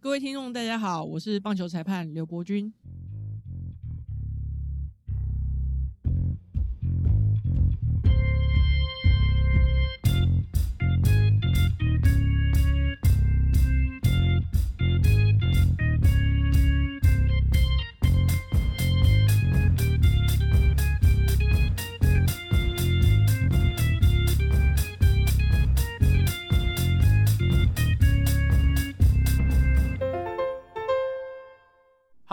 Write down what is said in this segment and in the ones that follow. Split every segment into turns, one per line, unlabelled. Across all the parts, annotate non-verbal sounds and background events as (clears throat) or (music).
各位听众，大家好，我是棒球裁判刘伯钧。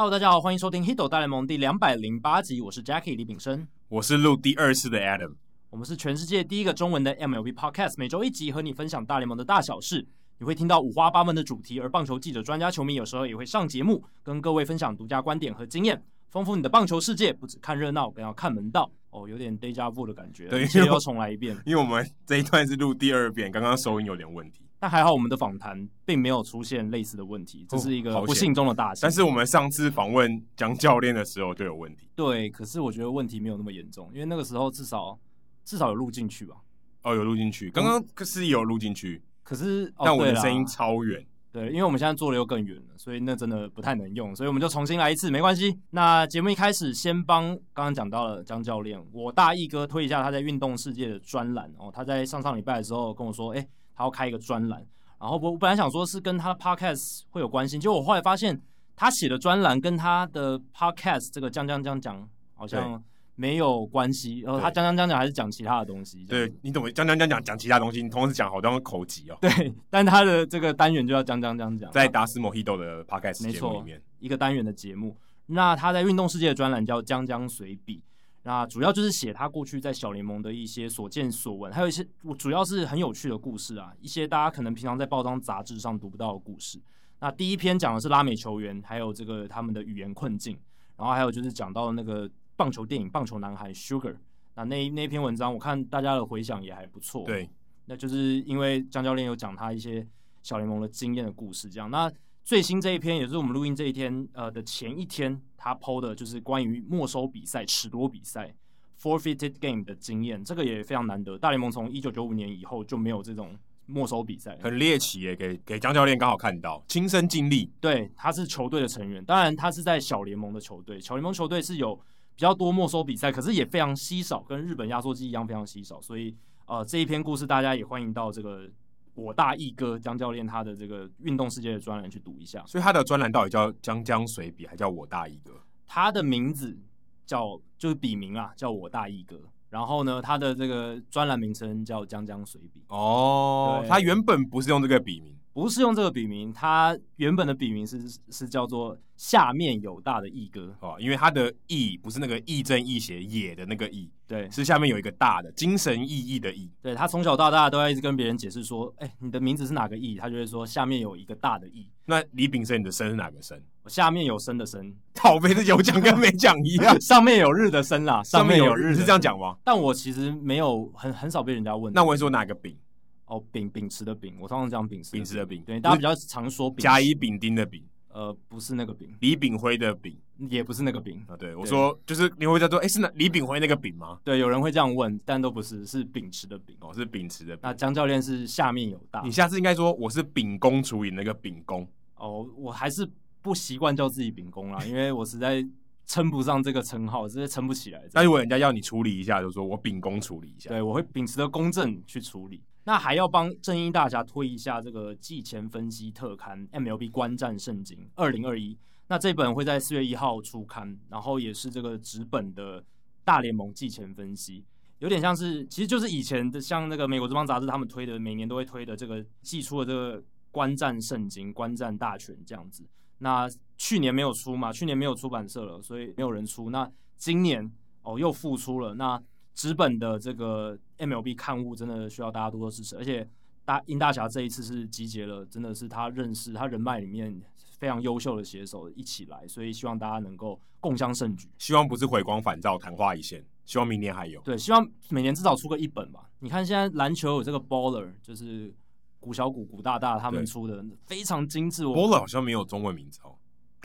Hello，大家好，欢迎收听《Hito 大联盟》第两百零八集，我是 Jackie 李炳生，
我是录第二次的 Adam，
我们是全世界第一个中文的 MLB Podcast，每周一集和你分享大联盟的大小事，你会听到五花八门的主题，而棒球记者、专家、球迷有时候也会上节目，跟各位分享独家观点和经验，丰富你的棒球世界。不只看热闹，更要看门道。哦，有点 Deja Vu 的感觉，对，要重来一遍，
因为我们这一段是录第二遍，刚刚收音有点问题。
但还好，我们的访谈并没有出现类似的问题，这是一个不幸中的大幸。
但是我们上次访问江教练的时候就有问题。
对，可是我觉得问题没有那么严重，因为那个时候至少至少有录进去吧？
哦，有录进去。刚刚可是有录进去，
可是、哦、
但我的声音超远。
对，因为我们现在坐的又更远了，所以那真的不太能用，所以我们就重新来一次，没关系。那节目一开始，先帮刚刚讲到了江教练，我大义哥推一下他在运动世界的专栏哦。他在上上礼拜的时候跟我说，哎，他要开一个专栏。然后我我本来想说是跟他的 podcast 会有关系，结果我后来发现他写的专栏跟他的 podcast 这个讲讲讲讲好像没有关系。然后他讲讲讲讲还是讲其他的东西。
对，你怎么讲讲讲讲讲其他东西？你同时讲好多口技哦。
对，但他的这个单元就要讲讲讲讲，
在达斯莫希豆的 podcast 节目里面，
一个单元的节目。那他在运动世界的专栏叫江江随笔。那主要就是写他过去在小联盟的一些所见所闻，还有一些我主要是很有趣的故事啊，一些大家可能平常在报章杂志上读不到的故事。那第一篇讲的是拉美球员，还有这个他们的语言困境，然后还有就是讲到那个棒球电影《棒球男孩》Sugar。那那那篇文章我看大家的回响也还不错。
对，
那就是因为江教练有讲他一些小联盟的经验的故事，这样那。最新这一篇也是我们录音这一天呃的前一天，他 PO 的就是关于没收比赛、褫夺比赛 （forfeited game） 的经验，这个也非常难得。大联盟从一九九五年以后就没有这种没收比赛，
很猎奇耶。给给江教练刚好看到，亲身经历。
对，他是球队的成员，当然他是在小联盟的球队，小联盟球队是有比较多没收比赛，可是也非常稀少，跟日本压缩机一样非常稀少。所以呃这一篇故事大家也欢迎到这个。我大义哥江教练他的这个运动世界的专栏去读一下，
所以他的专栏到底叫江江随笔，还叫我大义哥？
他的名字叫就是笔名啊，叫我大义哥。然后呢，他的这个专栏名称叫江江随笔。
哦，他原本不是用这个笔名。
不是用这个笔名，他原本的笔名是是叫做下面有大的义哥
哦，因为他的义不是那个义正义邪也的那个义，
对，
是下面有一个大的精神意义的义。
对，他从小到大都要一直跟别人解释说，哎，你的名字是哪个义？他就会说下面有一个大的义。
那李炳生，你的生是哪个生？
我下面有生的生，
讨杯的有讲跟没讲一样。(laughs)
上面有日的生啦，上面有日，
你是这样讲吗？
但我其实没有很很少被人家问。
那我会说哪个丙？
哦，秉秉持的秉，我通常讲秉持
秉持的秉，
对，大家比较常说丙
甲乙丙丁的丙，
呃，不是那个丙，
李炳辉的炳，
也不是那个丙
啊。对，我说就是你会在做，哎，是那李炳辉那个丙吗？
对，有人会这样问，但都不是，是秉持的秉，
哦，是秉持的。
那江教练是下面有大，
你下次应该说我是秉公处理那个秉公。
哦，我还是不习惯叫自己秉公啦，因为我实在称不上这个称号，直接撑不起来。
那如果人家要你处理一下，就说我秉公处理一下，
对，我会秉持的公正去处理。那还要帮正义大侠推一下这个季前分析特刊《MLB 观战圣经》二零二一。那这本会在四月一号出刊，然后也是这个纸本的大联盟季前分析，有点像是，其实就是以前的像那个美国职棒杂志他们推的，每年都会推的这个季出的这个观战圣经、观战大全这样子。那去年没有出嘛，去年没有出版社了，所以没有人出。那今年哦又复出了，那。纸本的这个 MLB 刊物真的需要大家多多支持，而且大殷大侠这一次是集结了，真的是他认识他人脉里面非常优秀的写手一起来，所以希望大家能够共襄盛举。
希望不是回光返照，昙花一现，希望明年还有。
对，希望每年至少出个一本吧。你看现在篮球有这个 Baller，就是古小古、古大大他们出的非常精致。
Baller 好像没有中文名字哦。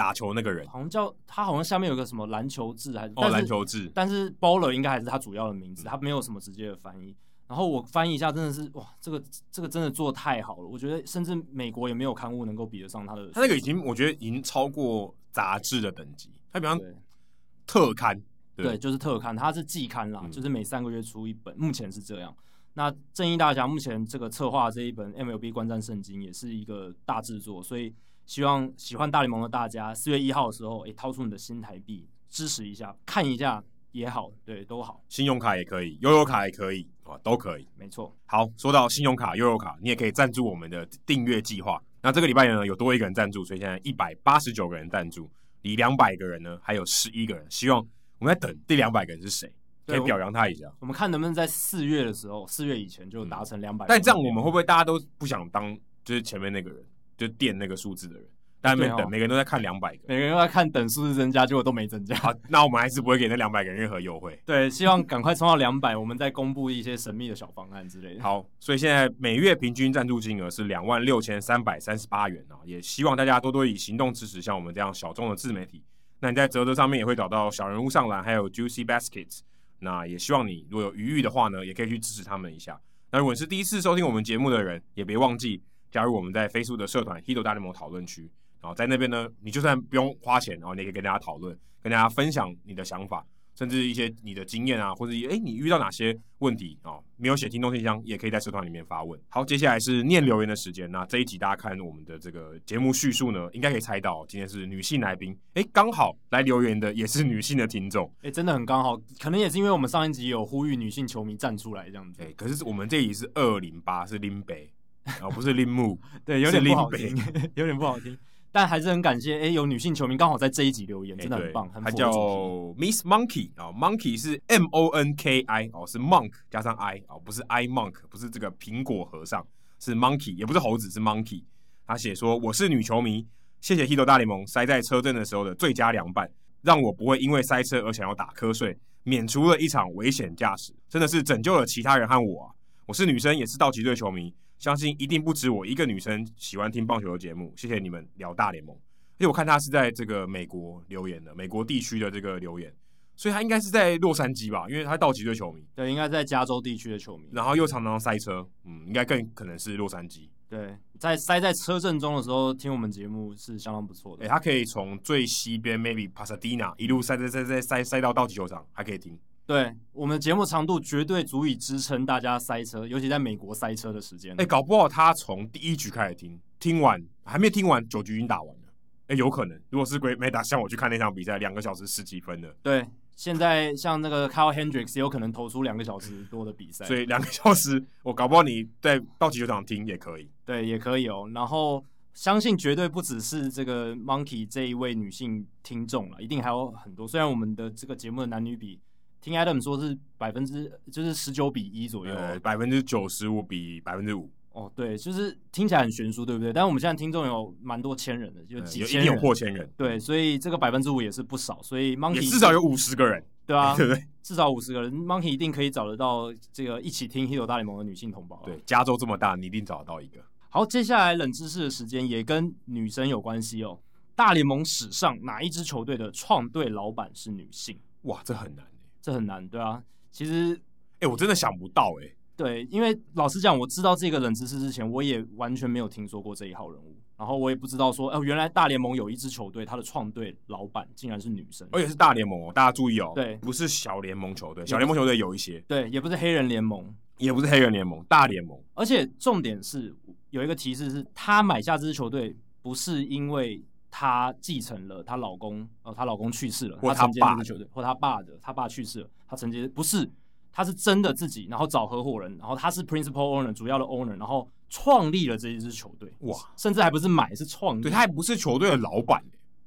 打球那个人
好像叫他，好像下面有个什么篮球志还是
哦篮球志，
但是 Baller 应该还是他主要的名字，他没有什么直接的翻译。然后我翻译一下，真的是哇，这个这个真的做得太好了。我觉得甚至美国也没有刊物能够比得上他的。
他那个已经，我觉得已经超过杂志的等级。他比方特刊，对，
对，就是特刊，它是季刊啦，
嗯、
就是每三个月出一本，目前是这样。那正义大侠目前这个策划这一本 MLB 观战圣经也是一个大制作，所以希望喜欢大联盟的大家，四月一号的时候，哎，掏出你的新台币支持一下，看一下也好，对，都好。
信用卡也可以，悠游卡也可以，啊，都可以。
没错。
好，说到信用卡、悠游卡，你也可以赞助我们的订阅计划。那这个礼拜呢，有多一个人赞助，所以现在一百八十九个人赞助，离两百个人呢还有十一个人。希望我们在等第两百个人是谁？可以表扬他一下我。
我们看能不能在四月的时候，四月以前就达成两百、嗯。
但这样我们会不会大家都不想当就是前面那个人，就垫那个数字的人？大家没等，哦、每个人都在看两百个，
每个人都在看等数字增加，结果都没增加。
好，那我们还是不会给那两百个人任何优惠。
对，希望赶快冲到两百，我们再公布一些神秘的小方案之类的。
好，所以现在每月平均赞助金额是两万六千三百三十八元啊，也希望大家多多以行动支持像我们这样小众的自媒体。那你在泽泽上面也会找到小人物上篮，还有 Juicy Baskets。那也希望你如果有余裕的话呢，也可以去支持他们一下。那如果你是第一次收听我们节目的人，也别忘记加入我们在 Facebook 的社团 Hito 大联盟讨论区。然后在那边呢，你就算不用花钱，然后你也可以跟大家讨论，跟大家分享你的想法。甚至一些你的经验啊，或者诶，你遇到哪些问题啊、哦？没有写听众信箱，也可以在社团里面发问。好，接下来是念留言的时间。那这一集大家看我们的这个节目叙述呢，应该可以猜到今天是女性来宾。诶，刚好来留言的也是女性的听众。
诶，真的很刚好，可能也是因为我们上一集有呼吁女性球迷站出来这样子。
诶，可是我们这一集是二零八，是林北，然后不是林木，(laughs)
对，有点不好听，(laughs) 有点不好听。但还是很感谢，哎，有女性球迷刚好在这一集留言，真的很棒。
她叫 Miss Monkey 啊，Monkey 是 M O N K I 哦，是 Monk 加上 I 哦，不是 I Monk，不是这个苹果和尚，是 Monkey，也不是猴子，是 Monkey。他写说：“我是女球迷，谢谢 Hito 大联盟塞在车阵的时候的最佳凉拌，让我不会因为塞车而想要打瞌睡，免除了一场危险驾驶，真的是拯救了其他人和我啊！我是女生，也是道奇队球迷。”相信一定不止我一个女生喜欢听棒球的节目。谢谢你们聊大联盟，而且我看他是在这个美国留言的，美国地区的这个留言，所以他应该是在洛杉矶吧，因为他是道奇队球迷。
对，应该在加州地区的球迷。
然后又常常塞车，嗯，应该更可能是洛杉矶。
对，在塞在车阵中的时候听我们节目是相当不错的。
哎，他可以从最西边 maybe Pasadena 一路塞塞塞塞塞塞到道奇球场，还可以听。
对，我们的节目长度绝对足以支撑大家塞车，尤其在美国塞车的时间。
哎，搞不好他从第一局开始听，听完还没听完，九局已经打完了。哎，有可能。如果是 Great Meta，像我去看那场比赛，两个小时十几分的。
对，现在像那个 Kyle Hendricks 也有可能投出两个小时多的比赛。
所以两个小时，我搞不好你在道奇球场听也可以。
对，也可以哦。然后相信绝对不只是这个 Monkey 这一位女性听众了，一定还有很多。虽然我们的这个节目的男女比。听 Adam 说是百分之就是十九比一左右，
百分之九十五比百分之五。
哦，对，就是听起来很悬殊，对不对？但是我们现在听众有蛮多千人的，就几千人，
有一定有破千人。
对，所以这个百分之五也是不少。所以 Monkey
至少有五十个人，
对啊，(laughs)
对不对？
至少五十个人，Monkey 一定可以找得到这个一起听 Hito 大联盟的女性同胞。
对，加州这么大，你一定找得到一个。
好，接下来冷知识的时间也跟女生有关系哦。大联盟史上哪一支球队的创队老板是女性？
哇，这很难。
这很难，对啊，其实，
哎，我真的想不到，哎，
对，因为老实讲，我知道这个冷知识之前，我也完全没有听说过这一号人物，然后我也不知道说，哦，原来大联盟有一支球队，他的创队老板竟然是女生，
而且是大联盟哦，大家注意哦，
对，
不是小联盟球队，小联盟球队有一些，
对，也不是黑人联盟，
也不是黑人联盟，大联盟，
而且重点是有一个提示是，他买下这支球队不是因为。她继承了她老公，呃，她老公去世了，
或她爸的
球队，或她爸的，她爸去世了，她承接不是，她是真的自己，然后找合伙人，然后她是 principal owner 主要的 owner，然后创立了这一支球队，
哇，
甚至还不是买，是创立，
对，她还不是球队的老板，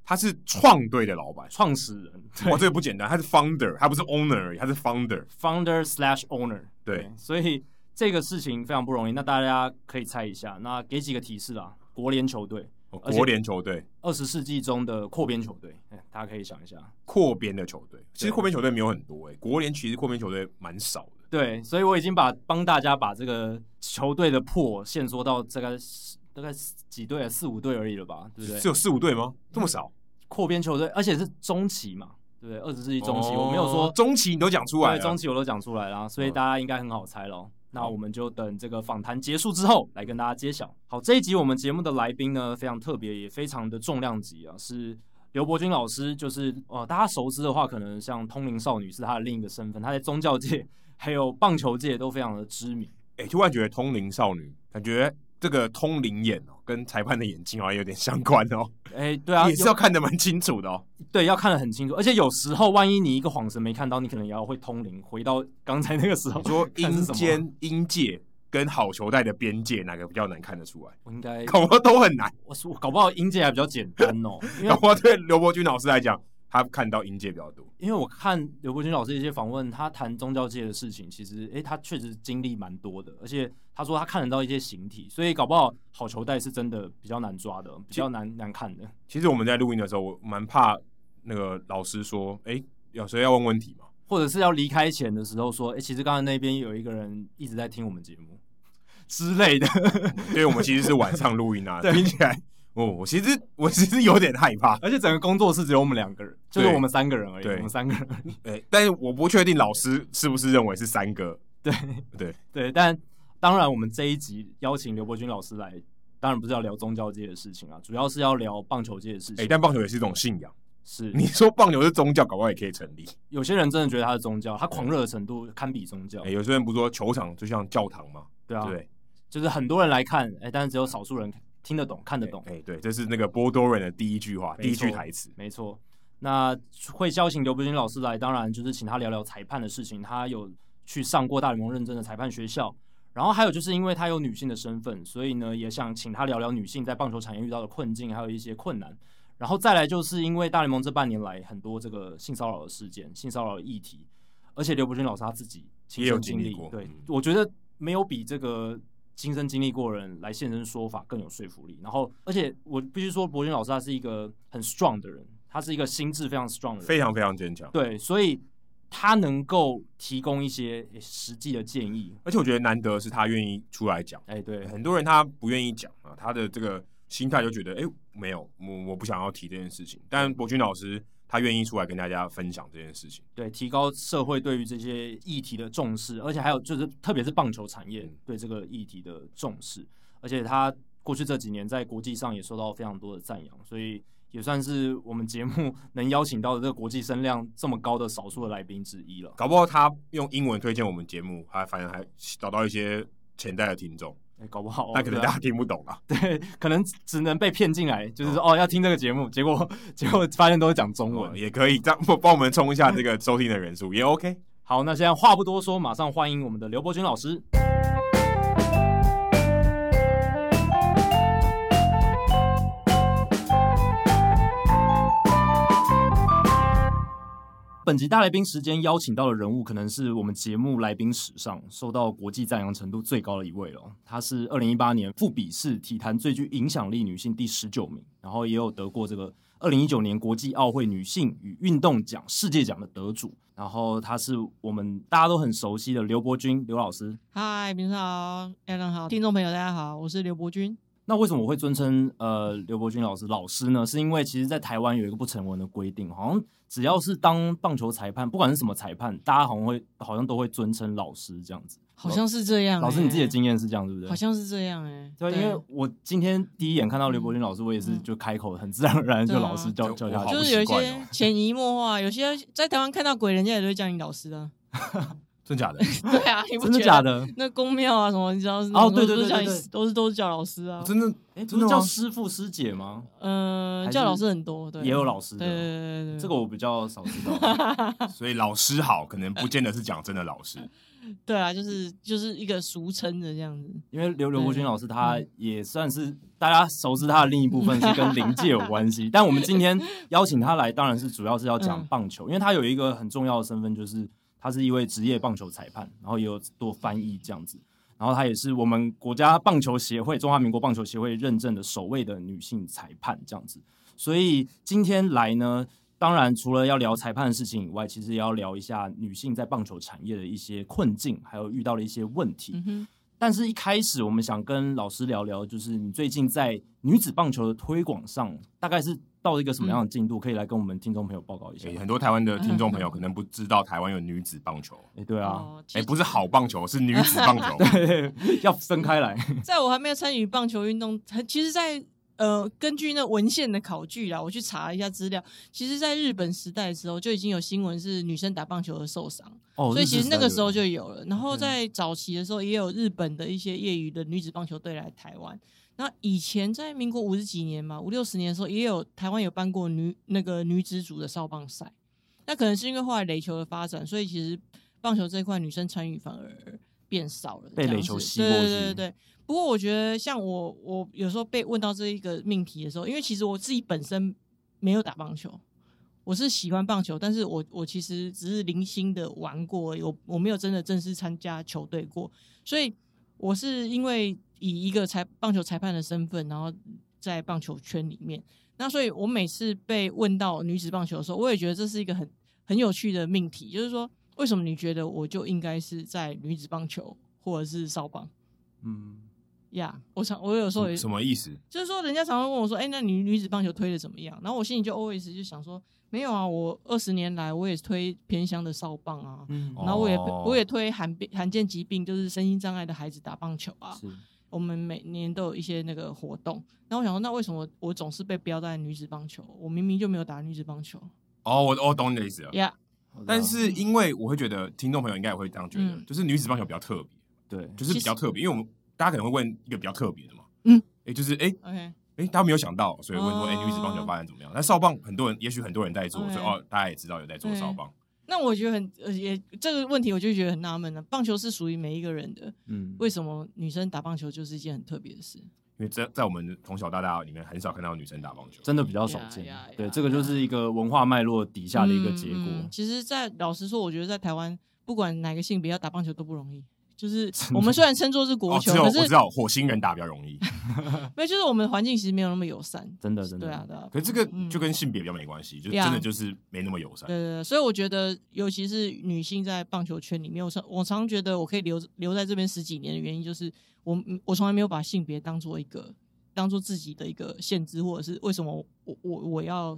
她是创队的老板，
创始人，
哇，这个不简单，他是 founder，他不是 owner 而已，他是 founder，founder
slash owner，
对，
对，所以这个事情非常不容易，那大家可以猜一下，那给几个提示啦，国联球队。
国联球队，
二十世纪中的扩编球队，大家可以想一下，
扩编的球队，其实扩编球队没有很多哎，国联其实扩编球队蛮少的。
对，所以我已经把帮大家把这个球队的破限缩到这个大概几队啊，四五队而已了吧，对不对？
只有四五队吗？这么少？
扩编球队，而且是中期嘛，对不对？二十世纪中期，我没有说
中期你都讲出来了，
中期我都讲出来了，所以大家应该很好猜咯。那我们就等这个访谈结束之后来跟大家揭晓。好，这一集我们节目的来宾呢，非常特别，也非常的重量级啊，是刘伯钧老师。就是呃，大家熟知的话，可能像通灵少女是他的另一个身份，他在宗教界还有棒球界都非常的知名。
哎、欸，突然觉得通灵少女，感觉这个通灵眼哦，跟裁判的眼睛好像有点相关哦。
哎、欸，对啊，
也是要看得蛮清楚的哦。
对，要看得很清楚，而且有时候万一你一个晃神没看到，你可能也要会通灵，回到刚才那个时候。
你说阴间、阴界跟好球带的边界哪个比较难看得出来？
我应该
搞不好都很难。
我说搞不好阴界还比较简单哦。(laughs)
搞不好对刘伯钧老师来讲。他看到音界比较多，
因为我看刘国军老师一些访问，他谈宗教界的事情，其实诶、欸，他确实经历蛮多的，而且他说他看得到一些形体，所以搞不好好球带是真的比较难抓的，比较难难看的。
其实我们在录音的时候，我蛮怕那个老师说，哎、欸，有谁要问问题吗，
或者是要离开前的时候说，哎、欸，其实刚才那边有一个人一直在听我们节目之类的，
因为 (laughs) 我们其实是晚上录音啊，(laughs) 听起来。哦，我其实我其实有点害怕，
而且整个工作室只有我们两个人，就是我们三个人而已。对，我们三个人。
对，但是我不确定老师是不是认为是三个。
对
对
对，但当然，我们这一集邀请刘伯钧老师来，当然不是要聊宗教界的事情啊，主要是要聊棒球界的事情。
哎，但棒球也是一种信仰。
是，
你说棒球是宗教，搞不好也可以成立。
有些人真的觉得它是宗教，他狂热的程度堪比宗教。
哎，有些人不是说球场就像教堂吗？
对啊，对，就是很多人来看，哎，但是只有少数人。听得懂，看得懂。
哎、欸，对，这是那个波多人的第一句话，第一句台词。
没错。那会邀请刘伯钧老师来，当然就是请他聊聊裁判的事情。他有去上过大联盟认证的裁判学校，然后还有就是因为他有女性的身份，所以呢也想请他聊聊女性在棒球产业遇到的困境，还有一些困难。然后再来就是因为大联盟这半年来很多这个性骚扰的事件、性骚扰的议题，而且刘伯钧老师他自己亲身经历过。对，我觉得没有比这个。亲身经历过的人来现身说法更有说服力。然后，而且我必须说，博君老师他是一个很 strong 的人，他是一个心智非常 strong 的人，
非常非常坚强。
对，所以他能够提供一些实际的建议。
而且我觉得难得是他愿意出来讲。
哎，对，
很多人他不愿意讲啊，他的这个心态就觉得，哎，没有，我我不想要提这件事情。但博君老师。他愿意出来跟大家分享这件事情，
对，提高社会对于这些议题的重视，而且还有就是，特别是棒球产业对这个议题的重视，而且他过去这几年在国际上也受到非常多的赞扬，所以也算是我们节目能邀请到的这个国际声量这么高的少数的来宾之一了。
搞不好他用英文推荐我们节目，还反而还找到一些潜在的听众。
搞不好，
那可能大家听不懂啊。(laughs)
对，可能只能被骗进来，就是说哦，哦要听这个节目，结果结果发现都是讲中文，
哦，也可以这样帮我们冲一下这个收听的人数，也 OK。
好，那现在话不多说，马上欢迎我们的刘伯钧老师。本集大来宾时间邀请到的人物，可能是我们节目来宾史上受到国际赞扬程度最高的一位了。她是二零一八年富比士体坛最具影响力女性第十九名，然后也有得过这个二零一九年国际奥会女性与运动奖世界奖的得主。然后她是我们大家都很熟悉的刘伯钧刘老师。
嗨，平常好，Alan 好，听众朋友大家好，我是刘伯钧。
那为什么我会尊称呃刘伯钧老师老师呢？是因为其实，在台湾有一个不成文的规定，好像只要是当棒球裁判，不管是什么裁判，大家好像会好像都会尊称老师这样子。
好像是这样、欸。
老师，你自己的经验是这样，对不对？
好像是这样、欸，哎。
对，因为我今天第一眼看到刘伯钧老师，我也是就开口很自然而然就老师叫、嗯、叫他。
就是有一些潜移默化，有些在台湾看到鬼，人家也都会叫你老师啊。(laughs)
真假的？(laughs)
对啊，
真的假的？
那宫庙啊什么，你知道是？
哦，对对对，
都是都是叫老师啊。
真的？
哎，不是叫师傅师姐吗？
嗯，叫老师很多，对，
也有老师的。
对对对对，
这个我比较少知道。(laughs)
所以老师好，可能不见得是讲真的老师。
对啊，就是就是一个俗称的这样子。
因为刘刘国军老师，他也算是大家熟知他的另一部分是跟灵界有关系。(laughs) 但我们今天邀请他来，当然是主要是要讲棒球，因为他有一个很重要的身份，就是。他是一位职业棒球裁判，然后也有做翻译这样子，然后她也是我们国家棒球协会、中华民国棒球协会认证的首位的女性裁判这样子。所以今天来呢，当然除了要聊裁判的事情以外，其实也要聊一下女性在棒球产业的一些困境，还有遇到的一些问题。嗯但是一开始我们想跟老师聊聊，就是你最近在女子棒球的推广上，大概是到一个什么样的进度？嗯、可以来跟我们听众朋友报告一下。
很多台湾的听众朋友可能不知道台湾有女子棒球。
哎，对啊，
哎、哦，不是好棒球，是女子棒球，(laughs)
对，要分开来。(laughs)
在我还没有参与棒球运动，其实，在。呃，根据那文献的考据啦，我去查了一下资料。其实，在日本时代的时候，就已经有新闻是女生打棒球而受伤，哦，所以其实那个时候就有了。然后在早期的时候，也有日本的一些业余的女子棒球队来台湾。那以前在民国五十几年嘛，五六十年的时候，也有台湾有办过女那个女子组的少棒赛。那可能是因为后来垒球的发展，所以其实棒球这一块女生参与反而变少了，
被垒球吸过去。
对对对对。不过我觉得，像我，我有时候被问到这一个命题的时候，因为其实我自己本身没有打棒球，我是喜欢棒球，但是我我其实只是零星的玩过，我我没有真的正式参加球队过，所以我是因为以一个裁棒球裁判的身份，然后在棒球圈里面，那所以我每次被问到女子棒球的时候，我也觉得这是一个很很有趣的命题，就是说，为什么你觉得我就应该是在女子棒球或者是少棒？嗯。呀、yeah，我常我有时候也
什么意思？
就是说，人家常常问我说：“哎、欸，那女女子棒球推的怎么样？”然后我心里就 always 就想说：“没有啊，我二十年来我也推偏乡的少棒啊，嗯、然后我也、哦、我也推罕罕见疾病，就是身心障碍的孩子打棒球啊。我们每年都有一些那个活动。然后我想说，那为什么我总是被标在女子棒球？我明明就没有打女子棒球。
哦，我我懂你的意思了。
呀、
yeah，但是因为我会觉得听众朋友应该也会这样觉得、嗯，就是女子棒球比较特别，
对，
就是比较特别，因为我们。大家可能会问一个比较特别的嘛，嗯，哎、欸，就是哎，哎.大家没有想到，所以问说，哎、欸，女子棒球发展怎么样？那、oh. 少棒很多人，也许很多人在做，okay. 所以哦，大家也知道有在做少棒。
那我觉得很呃，也这个问题，我就觉得很纳闷了。棒球是属于每一个人的，嗯，为什么女生打棒球就是一件很特别的事？
因为在在我们从小到大里面，很少看到女生打棒球，
真的比较少见。Yeah, yeah, yeah, 对，这个就是一个文化脉络底下的一个结果。
嗯嗯、其实，在老实说，我觉得在台湾，不管哪个性别要打棒球都不容易。就是我们虽然称作是国球，
哦、
可是
我知道火星人打比较容易。(laughs)
没有，就是我们环境其实没有那么友善，
真的，真的。
对啊，对啊。
可是这个就跟性别比较没关系、嗯，就真的就是没那么友善。
对对对，所以我觉得，尤其是女性在棒球圈里面，我常我常觉得我可以留留在这边十几年的原因，就是我我从来没有把性别当做一个当做自己的一个限制，或者是为什么我我我要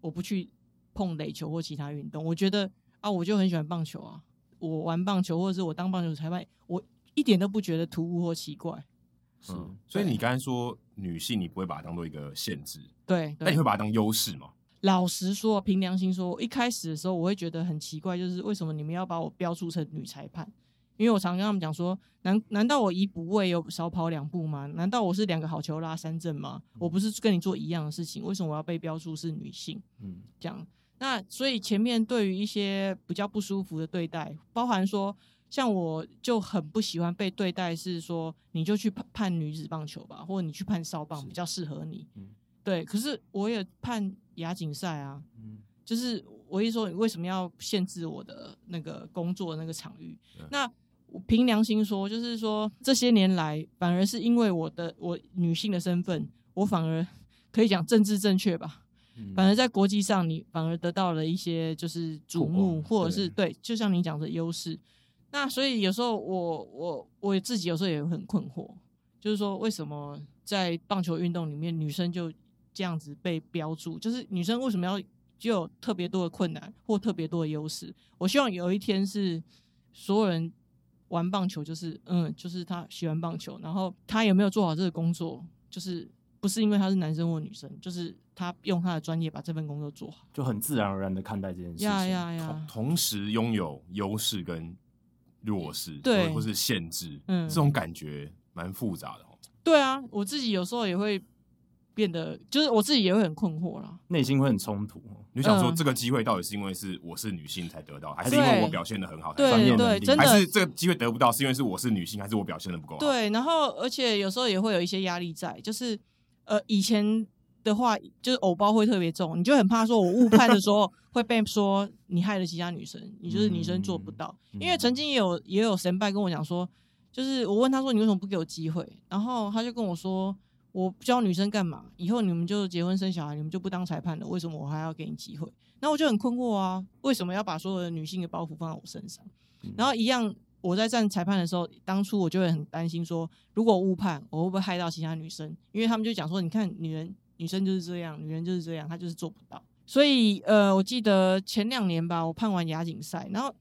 我不去碰垒球或其他运动？我觉得啊，我就很喜欢棒球啊。我玩棒球，或者是我当棒球裁判，我一点都不觉得突兀或奇怪。
是，所以你刚才说女性，你不会把它当做一个限制，
对？
那你会把它当优势吗？
老实说，凭良心说，一开始的时候我会觉得很奇怪，就是为什么你们要把我标注成女裁判？因为我常跟他们讲说，难难道我一补位有少跑两步吗？难道我是两个好球拉三振吗？我不是跟你做一样的事情，为什么我要被标注是女性？嗯，这样。那所以前面对于一些比较不舒服的对待，包含说像我就很不喜欢被对待，是说你就去判判女子棒球吧，或者你去判少棒比较适合你。对，可是我也判亚锦赛啊，就是我一说你为什么要限制我的那个工作那个场域？那我凭良心说，就是说这些年来反而是因为我的我女性的身份，我反而 (laughs) 可以讲政治正确吧。反而在国际上，你反而得到了一些就是瞩目，或者是对，就像你讲的优势。那所以有时候我我我自己有时候也很困惑，就是说为什么在棒球运动里面，女生就这样子被标注，就是女生为什么要就有特别多的困难或特别多的优势？我希望有一天是所有人玩棒球，就是嗯，就是他喜欢棒球，然后他有没有做好这个工作，就是。不是因为他是男生或女生，就是他用他的专业把这份工作做好，
就很自然而然的看待这件事情。
呀呀呀！
同时拥有优势跟弱势，
对，
或是限制，嗯，这种感觉蛮复杂的。
对啊，我自己有时候也会变得，就是我自己也会很困惑啦，
内心会很冲突。
你想说，这个机会到底是因为是我是女性才得到，还是因为我表现的很好？
对对，对，真的，
还是这个机会得不到是因为是我是女性，还是我表现的不够好？
对，然后而且有时候也会有一些压力在，就是。呃，以前的话就是偶包会特别重，你就很怕说，我误判的时候会被说你害了其他女生，你就是女生做不到。嗯、因为曾经也有也有神拜跟我讲说，就是我问他说，你为什么不给我机会？然后他就跟我说，我教女生干嘛？以后你们就结婚生小孩，你们就不当裁判了，为什么我还要给你机会？那我就很困惑啊，为什么要把所有的女性的包袱放在我身上？然后一样我在站裁判的时候，当初我就会很担心说，如果误判，我会不会害到其他女生？因为他们就讲说，你看女人女生就是这样，女人就是这样，她就是做不到。所以呃，我记得前两年吧，我判完亚锦赛，然后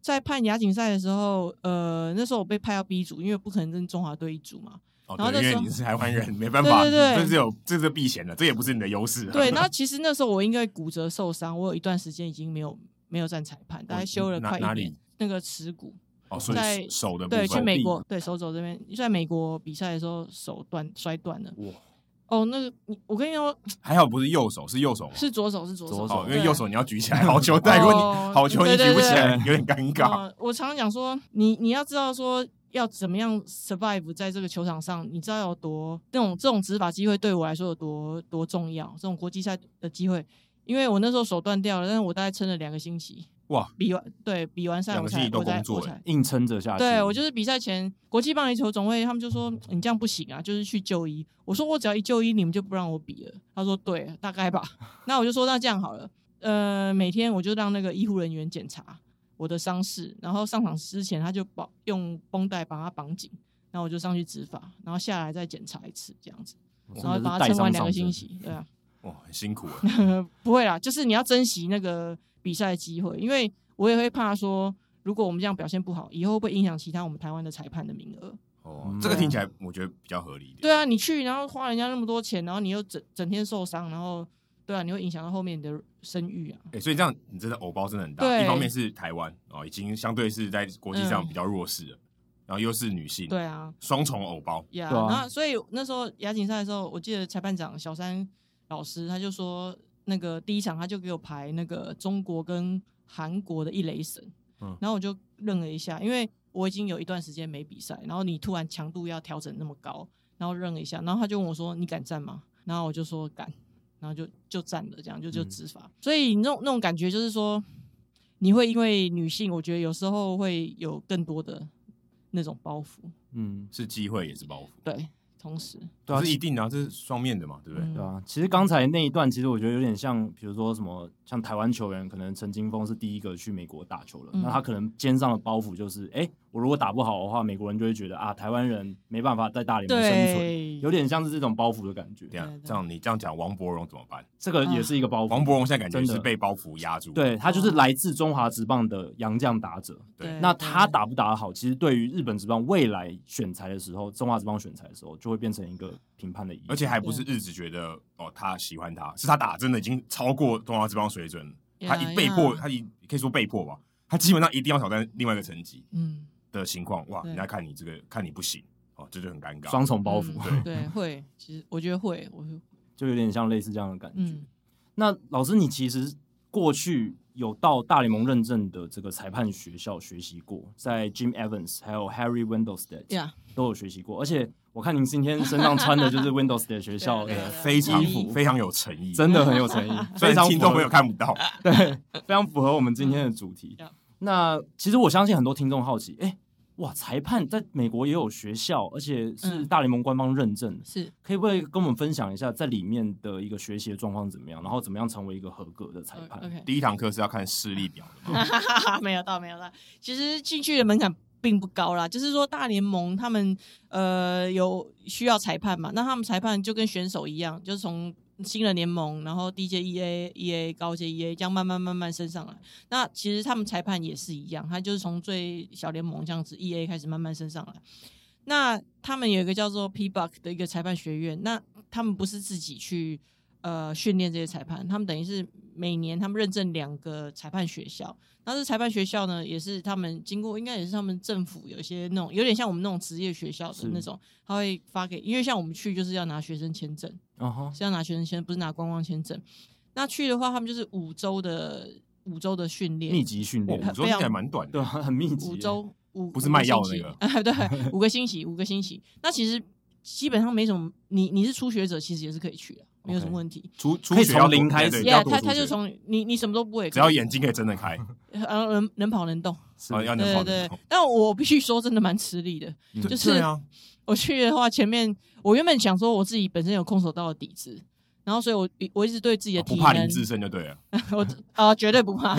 在判亚锦赛的时候，呃，那时候我被派到 B 组，因为不可能跟中华队一组嘛。
哦，
然后
对，因为你是台湾人，没办法，
对对对，
这是有这是避嫌的，这也不是你的优势。
对，那 (laughs) 其实那时候我因为骨折受伤，我有一段时间已经没有没有站裁判，大概休了快一年。那个耻骨
哦，在手的
对，去美国对手肘这边，在美国比赛的时候手断摔断了。哇，哦，那个你我跟你说，(tsk)
还好不是右手，是右手，
是左手，是左手，
因为右手你要举起来，好球带过你，好球你举不起来，有点尴尬。
我常常讲说，你你要知道说。要怎么样 survive 在这个球场上？你知道有多那种这种执法机会对我来说有多多重要？这种国际赛的机会，因为我那时候手断掉了，但是我大概撑了两个星期。哇！比完对比完赛我才我才我才
硬撑着下去。
对，我就是比赛前国际棒垒球总会他们就说你这样不行啊，就是去就医。我说我只要一就医，你们就不让我比了。他说对，大概吧。(laughs) 那我就说那这样好了，呃，每天我就让那个医护人员检查。我的伤势，然后上场之前他就绑用绷带把它绑紧，然后我就上去执法，然后下来再检查一次这样子，然后把它撑完两个星期，对啊，
哇，很辛苦啊，(laughs)
不会啦，就是你要珍惜那个比赛的机会，因为我也会怕说，如果我们这样表现不好，以后会不会影响其他我们台湾的裁判的名额？
哦，这个听起来我觉得比较合理一点。
对啊，你去然后花人家那么多钱，然后你又整整天受伤，然后。对啊，你会影响到后面你的声誉啊。
哎、欸，所以这样你真的偶包真的很大。对一方面是台湾哦，已经相对是在国际上比较弱势了，嗯、然后又是女性，
对啊，
双重偶包。
Yeah, 对啊，然后所以那时候亚锦赛的时候，我记得裁判长小三老师他就说，那个第一场他就给我排那个中国跟韩国的一雷神，嗯，然后我就愣了一下，因为我已经有一段时间没比赛，然后你突然强度要调整那么高，然后愣了一下，然后他就问我说：“你敢站吗？”然后我就说：“敢。”然后就就站了，这样就就执法。嗯、所以那种那种感觉就是说，你会因为女性，我觉得有时候会有更多的那种包袱。
嗯，是机会也是包袱。
对。同时，
对啊，是一定的，这是双面的嘛，对不对？
对啊，其实刚才那一段，其实我觉得有点像，比如说什么，像台湾球员，可能陈金峰是第一个去美国打球了，那他可能肩上的包袱就是，哎，我如果打不好的话，美国人就会觉得啊，台湾人没办法在大联盟生存，有点像是这种包袱的感觉。
这样，这样你这样讲，王柏荣怎么办？
这个也是一个包袱。
王柏荣现在感觉是被包袱压住，
对，他就是来自中华职棒的洋将打者。对，那他打不打得好，其实对于日本职棒未来选材的时候，中华职棒选材的时候，就会变成一个。评判的意义，
而且还不是日子觉得哦，他喜欢他，是他打真的已经超过中华之棒水准，他一被迫，他一可以说被迫吧，他基本上一定要挑战另外一个层级，嗯的情况，哇，人家看你这个看你不行，哦，这就很尴尬，
双重包袱，
对对，会，其实我觉得会，我
就有点像类似这样的感觉。那老师，你其实过去有到大联盟认证的这个裁判学校学习过，在 Jim Evans 还有 Harry Wendelstedt 都有学习过，而且。我看您今天身上穿的就是 Windows 的学校的
非常非常有诚意，
真的很有诚意，(laughs)
非常听众朋友看不到，(laughs)
对，非常符合我们今天的主题。那其实我相信很多听众好奇，哎，哇，裁判在美国也有学校，而且是大联盟官方认证，是。可以不可以跟我们分享一下在里面的一个学习的状况怎么样，然后怎么样成为一个合格的裁判？
第一堂课是要看视力表
的，(laughs) 没有到，没有到，其实进去的门槛。并不高啦，就是说大联盟他们呃有需要裁判嘛，那他们裁判就跟选手一样，就是从新人联盟，然后低阶 EA、EA 高阶 EA 这样慢慢慢慢升上来。那其实他们裁判也是一样，他就是从最小联盟这样子 EA 开始慢慢升上来。那他们有一个叫做 P Buck 的一个裁判学院，那他们不是自己去呃训练这些裁判，他们等于是每年他们认证两个裁判学校。那这裁判学校呢，也是他们经过，应该也是他们政府有一些那种，有点像我们那种职业学校的那种，他会发给，因为像我们去就是要拿学生签证，哦、uh huh. 是要拿学生签，不是拿观光签证。那去的话，他们就是五周的五周的训练，
密集训练，
五周还蛮短的，
对，很密集，
五周五
不是卖药那个，
啊，(laughs) 对，五个星期，五个星期。那其实基本上没什么，你你是初学者，其实也是可以去的。没有什么问题，
初初学要零开始，
他他就从你你什么都不会，
只要眼睛可以睁得开，(laughs)
呃，能能跑能动，(laughs)
要能跑
对对。但我必须说，真的蛮吃力的，就是我去的话，前面我原本想说我自己本身有空手道的底子，然后所以我我一直对自己的体能，
不怕林智胜就对了。(laughs)
我啊、呃、绝对不怕，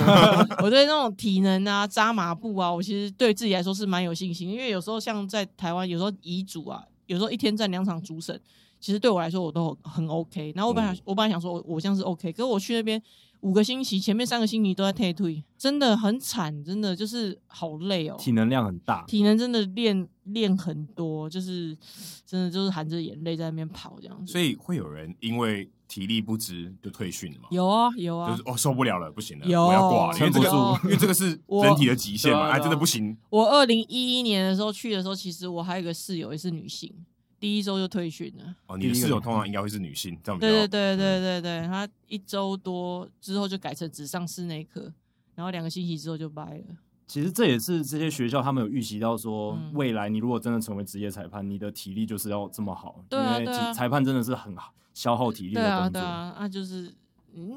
我对那种体能啊、扎马步啊，我其实对自己来说是蛮有信心。因为有时候像在台湾，有时候遗嘱啊，有时候一天站两场主审，其实对我来说我都很 OK。然后我本来、嗯、我本来想说我我这样是 OK，可是我去那边。五个星期，前面三个星期都在退退，真的很惨，真的就是好累哦，
体能量很大，
体能真的练练很多，就是真的就是含着眼泪在那边跑这样子。
所以会有人因为体力不支就退训了吗？
有啊有啊，
就是哦受不了了，不行了，
有
我要挂了，因为这个
有
因为这个是 (laughs) 人体的极限嘛，哎真的不行。
我二零一一年的时候去的时候，其实我还有一个室友也是女性。第一周就退训了。
哦，你的室友通常应该会是女性，这样
对对对对对对，她一周多之后就改成只上室内课，然后两个星期之后就掰了。
其实这也是这些学校他们有预习到说，未来你如果真的成为职业裁判，你的体力就是要这么好，
对啊，
因为裁判真的是很消耗体力的工作。
对啊，对啊，那就是。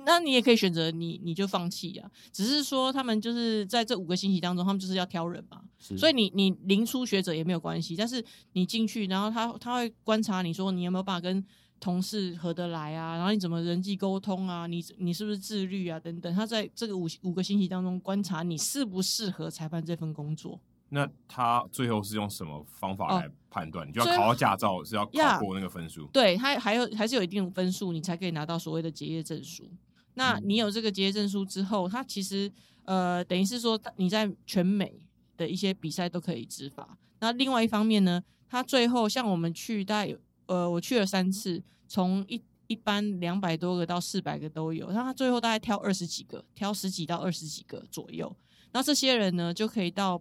那你也可以选择你你就放弃啊，只是说他们就是在这五个星期当中，他们就是要挑人嘛，所以你你零初学者也没有关系，但是你进去，然后他他会观察你说你有没有办法跟同事合得来啊，然后你怎么人际沟通啊，你你是不是自律啊等等，他在这个五五个星期当中观察你适不适合裁判这份工作。
那他最后是用什么方法来判断？哦、你就要考到驾照是要考过那个分数？
对，他还有还是有一定分数，你才可以拿到所谓的结业证书。那你有这个结业证书之后，他其实呃等于是说你在全美的一些比赛都可以执法。那另外一方面呢，他最后像我们去大概有呃我去了三次，从一一般两百多个到四百个都有，那他最后大概挑二十几个，挑十几到二十几个左右。那这些人呢就可以到。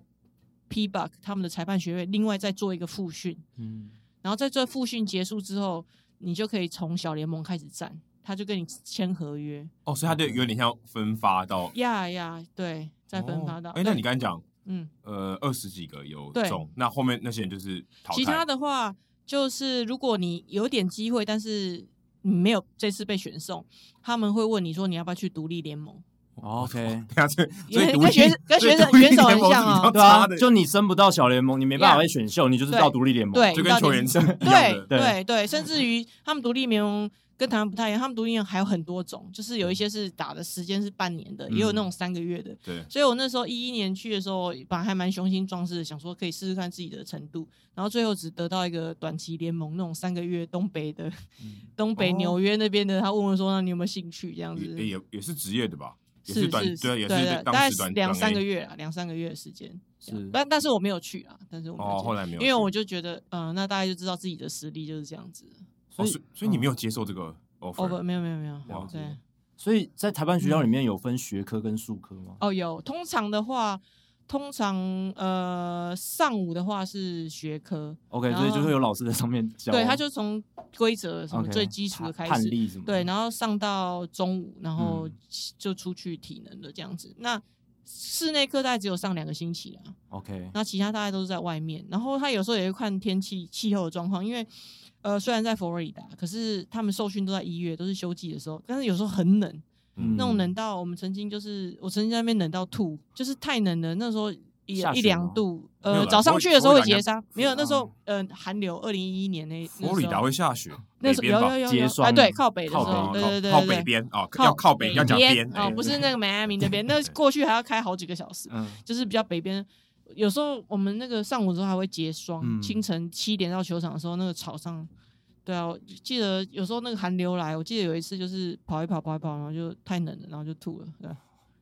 PBUC 他们的裁判学会，另外再做一个复训，嗯，然后在这复训结束之后，你就可以从小联盟开始站，他就跟你签合约。
哦，所以他就有点像分发到，
呀呀，对，再分发到。哎、
哦，那你刚才讲，
嗯，
呃，二十几个有中，对那后面那些人就是淘汰。
其他的话，就是如果你有点机会，但是你没有这次被选送，他们会问你说你要不要去独立联盟。
OK，(laughs)
所以
跟学跟选手选手很像啊，
对啊，就你升不到小联盟，(laughs) 你没办法被选秀，你就是到独立联盟，
对，
就跟球员证
对对对，甚至于他们独立联盟跟台湾不太一样，他们独立联盟还有很多种，就是有一些是打的时间是半年的，也有那种三个月的。
对，
所以我那时候一一年去的时候，本来还蛮雄心壮志的，想说可以试试看自己的程度，然后最后只得到一个短期联盟那种三个月东北的，东北纽约那边的，他问我说：“那你有没有兴趣？”这样子，
也也是职业的吧。
是是是，对对，大概两三个月啊，两三个月的时间。是，但但是我没有去啊，但是我
哦后来没有，
因为我就觉得，嗯，那大家就知道自己的实力就是这样子。
所以所以你没有接受这个 offer？
没有没有没有。对，
所以在台湾学校里面有分学科跟术科吗？
哦，有。通常的话。通常呃上午的话是学科
，OK，所以就会有老师在上面教，
对，他就从规则什么最基础的开始，
判例什么，
对，然后上到中午，然后就出去体能的这样子。嗯、那室内课大概只有上两个星期啊
，OK，
那其他大概都是在外面。然后他有时候也会看天气气候的状况，因为呃虽然在佛罗里达，可是他们受训都在一月，都是休季的时候，但是有时候很冷。那种冷到我们曾经就是我曾经在那边冷到吐，就是太冷了。那时候一一两度，呃，早上去的时候会结霜，没有那时候呃寒流。二零一一年那
佛罗里达会下雪，
那时候有有有结霜，对，靠北的时候，对对对，
靠北边啊，要靠北要讲边
哦，不是那个迈阿密那边，(laughs) 那过去还要开好几个小时，就是比较北边。有时候我们那个上午的时候还会结霜，清晨七点到球场的时候，那个草上。对啊，我记得有时候那个寒流来，我记得有一次就是跑一跑跑一跑，然后就太冷了，然后就吐了，对，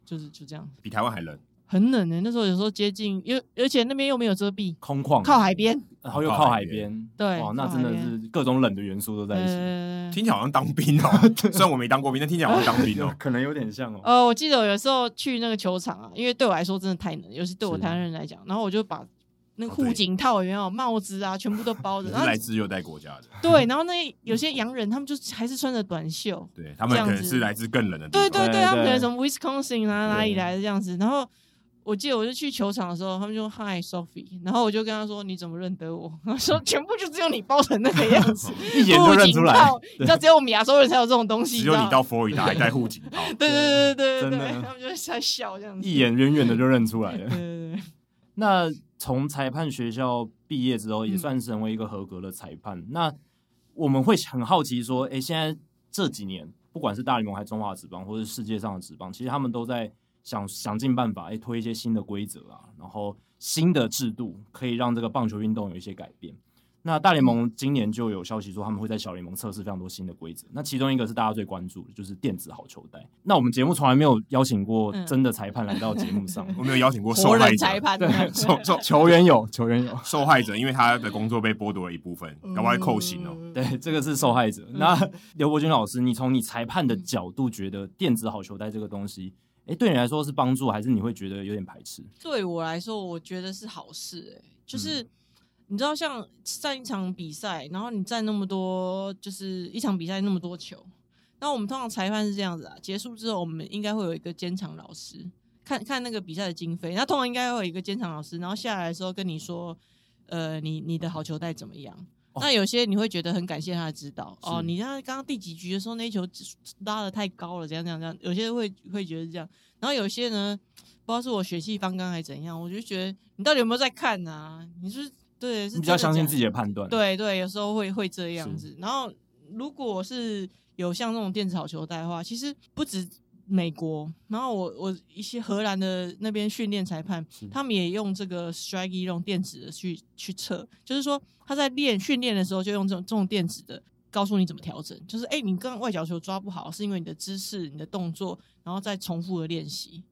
就是就这样。
比台湾还冷，
很冷呢。那时候有时候接近，因为而且那边又没有遮蔽，
空旷，
靠海边，
然后又靠海边，对，哇，那真的是各种冷的元素都在一起。
听起来好像当兵哦，(laughs) 虽然我没当过兵，但听起来好像当兵哦，(laughs)
可能有点像哦。
呃，我记得我有时候去那个球场啊，因为对我来说真的太冷，尤其对我台湾人来讲，然后我就把。那个护颈套有没有帽子啊？全部都包着。(laughs) 然后
来自热带国家的。
对，然后那有些洋人，他们就还是穿着短袖。(laughs)
对，他们可能是来自更冷的地
方。对对对，他们可能从 Wisconsin 啊哪里来的这样子。然后我记得我就去球场的时候，他们就 Hi Sophie，然后我就跟他说：“你怎么认得我？” (laughs) 他说：“全部就只有你包成那个样子，
一眼就认出来。
你知道，只有我们亚洲人才有这种东西。
只有你到佛罗里达还戴护颈套。
对对对对对对，他们就在笑这样子，
一眼远远的就认出来了。对对对，那。从裁判学校毕业之后，也算是成为一个合格的裁判。嗯、那我们会很好奇说，哎、欸，现在这几年，不管是大联盟还是中华职棒，或者是世界上的职棒，其实他们都在想想尽办法，哎，推一些新的规则啊，然后新的制度，可以让这个棒球运动有一些改变。那大联盟今年就有消息说，他们会在小联盟测试非常多新的规则。那其中一个是大家最关注的，就是电子好球带。那我们节目从来没有邀请过真的裁判来到节目上，(laughs)
我没有邀请过 (laughs) 受害者
裁判，
对，(laughs) 受受球员有，球员有
受害者，因为他的工作被剥夺了一部分，赶快扣薪哦。
对，这个是受害者。那刘伯钧老师，你从你裁判的角度觉得电子好球带这个东西，哎，对你来说是帮助，还是你会觉得有点排斥？
对我来说，我觉得是好事。哎，就是。你知道，像上一场比赛，然后你站那么多，就是一场比赛那么多球，那我们通常裁判是这样子啊，结束之后我们应该会有一个监场老师，看看那个比赛的经费，那通常应该会有一个监场老师，然后下来的时候跟你说，呃，你你的好球带怎么样？哦、那有些你会觉得很感谢他的指导哦，你像刚刚第几局的时候那一球拉的太高了，怎样怎样怎样，有些人会会觉得是这样，然后有些呢，不知道是我血气方刚还是怎样，我就觉得你到底有没有在看啊？你是。对，是
比较相信自己的判断。
对对，有时候会会这样子。然后，如果是有像这种电子好球带的话，其实不止美国。然后我我一些荷兰的那边训练裁判，他们也用这个 Strike 用电子的去去测，就是说他在练训练的时候就用这种这种电子的，告诉你怎么调整。就是哎，你刚刚外角球抓不好，是因为你的姿势、你的动作，然后再重复的练习。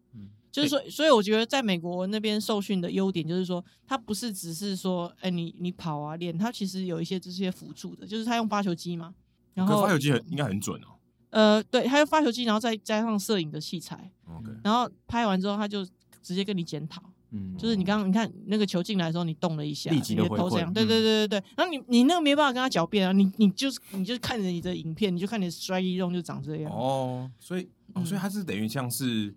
就是说，所以我觉得在美国那边受训的优点就是说，他不是只是说，哎，你你跑啊练，他其实有一些这些辅助的，就是他用发球机嘛，然后
发球机很应该很准哦。
呃，对，他用发球机，然后再加上摄影的器材
，OK，
然后拍完之后他就直接跟你检讨，嗯，就是你刚刚你看那个球进来的时候，你动了一下，
立即的回馈，
对对。对对对，然后你你那个没办法跟他狡辩啊，你你就是你就是看着你的影片，你就看你的 strike 移动就长这样
哦，所以哦，所以他是等于像是。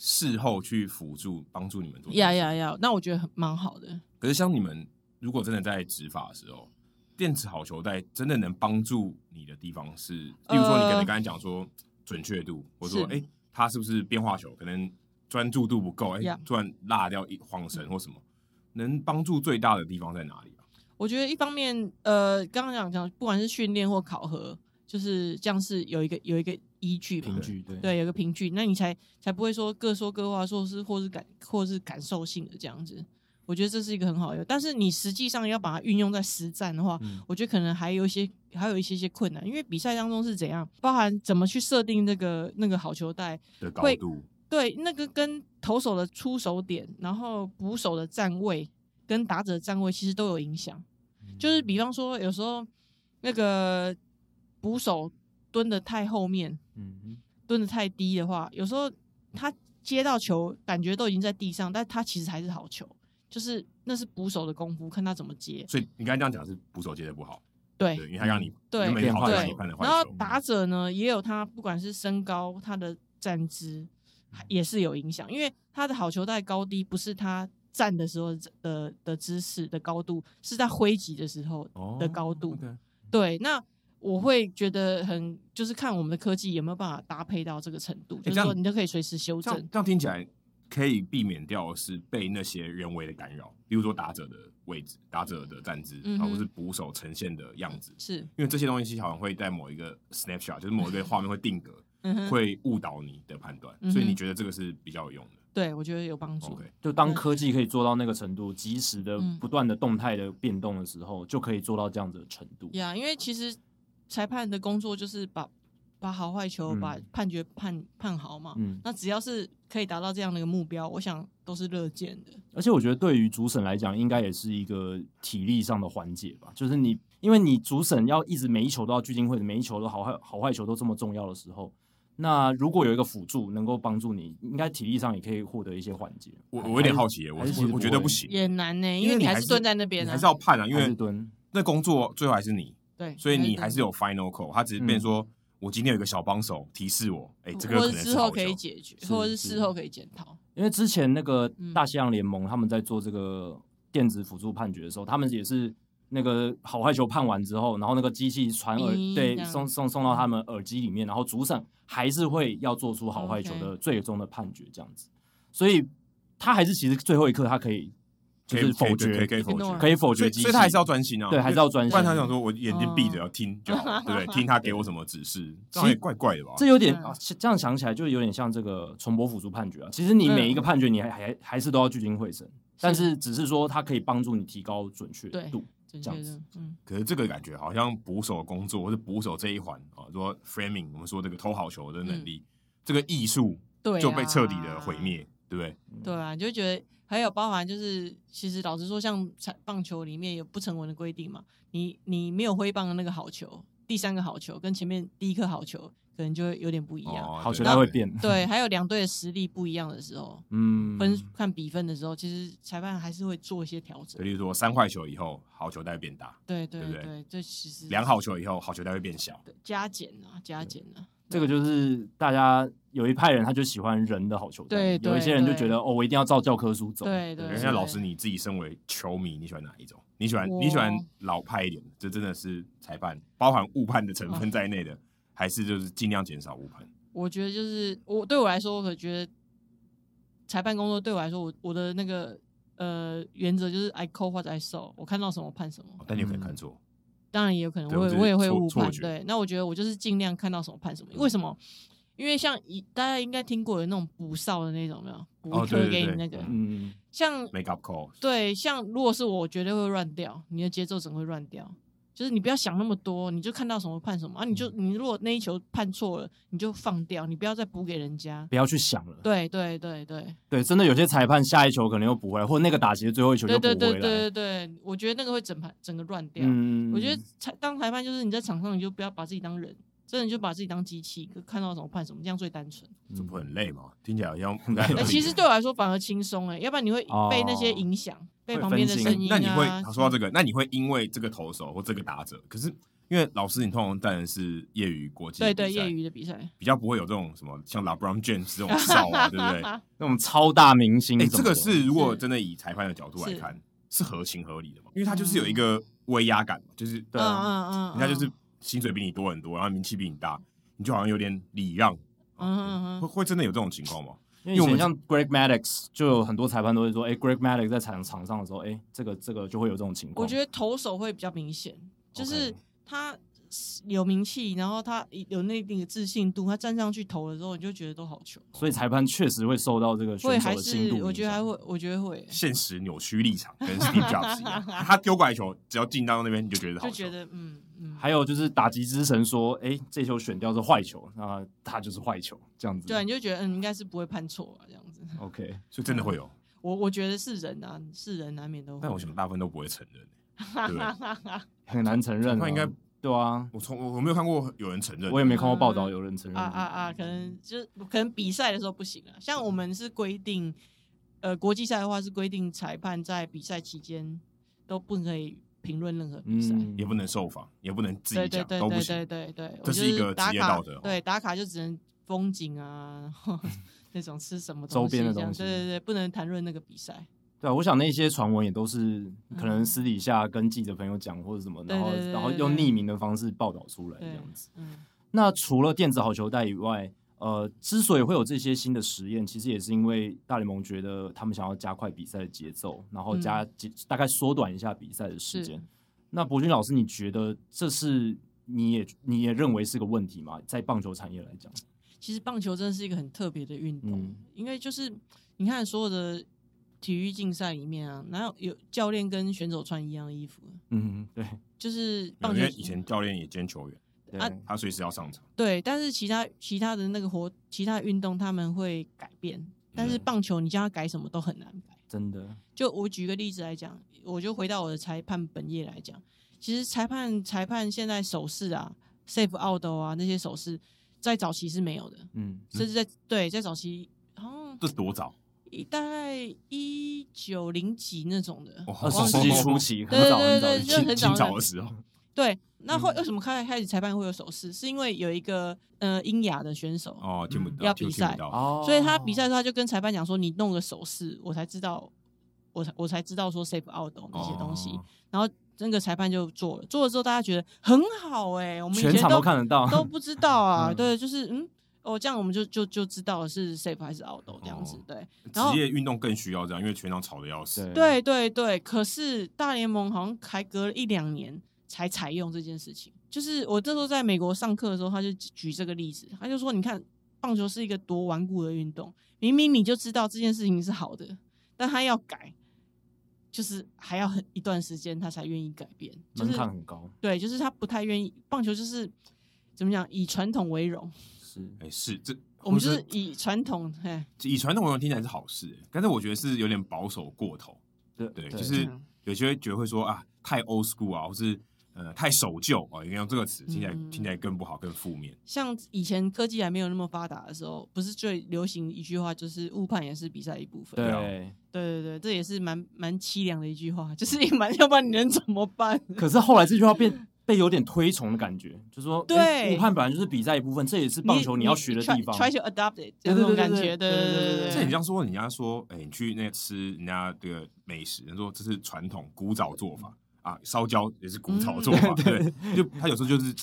事后去辅助帮助你们做
呀呀呀，那我觉得很蛮好的。
可是像你们如果真的在执法的时候，电子好球带真的能帮助你的地方是，例如说你可能刚才讲说准确度，呃、或者说哎，他是不是变化球，可能专注度不够，哎突然落掉一晃神或什么，能帮助最大的地方在哪里啊？
我觉得一方面，呃，刚刚讲讲，不管是训练或考核，就是这样是有一个有一个。依据
凭据对
对，有个凭据，那你才才不会说各说各话，说是或是感或是感受性的这样子。我觉得这是一个很好的，但是你实际上要把它运用在实战的话，嗯、我觉得可能还有一些还有一些些困难，因为比赛当中是怎样，包含怎么去设定那个那个好球带
的高度，
对，那个跟投手的出手点，然后捕手的站位跟打者的站位其实都有影响。嗯、就是比方说，有时候那个捕手。蹲的太后面，嗯，蹲的太低的话，有时候他接到球，感觉都已经在地上，但他其实还是好球，就是那是捕手的功夫，看他怎么接。
所以你刚才这样讲是捕手接的不好，
对，
因为他让你
对。
对，
然后打者呢也有他不管是身高，他的站姿也是有影响，因为他的好球带高低不是他站的时候的的姿势的高度，是在挥击的时候的高度，对，那。我会觉得很，就是看我们的科技有没有办法搭配到这个程度，就是说你都可以随时修正。
这样听起来可以避免掉是被那些人为的干扰，比如说打者的位置、打者的站姿，嗯、哼或是捕手呈现的样子。是因为这些东西好像会在某一个 snapshot，就是某一个 (laughs) 画面会定格，会误导你的判断。嗯、所以你觉得这个是比较有用的？
对，我觉得有帮助。
Okay. 就当科技可以做到那个程度，及时的、不断的动态的变动的时候，就可以做到这样子的程度。
呀，因为其实。裁判的工作就是把把好坏球，把判决判判好嘛。嗯，那只要是可以达到这样的一个目标，我想都是乐见的。
而且我觉得对于主审来讲，应该也是一个体力上的缓解吧。就是你，因为你主审要一直每一球都要聚精会神，每一球都好坏好坏球都这么重要的时候，那如果有一个辅助能够帮助你，应该体力上也可以获得一些缓解。
我我有点好奇，我我我觉得不行，
也难呢，因为你还是蹲在那边，
还是要判啊，因为
蹲
那工作最后还是你。
对，
所以你还是有 final call，他只是变说，我今天有一个小帮手提示我，哎，这个可能是
之后可以解决，或者是事后可以检讨。
因为之前那个大西洋联盟他们在做这个电子辅助判决的时候，他们也是那个好坏球判完之后，然后那个机器传耳对送送送到他们耳机里面，然后主审还是会要做出好坏球的最终的判决这样子。所以他还是其实最后一刻他可以就是否决，
可以否决，
可以否决机器，
所以他还是要专心啊，
对，还是要专心。
不然他想说我眼睛闭着要听就好，对不对？(laughs) 听他给我什么指示，这样也怪怪的吧？
这有点啊，这样想起来就有点像这个重播辅助判决啊。其实你每一个判决你还还还是都要聚精会神，但是只是说它可以帮助你提高准确度，这样子。
嗯，可是这个感觉好像捕手的工作或者捕手这一环啊，说 framing，我们说这个投好球的能力，这个艺术就被彻底的毁灭，对不对？
对啊，就觉得。还有包含就是，其实老实说，像棒球里面有不成文的规定嘛，你你没有挥棒的那个好球，第三个好球跟前面第一颗好球可能就会有点不一样，
哦、好球它会变。
对，还有两队的实力不一样的时候，嗯，分看比分的时候，其实裁判还是会做一些调整。
比如说三坏球以后，好球带会变大，
对对对，对
对
这其实
两好球以后，好球带会变小，
加减啊，加减啊。
这个就是大家有一派人，他就喜欢人的好球队，有一些人就觉得哦，我一定要照教科书走。
对对。
人家老师，你自己身为球迷，你喜欢哪一种？你喜欢你喜欢老派一点的？这真的是裁判包含误判的成分在内的，(laughs) 还是就是尽量减少误判？
我觉得就是我对我来说，我可觉得裁判工作对我来说，我我的那个呃原则就是 I call what I saw，我看到什么判什么。
但你有可能看错。
当然也有可能，我我也会误判。对，那我觉得我就是尽量看到什么判什么。为什么？因为像一大家应该听过有那种补哨的那种，没有？补课给你那个，嗯，像
make up call，
对，像如果是我，绝对会乱掉，你的节奏整个会乱掉。就是你不要想那么多，你就看到什么判什么啊！你就你如果那一球判错了，你就放掉，你不要再补给人家，
不要去想了。
对对对对
对，真的有些裁判下一球可能又补回来，或者那个打击的最后一球又补回来。对对对对
对，我觉得那个会整盘整个乱掉。嗯，我觉得裁当裁判就是你在场上你就不要把自己当人。真的就把自己当机器，看到什么判什么，这样最单纯。
这不很累吗？听起来好像。(laughs)
其实对我来说反而轻松哎，要不然你会被那些影响，被旁边的声音。
那你会说到这个，那你会因为这个投手或这个打者，可是因为老师你通常带的是业余国际，
对对，业余的比赛
比较不会有这种什么像 LeBron James 这种 (laughs) 哨啊，对不对？(laughs)
那种超大明星。
哎，这个是如果真的以裁判的角度来看，是合情合理的嘛？因为他就是有一个威压感嘛，就是对啊，嗯嗯，人家就是。薪水比你多很多，然后名气比你大，你就好像有点礼让，嗯，会会真的有这种情况吗？
因为我们像 Greg Maddox 就有很多裁判都会说，哎，Greg Maddox 在场场上的时候，哎，这个这个就会有这种情况。
我觉得投手会比较明显，就是他。有名气，然后他有那定的自信度，他站上去投的时候，你就觉得都好球。
所以裁判确实会受到这个选手的心度。
我觉得还会，我觉得会。
现实扭曲立场，跟 Steve Jobs 一样，(laughs) 他丢过来球，只要进到那边，你就觉得好球。
就觉得嗯嗯。
还有就是打击之神说，哎，这球选掉是坏球，那他就是坏球，这样子。
对，你就觉得嗯，应该是不会判错啊，这样子。
OK，(laughs)
所以真的会有。
我我觉得是人啊，是人难免都会。
但我想大部分都不会承认，对，(laughs)
很难承认。
他应该。
对啊，
我从我我没有看过有人承认，
我也没看过报道有人承认。
啊啊啊！可能就可能比赛的时候不行啊，像我们是规定，呃，国际赛的话是规定裁判在比赛期间都不可以评论任何比赛，
也不能受访，也不能自己讲，都不行。
对对对，
这是一个职业道德。
对，打卡就只能风景啊，然后 (laughs) 那种吃什么
周边的东西，
对对对，不能谈论那个比赛。
对啊，我想那些传闻也都是可能私底下跟记者朋友讲或者什么，然后然后用匿名的方式报道出来这样子。那除了电子好球带以外，呃，之所以会有这些新的实验，其实也是因为大联盟觉得他们想要加快比赛的节奏，然后加大概缩短一下比赛的时间。那博君老师，你觉得这是你也你也认为是个问题吗？在棒球产业来讲，
其实棒球真的是一个很特别的运动，因为就是你看所有的。体育竞赛里面啊，哪有有教练跟选手穿一样的衣服？
嗯，对，
就是
棒球。因为以前教练也兼球员，啊，他随时要上场。
对，但是其他其他的那个活，其他运动他们会改变，但是棒球你叫他改什么都很难改，
真的。
就我举个例子来讲，我就回到我的裁判本业来讲，其实裁判裁判现在手势啊，safe out 啊那些手势，在早期是没有的，嗯，甚至在对在早期，哦，
这是多早？
大概一九零几那种的，
二十世纪初期，
对对对对，就很
早的时候。
对，那后为什么开开始裁判会有手势？是因为有一个呃英雅的选手
哦，听不到
要比赛哦，所以他比赛的时候他就跟裁判讲说：“你弄个手势，我才知道，我才我才知道说 safe out 那些东西。”然后那个裁判就做了，做了之后大家觉得很好哎，我们以前
全场都看得到，
都不知道啊。(laughs) 对，就是嗯。哦，这样我们就就就知道是 safe 还是 out 这样子。对，
职业运动更需要这样，因为全场吵得要死。
对对对，可是大联盟好像还隔了一两年才采用这件事情。就是我这时候在美国上课的时候，他就举这个例子，他就说：“你看，棒球是一个多顽固的运动，明明你就知道这件事情是好的，但他要改，就是还要很一段时间他才愿意改变，就是、
门槛很高。
对，就是他不太愿意。棒球就是怎么讲，以传统为荣。
是，哎、欸，是这，
我们就是以传统，哎，
以传统文化听起来是好事，但是我觉得是有点保守过头。对对，就是有些人觉得会说啊，太 old school 啊，或是。呃，太守旧啊，应该用这个词，听起来、嗯、听起来更不好，更负面。
像以前科技还没有那么发达的时候，不是最流行一句话，就是误判也是比赛一部分。
对，
对对对，这也是蛮蛮凄凉的一句话，就是 (laughs) 你蛮，要不然你能怎么办？
可是后来这句话变被有点推崇的感觉，就是说，
对，
误判本来就是比赛一部分，这也是棒球你要学的地方。
Try, try to adopt it，这种感觉，对对对对。
这你这样说，人家说，哎，你去那吃人家这个美食，人说这是传统古早做法。啊，烧焦也是古早做法，嗯、对，就他有时候就是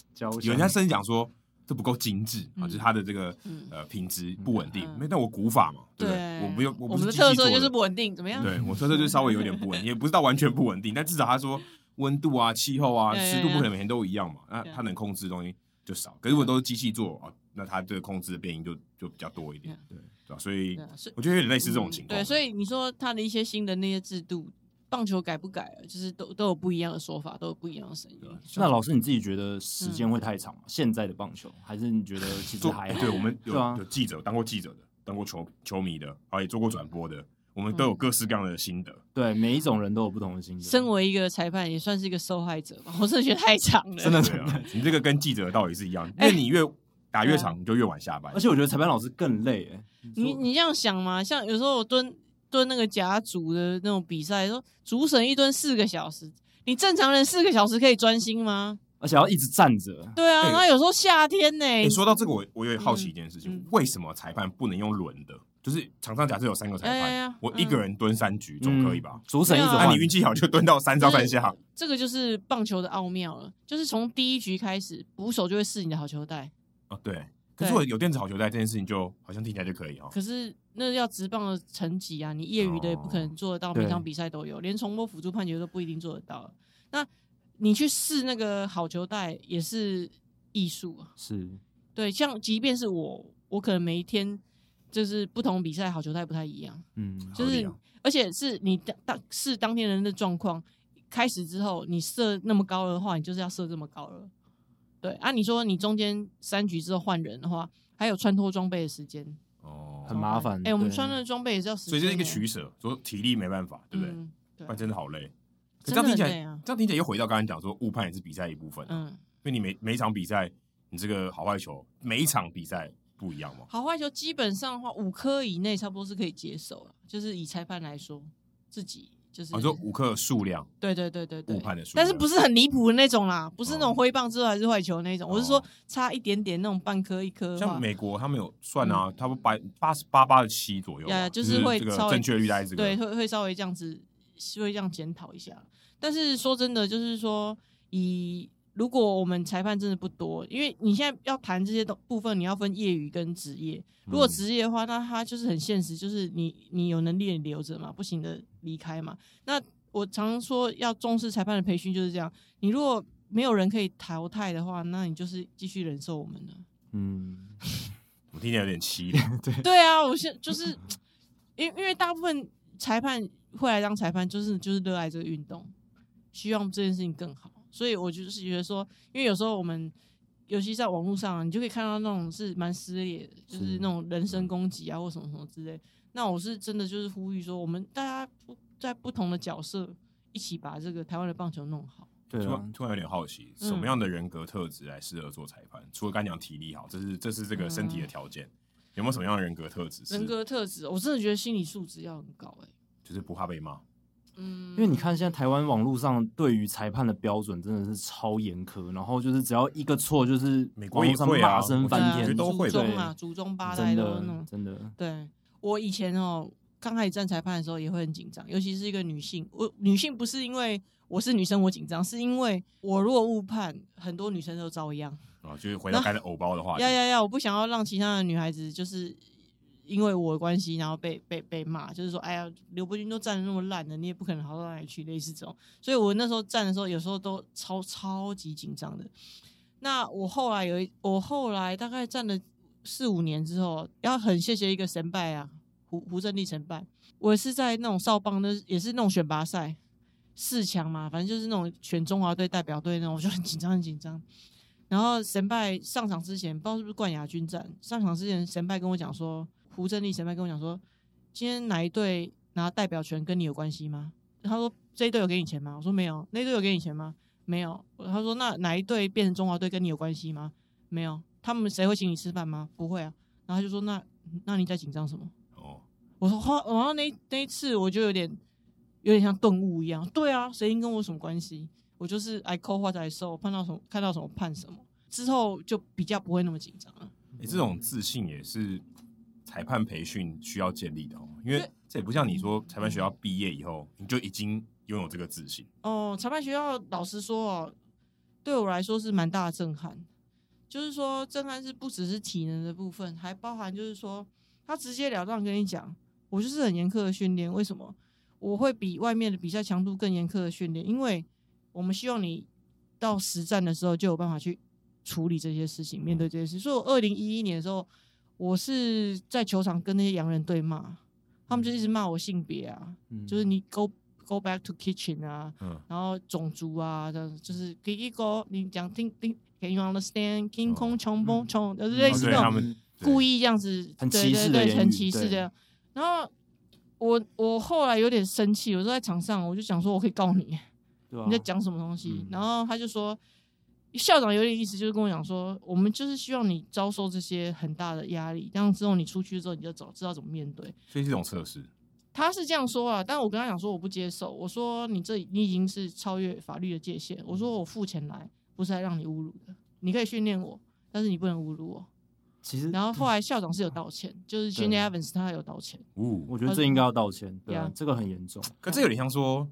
有人家甚至讲说这不够精致啊，就是他的这个呃品质不稳定。没，但我古法嘛，对不对？我不用，我
们的特色就是不稳定，怎么样？
对我特色就稍微有点不稳定，也不是到完全不稳定，但至少他说温度啊、气候啊、湿度不可能每天都一样嘛，那它能控制的东西就少。可是如果都是机器做啊，那它这个控制的变因就就比较多一点，对对吧？所以我觉得有点类似这种情况。
对，所以你说它的一些新的那些制度。棒球改不改，就是都都有不一样的说法，都有不一样的声音。
那老师你自己觉得时间会太长吗？嗯、现在的棒球，还是你觉得其实还好？
对，我们有有记者当过记者的，当过球球迷的，啊，也做过转播的，我们都有各式各样的心得。
对，每一种人都有不同的心得。
身为一个裁判，也算是一个受害者吧。(laughs) 我真的觉得太长了，
真的对啊。你这个跟记者的道理是一样，因为你越打越长，你就越晚下班。
而且我觉得裁判老师更累。哎，
你你这样想嘛？像有时候我蹲。蹲那个甲组的那种比赛，说主审一蹲四个小时，你正常人四个小时可以专心吗？
而且要一直站着。
对啊，然后、有时候夏天呢、欸。你、欸、
说到这个，我我有点好奇一件事情，为什么裁判不能用轮的？就是场上假设有三个裁判，哎、呀呀我一个人蹲三局、嗯、总可以吧？
主审一直，
那你运气好就蹲到三上三下。
这个就是棒球的奥妙了，就是从第一局开始，捕手就会试你的好球带。
哦，对。可是我有电子好球带这件事情，就好像听起来就可以哦。
可是那要直棒的成绩啊，你业余的也不可能做得到，每场比赛都有，连重播辅助判决都不一定做得到。那你去试那个好球带也是艺术啊。
是，
对，像即便是我，我可能每一天就是不同比赛好球带不太一样。嗯，就是而且是你当当是当天人的状况开始之后，你射那么高的话，你就是要射这么高了。对啊，你说你中间三局之后换人的话，还有穿脱装备的时间
哦，很麻烦。
哎，我们穿的装备也是要时间，
所以这是一个取舍，说体力没办法，对不对？不然真的好累。这样听起来，这样听起来又回到刚才讲说误判也是比赛一部分。嗯，因为你每每一场比赛，你这个好坏球每一场比赛不一样吗。
好坏球基本上的话，五颗以内差不多是可以接受了，就是以裁判来说自己。就是
我说五颗数量，
对对对对对，
误判的数量，
但是不是很离谱的那种啦，不是那种挥棒之后还是坏球那种，我是说差一点点那种半颗一颗。
像美国他们有算啊，差不多八八十八八十七左右，
就是会稍微
正确率在这个，
对，会会稍微这样子，是会这样检讨一下。但是说真的，就是说以。如果我们裁判真的不多，因为你现在要谈这些东部分，你要分业余跟职业。如果职业的话，那他就是很现实，就是你你有能力你留着嘛，不行的离开嘛。那我常说要重视裁判的培训就是这样。你如果没有人可以淘汰的话，那你就是继续忍受我们的。
嗯，(laughs) 我听起来有点凄凉。(laughs) 对
对啊，我现就是因因为大部分裁判会来当裁判，就是就是热爱这个运动，希望这件事情更好。所以我就是觉得说，因为有时候我们，尤其在网络上啊，你就可以看到那种是蛮撕裂的，就是那种人身攻击啊，或什么什么之类。那我是真的就是呼吁说，我们大家不在不同的角色，一起把这个台湾的棒球弄好。
对啊，突然突然有点好奇，什么样的人格特质来适合做裁判？嗯、除了刚讲体力好，这是这是这个身体的条件，嗯、有没有什么样的人格特质？
人格特质，我真的觉得心理素质要很高，哎，
就是不怕被骂。
嗯，因为你看现在台湾网络上对于裁判的标准真的是超严苛，然后就是只要一个错，就是美国上骂声翻天，
都会祖宗啊，祖宗八代都那种，
真的。
对，我以前哦，刚开始站裁判的时候也会很紧张，尤其是一个女性，我女性不是因为我是女生我紧张，是因为我如果误判，很多女生都遭殃。
啊，就是回到刚才偶包的话，
要要要，我不想要让其他的女孩子就是因为我的关系，然后被被被骂，就是说，哎呀，刘伯钧都站的那么烂的，你也不可能好到哪里去，类似这种。所以我那时候站的时候，有时候都超超级紧张的。那我后来有一，我后来大概站了四五年之后，要很谢谢一个神拜啊，胡胡正立神拜。我是在那种少棒的，也是那种选拔赛四强嘛，反正就是那种选中华队代表队那种，我就很紧张很紧张。然后神拜上场之前，不知道是不是冠亚军战，上场之前神拜跟我讲说，胡正立神拜跟我讲说，今天哪一队拿代表权跟你有关系吗？他说这一队有给你钱吗？我说没有。那一队有给你钱吗？没有。他说那哪一队变成中华队跟你有关系吗？没有。他们谁会请你吃饭吗？不会啊。然后他就说那那你在紧张什么？哦我说哇，然后那那一次我就有点有点像顿悟一样。对啊，谁跟我什么关系？我就是 I call what I saw，看到什么看到什么判什么，之后就比较不会那么紧张了。
你、欸、这种自信也是裁判培训需要建立的哦，因为这也不像你说裁判学校毕业以后你就已经拥有这个自信
哦。裁判学校老实说哦，对我来说是蛮大的震撼，就是说震撼是不只是体能的部分，还包含就是说他直截了当跟你讲。我就是很严苛的训练，为什么我会比外面的比赛强度更严苛的训练？因为我们希望你到实战的时候就有办法去处理这些事情，面对这些事。所以，我二零一一年的时候，我是在球场跟那些洋人对骂，他们就一直骂我性别啊，嗯、就是你 go go back to kitchen 啊，嗯、然后种族啊，这样就是给一个你讲听听，Can you understand？King Kong 冲锋冲，就是类似那种故意这样子，
很歧视
对对对，很歧视这样。然后我我后来有点生气，我说在场上，我就想说我可以告你，啊、你在讲什么东西？嗯、然后他就说，校长有点意思，就是跟我讲说，我们就是希望你遭受这些很大的压力，这样之后你出去之后你就早知道怎么面对。
所以这种测试，
他是这样说啊，但我跟他讲说我不接受，我说你这你已经是超越法律的界限，我说我付钱来不是来让你侮辱的，你可以训练我，但是你不能侮辱我。
其实，
然后后来校长是有道歉，就是 Jenny Evans 他有道歉。
哦，我觉得这应该要道歉，对啊，这个很严重。
可这有点像说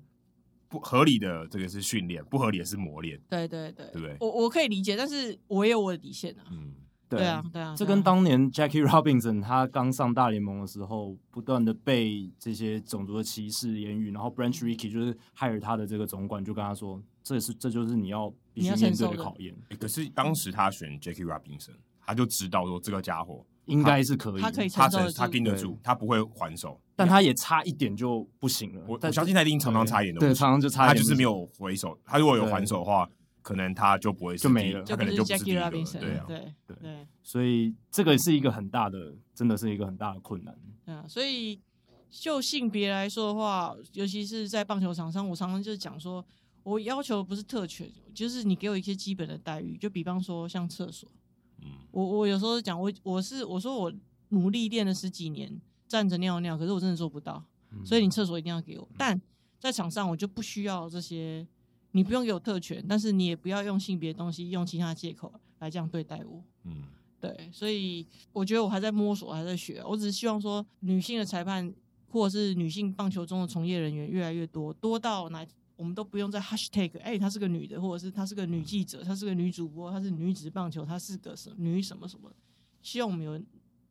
不合理的这个是训练，不合理的是磨练。
对对对，
对不对？
我我可以理解，但是我也有我的底线啊。嗯，对啊对啊，
这跟当年 Jackie Robinson 他刚上大联盟的时候，不断的被这些种族的歧视言语，然后 Branch Rickey 就是害了他的这个总管，就跟他说，这是这就是你要必须面对的考验。
可是当时他选 Jackie Robinson。他就知道说这个家伙
应该是可以，
他可以
他他盯得住，他不会还手，
但他也差一点就不行了。
我我相信他一定常常差一点的，
对，常常就差，
他就是没有回手。他如果有还手的话，可能他就不会
就没了，
他可能就不是第一个。
对啊，
对对，所以这个是一个很大的，真的是一个很大的困难。
对啊，所以就性别来说的话，尤其是在棒球场上，我常常就是讲说，我要求不是特权，就是你给我一些基本的待遇，就比方说像厕所。我我有时候讲，我我是我说我努力练了十几年，站着尿尿，可是我真的做不到，所以你厕所一定要给我。但在场上我就不需要这些，你不用给我特权，但是你也不要用性别的东西，用其他的借口来这样对待我。嗯，对，所以我觉得我还在摸索，还在学。我只是希望说，女性的裁判或者是女性棒球中的从业人员越来越多，多到哪。我们都不用再 hashtag，哎、欸，她是个女的，或者是她是个女记者，她是个女主播，她是女子棒球，她是个什么女什么什么。希望我们有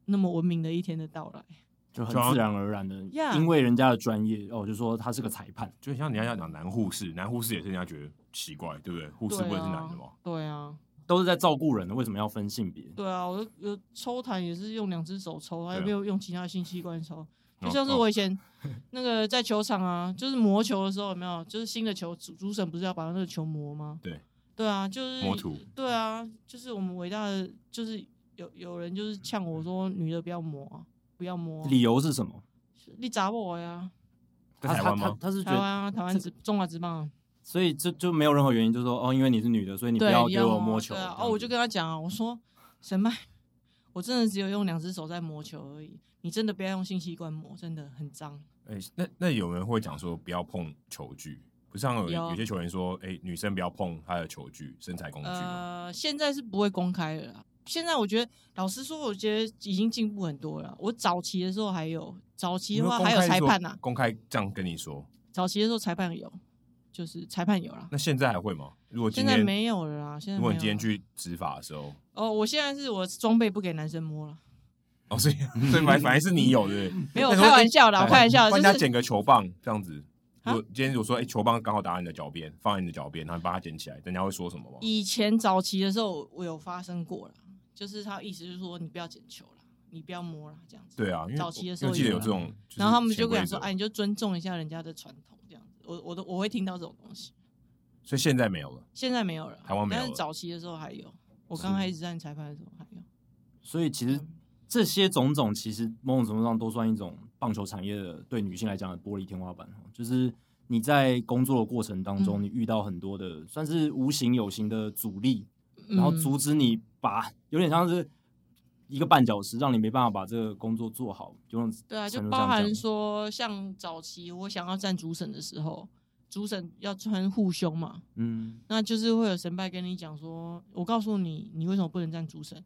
那么文明的一天的到来，
就很自然而然的，Yeah. 因为人家的专业哦，就说她是个裁判，
就像你要讲男护士，男护士也是人家觉得奇怪，对不对？护士不会是男的吗？
对啊，
都是在照顾人的，为什么要分性别？
对啊，我有抽痰也是用两只手抽，还有没有用其他性器官抽？就像是我以前那个在球场啊，就是磨球的时候有没有？就是新的球主主审不是要把那个球磨吗？
对，
对啊，就是
磨土。
对啊，就是我们伟大的，就是有有人就是呛我说女的不要磨啊，不要磨。
理由是什么？
你砸我呀？
台湾吗？
他是
台湾啊，台湾职中华职棒。
所以就就没有任何原因，就是说哦，因为你是女的，所以你不要给我摸球。
哦，我就跟他讲啊，我说神麦，我真的只有用两只手在磨球而已。你真的不要用性器官磨，真的很脏。
哎、欸，那那有人会讲说不要碰球具，不像有有，有些球员说，哎、欸，女生不要碰她的球具、身材工具。
呃，现在是不会公开的啦。现在我觉得，老实说，我觉得已经进步很多了。我早期的时候还有，早期的话还有裁判呐、啊，
公开这样跟你说。
早期的时候裁判有，就是裁判有了。
那现在还会吗？如果
现在没有了啦。现在
如果你今天去执法的时候，
哦，我现在是我装备不给男生摸了。
哦，所以 (laughs) 所以反反而是你有的，(laughs)
没有开玩笑的，我开玩笑，
帮人家捡个球棒这样子。我今天我说，哎，球棒刚好打在你的脚边，放在你的脚边，然后你把它捡起来，人家会说什么吗？
以前早期的时候，我有发生过了，就是他意思就是说，你不要捡球了，你不要摸了，这样子。
对啊，
早期的时候
记得有这种，
然后他们就跟我说，哎，你就尊重一下人家的传统。我我都我会听到这种东西。
所以现在没有了，
现在没有了，
台湾没有，
但是早期的时候还有。我刚开始站裁判的时候还有。
所以其实。这些种种其实某种程度上都算一种棒球产业的对女性来讲的玻璃天花板，就是你在工作的过程当中，你遇到很多的算是无形有形的阻力，然后阻止你把有点像是一个绊脚石，让你没办法把这个工作做好。就
对啊，就包含说像早期我想要站主审的时候，主审要穿护胸嘛，嗯，那就是会有神拜跟你讲说，我告诉你，你为什么不能站主审？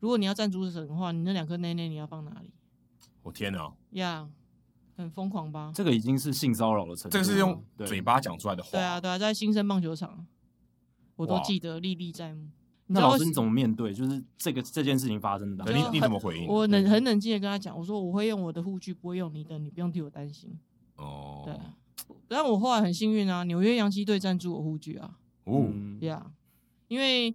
如果你要站主审的话，你那两颗内内你要放哪里？
我天哪！
呀，很疯狂吧？
这个已经是性骚扰的程度。
这个是用嘴巴讲出来的话。
对啊，对啊，在新生棒球场，我都记得历历在目。
那老师你怎么面对？就是这个这件事情发生的，
你你怎么回应？
我冷很冷静的跟他讲，我说我会用我的护具，不会用你的，你不用替我担心。哦。对。但我后来很幸运啊，纽约洋基队赞助我护具啊。哦。呀，因为。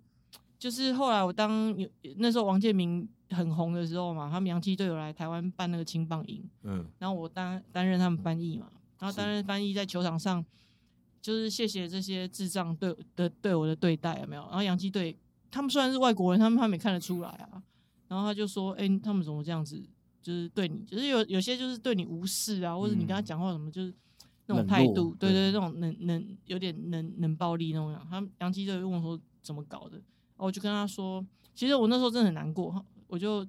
就是后来我当有那时候王建民很红的时候嘛，他们洋基队有来台湾办那个青棒营，嗯，然后我担担任他们翻译嘛，然后担任翻译在球场上，就是谢谢这些智障对的对我的对待有没有？然后洋基队他们虽然是外国人，他们他们也看得出来啊，然后他就说，哎、欸，他们怎么这样子，就是对你，就是有有些就是对你无视啊，或者你跟他讲话什么，就是那种态度，对，对对，那种冷冷有点冷冷暴力那种样，他们洋基就问我说怎么搞的？我就跟他说，其实我那时候真的很难过，我就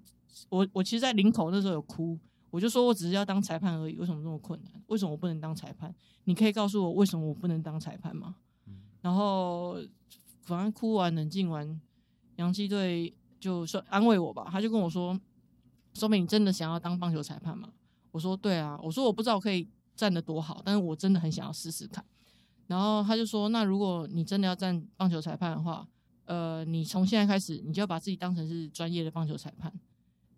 我我其实，在领口那时候有哭，我就说我只是要当裁判而已，为什么这么困难？为什么我不能当裁判？你可以告诉我为什么我不能当裁判吗？嗯、然后反正哭完冷静完，洋基队就说安慰我吧，他就跟我说：“说明你真的想要当棒球裁判吗？”我说：“对啊。”我说：“我不知道我可以站得多好，但是我真的很想要试试看。”然后他就说：“那如果你真的要站棒球裁判的话。”呃，你从现在开始，你就要把自己当成是专业的棒球裁判，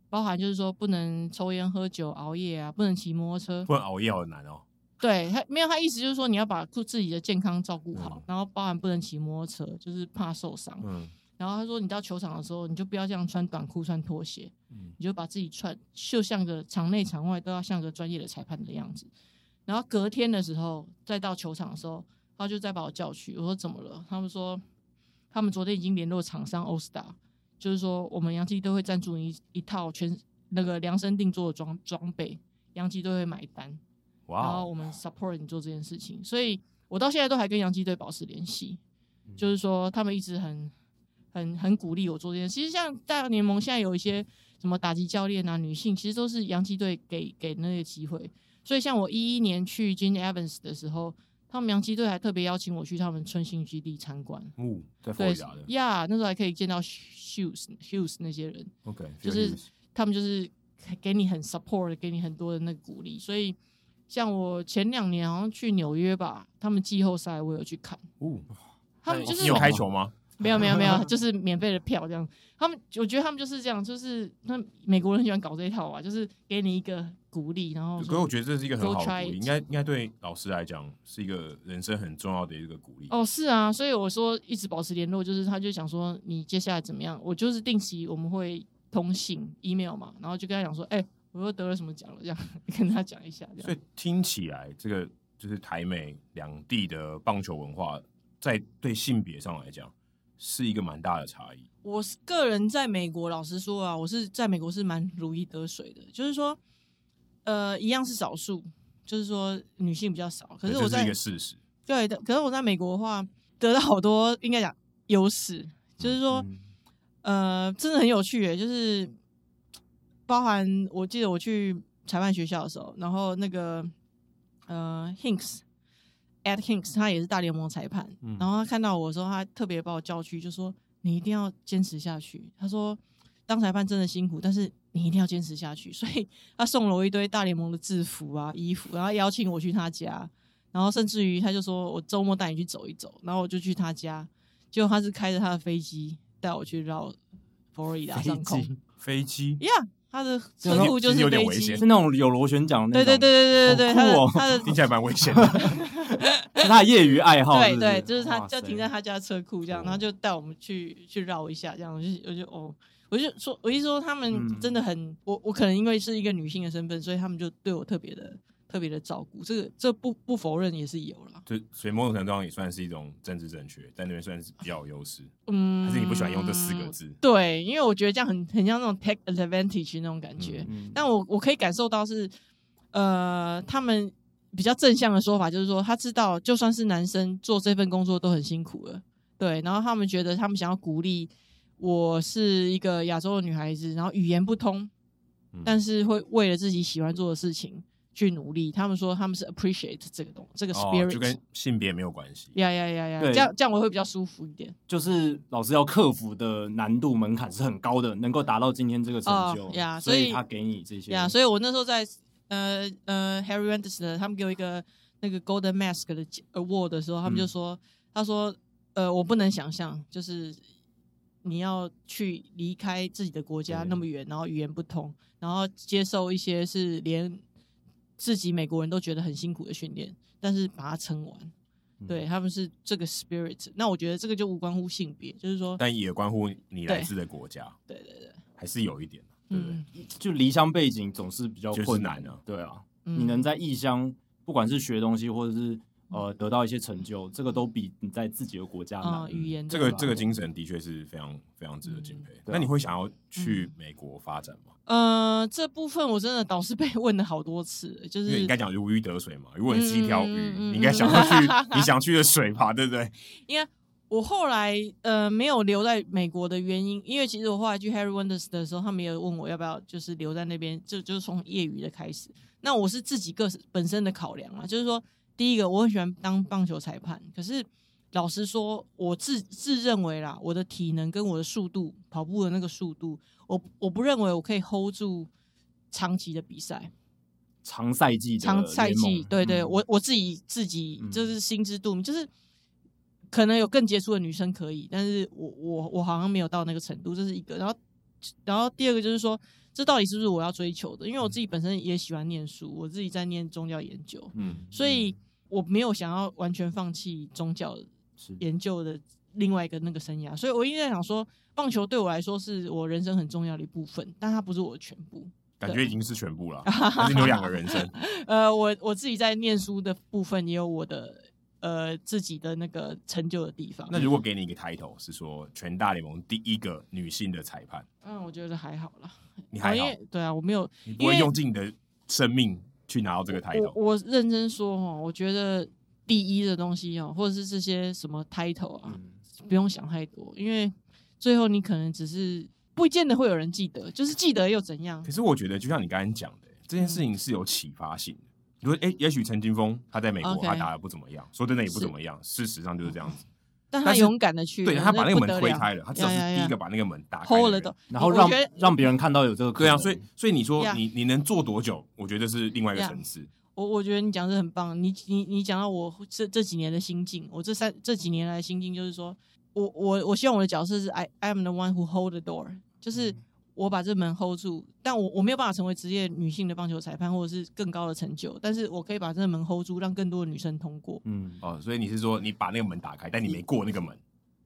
包含就是说不能抽烟喝酒、熬夜啊，不能骑摩托车。
不能熬夜好难哦。
对他没有，他意思就是说你要把自己的健康照顾好，嗯、然后包含不能骑摩托车，就是怕受伤。嗯。然后他说，你到球场的时候，你就不要这样穿短裤、穿拖鞋，嗯、你就把自己穿就像个场内场外都要像个专业的裁判的样子。然后隔天的时候再到球场的时候，他就再把我叫去，我说怎么了？他们说。他们昨天已经联络厂商欧 star，就是说我们洋基队会赞助你一一套全那个量身定做的装装备，洋基队会买单，Wow. 然后我们 support 你做这件事情。所以我到现在都还跟洋基队保持联系，嗯、就是说他们一直很很很鼓励我做这件事。其实像大联盟现在有一些什么打击教练啊，女性其实都是洋基队给给那个机会。所以像我一一年去 Gene Evans 的时候。他们洋基队还特别邀请我去他们春训基地参观。哦，在佛罗里达的。呀，那时候还可以见到 Hughes Hughes 那些人。OK，就是他们就是给你很 support，给你很多的那个鼓励。所以，像我前两年好像去纽约吧，他们季后赛我有去看。哦，他们就是
你有开球吗？
没有没有没有，(laughs) 就是免费的票这样。他们我觉得他们就是这样，就是那美国人很喜欢搞这一套啊，就是给你一个鼓励，然后。可
是我觉得这是一个很好的鼓励，应该应该对老师来讲是一个人生很重要的一个鼓励。
哦，是啊，所以我说一直保持联络，就是他就想说你接下来怎么样，我就是定期我们会通信 email 嘛，然后就跟他讲说，哎、欸，我又得了什么奖了，这样 (laughs) 跟他讲一下。
所以听起来这个就是台美两地的棒球文化，在对性别上来讲。是一个蛮大的差异。
我个人在美国，老实说啊，我是在美国是蛮如鱼得水的。就是说，呃，一样是少数，就是说女性比较少。可是我在
是一个事实。
对的，可是我在美国的话，得到好多应该讲优势。就是说，嗯、呃，真的很有趣诶，就是包含我记得我去裁判学校的时候，然后那个呃，Hinks。Hinks 他也是大联盟裁判，嗯、然后他看到我的时候，他特别把我叫去，就说你一定要坚持下去。他说当裁判真的辛苦，但是你一定要坚持下去。(laughs) 所以他送了我一堆大联盟的制服啊、衣服，然后邀请我去他家，然后甚至于他就说我周末带你去走一走，然后我就去他家，结果他是开着他的飞机带我去绕佛罗里达上空
飞机
呀。Yeah! 他的车库就是
有点危险，
是那种有螺旋桨的那种。
对对对对对对，
好酷哦，
他的
听起来蛮危险的。(laughs)
是他的业余爱好是是，
对对，就是他就停在他家车库这样，然后就带我们去去绕一下，这样我就我就哦，我就说，我一说他们真的很，嗯、我我可能因为是一个女性的身份，所以他们就对我特别的。特别的照顾，这个这不不否认也是有了，
就所以某种程度上也算是一种政治正确，在那边算是比较有优势。嗯，还是你不喜欢用这四个字？
对，因为我觉得这样很很像那种 take advantage 那种感觉。嗯嗯、但我我可以感受到是，呃，他们比较正向的说法就是说，他知道就算是男生做这份工作都很辛苦了，对。然后他们觉得他们想要鼓励我是一个亚洲的女孩子，然后语言不通，嗯、但是会为了自己喜欢做的事情。去努力，他们说他们是 appreciate 这个东这个 spirit，、哦、
就跟性别没有关系。
呀呀呀呀，这样这样我会比较舒服一点。
就是老师要克服的难度门槛是很高的，能够达到今天这个成就。
呀、哦，
所以他给你这些。
呀，所以我那时候在呃呃 Harry Wendelstein 他们给我一个那个 Golden Mask 的 award 的时候，他们就说，嗯、他说呃我不能想象，就是你要去离开自己的国家那么远，然后语言不通，然后接受一些是连。自己美国人都觉得很辛苦的训练，但是把它撑完，嗯、对他们是这个 spirit。那我觉得这个就无关乎性别，就是说，
但也关乎你来自的国家。
对对对，
还是有一点，对不对？嗯、
就离乡背景总是比较困难的，对啊。嗯、你能在异乡，不管是学东西，或者是呃得到一些成就，这个都比你在自己的国家难。
嗯、语言
这个这个精神的确是非常非常值得敬佩。嗯、那你会想要去美国发展吗？
呃，这部分我真的倒是被问了好多次，就是
你应该讲如鱼得水嘛。如果你是一条鱼，嗯、你应该想要去 (laughs) 你想去的水吧，对不对？(laughs)
因为我后来呃没有留在美国的原因，因为其实我后来去 Harry Wonders 的时候，他们也有问我要不要就是留在那边，就就是从业余的开始。那我是自己个本身的考量啊，就是说第一个我很喜欢当棒球裁判，可是老实说，我自自认为啦，我的体能跟我的速度，跑步的那个速度。我我不认为我可以 hold 住长期的比赛，
长赛季，
长赛季，对对，嗯、我我自己自己就是心知肚明，嗯、就是可能有更杰出的女生可以，但是我我我好像没有到那个程度，这是一个。然后然后第二个就是说，这到底是不是我要追求的？因为我自己本身也喜欢念书，我自己在念宗教研究，嗯，所以我没有想要完全放弃宗教研究的另外一个那个生涯，所以我一直在想说。棒球对我来说是我人生很重要的一部分，但它不是我的全部。
感觉已经是全部了，(laughs) 还是有两个人生。
呃，我我自己在念书的部分也有我的呃自己的那个成就的地方。
那如果给你一个 title 是说全大联盟第一个女性的裁判，
嗯，我觉得还好啦。
你还好？
对啊，我没有，
你不会用尽你的生命去拿到这个 title。
我，我认真说哦，我觉得第一的东西哦，或者是这些什么 title 啊，嗯、不用想太多，因为。最后，你可能只是不见得会有人记得，就是记得又怎样？
可是我觉得，就像你刚才讲的，这件事情是有启发性的。你说，哎，也许陈金峰他在美国他打的不怎么样，说真的也不怎么样，事实上就是这样子。(laughs)
但他勇敢的去，
对，他把那个门推开了，他至少是第一个把那个门打开了，
然后让让别人看到有这个对啊。
所以，所以你说你你能做多久？我觉得是另外一个层次。
我我觉得你讲的很棒。你你你讲到我这这几年的心境，我这三这几年来的心境就是说。我我我希望我的角色是 I I am the one who hold the door，就是我把这门 hold 住，但我我没有办法成为职业女性的棒球裁判或者是更高的成就，但是我可以把这个门 hold 住，让更多的女生通过。
嗯哦，所以你是说你把那个门打开，但你没过那个门，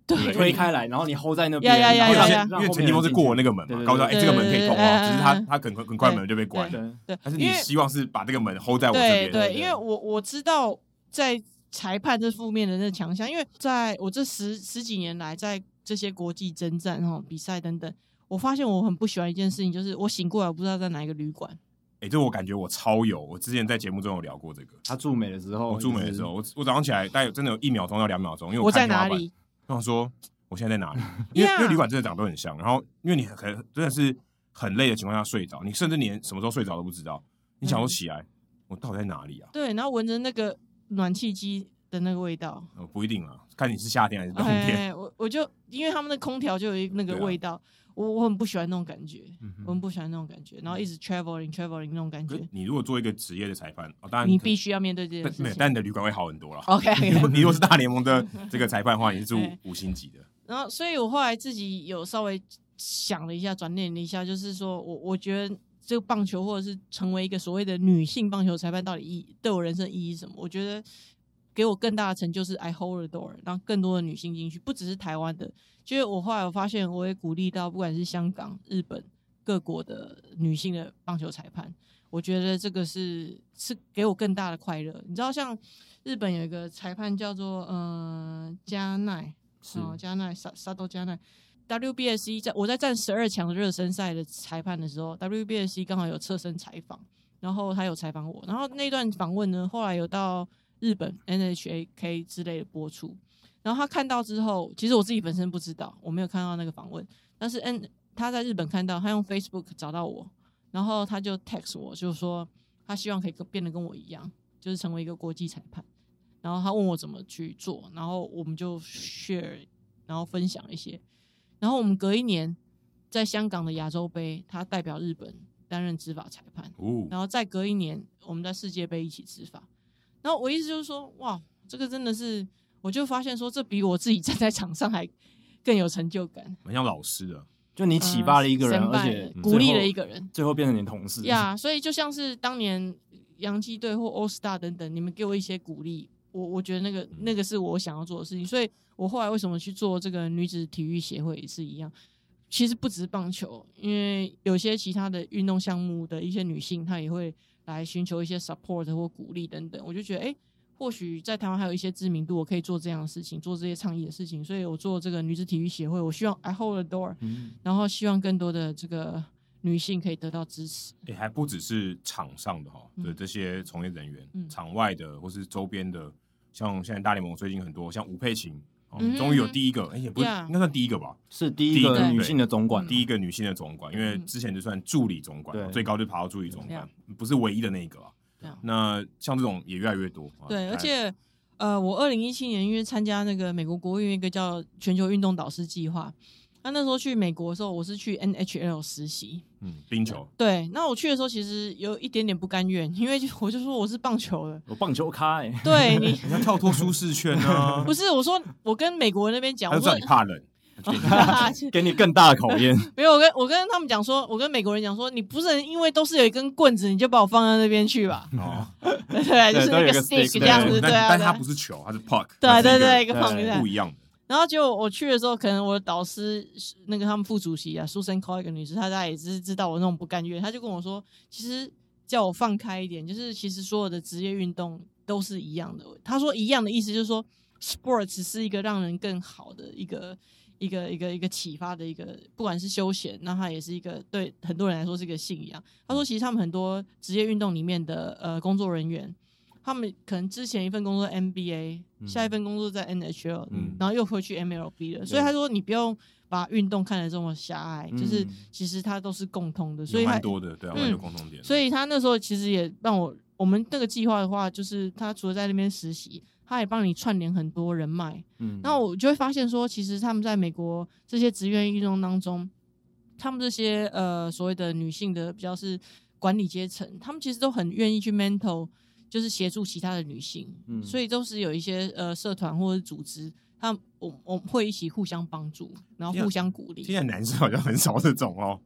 对，推开来，然后你 hold 在那边，
因为陈金峰是过那个门嘛，告诉他哎这个门可以通啊，只是他他很快很快门就被关了，对，但是你希望是把这个门 hold 在我这边，
对，因为我我知道在裁判这负面的那个强项，因为在我这十十几年来在。这些国际征战哈比赛等等，我发现我很不喜欢一件事情，就是我醒过来我不知道在哪一个旅馆。
哎、欸，这我感觉我超有，我之前在节目中有聊过这个。
他驻美的时候，
我驻美的时候，我我早上起来大概有真的有一秒钟到两秒钟，因为我，
我在哪里？
我想说我现在在哪里？(laughs) 因为因为旅馆真的长得都很像，然后因为你可能真的是很累的情况下睡着，你甚至连什么时候睡着都不知道。你想说起来，嗯、我到底在哪里啊？
对，然后闻着那个暖气机的那个味道。
呃，不一定啊，看你是夏天还是冬天。
哎、我我就因为他们的空调就有那个味道，啊、我我很不喜欢那种感觉，嗯、我很不喜欢那种感觉，然后一直 traveling traveling 那种感觉。
你如果做一个职业的裁判，哦，当然
你必须要面对这些事情，
但你的旅馆会好很多了。
OK，, okay. (laughs)
你如果是大联盟的这个裁判的话，你是住 (laughs) 五星级的。
然后，所以我后来自己有稍微想了一下，转念了一下，就是说我我觉得这个棒球或者是成为一个所谓的女性棒球裁判，到底意对我人生意义是什么？我觉得给我更大的成就是 I hold the door，让更多的女性进去，不只是台湾的。就是我后来我发现，我也鼓励到不管是香港、日本各国的女性的棒球裁判，我觉得这个是是给我更大的快乐。你知道，像日本有一个裁判叫做呃加奈。是哦，加奈沙沙多加奈，WBSC 在我在站十二强热身赛的裁判的时候，WBSC 刚好有侧身采访，然后他有采访我，然后那段访问呢，后来有到日本 NHK 之类的播出，然后他看到之后，其实我自己本身不知道，我没有看到那个访问，但是 N 他在日本看到，他用 Facebook 找到我，然后他就 text 我，就是说他希望可以变得跟我一样，就是成为一个国际裁判。然后他问我怎么去做，然后我们就 share，然后分享一些。然后我们隔一年在香港的亚洲杯，他代表日本担任执法裁判。哦。然后再隔一年，我们在世界杯一起执法。然后我意思就是说，哇，这个真的是，我就发现说，这比我自己站在场上还更有成就感。
很像老师的，
就你启发了一个人，
呃、
而且
鼓励了一个人，
最后变成你同事。
呀，所以就像是当年洋基队或 All Star 等等，你们给我一些鼓励。我我觉得那个那个是我想要做的事情，所以我后来为什么去做这个女子体育协会也是一样。其实不只是棒球，因为有些其他的运动项目的一些女性，她也会来寻求一些 support 或鼓励等等。我就觉得，哎，或许在台湾还有一些知名度，我可以做这样的事情，做这些倡议的事情。所以我做这个女子体育协会，我希望 I hold the door，然后希望更多的这个。女性可以得到支持，
也、欸、还不只是场上的哈的这些从业人员，嗯、场外的或是周边的，像现在大联盟最近很多，像吴佩琴，终于、嗯、有第一个，哎、欸，也不是 Yeah. 应该算第一个吧，
是第一个女性的总管，
第一个女性的总管，因为之前就算助理总管，对。最高就爬到助理总管，不是唯一的那一个那像这种也越来越多，
对，而且呃，我二零一七年因为参加那个美国国务院一个叫全球运动导师计划。那那时候去美国的时候，我是去 NHL 实习，
嗯，冰球。
对，那我去的时候其实有一点点不甘愿，(laughs) 因为我就说我是棒球的，
我棒球咖哎。
对你，(laughs)
你要跳脱舒适圈呢？(laughs)
不是，我说我跟美国人那边讲，
我说你怕冷，
给你更大的考验。
没有，我跟我跟他们讲说，我跟美国人讲说，你不是因为都是有一根棍子，你就把我放在那边去吧？哦，对，就是那个 stick 这样子，对啊。
但它不是球，它是 puck。
对对对，一个棒球
不一样的。
然后就我去的时候，可能我的导师那个他们副主席啊，Susan Call 一个女士，她大概也是知道我那种不甘愿，她就跟我说，其实叫我放开一点，就是其实所有的职业运动都是一样的。她说一样的意思就是说，sports 是一个让人更好的一个一个一个一个启发的一个，不管是休闲，那它也是一个对很多人来说是一个信仰。她说，其实他们很多职业运动里面的呃工作人员。他们可能之前一份工作 NBA，、嗯、下一份工作在 NHL，、嗯、然后又回去 MLB 了。所以他说你不用把运动看得这么狭隘，嗯、就是其实它都是共通的。所以蛮
多的，对啊，蛮有共同点、嗯。
所以他那时候其实也让我，我们那个计划的话，就是他除了在那边实习，他也帮你串联很多人脉。嗯，然后我就会发现说，其实他们在美国这些职业运动当中，他们这些呃所谓的女性的比较是管理阶层，他们其实都很愿意去 mentor。就是协助其他的女性，嗯，所以都是有一些呃社团或者组织，他我我们会一起互相帮助，然后互相鼓励。
现在男生好像很少这种哦，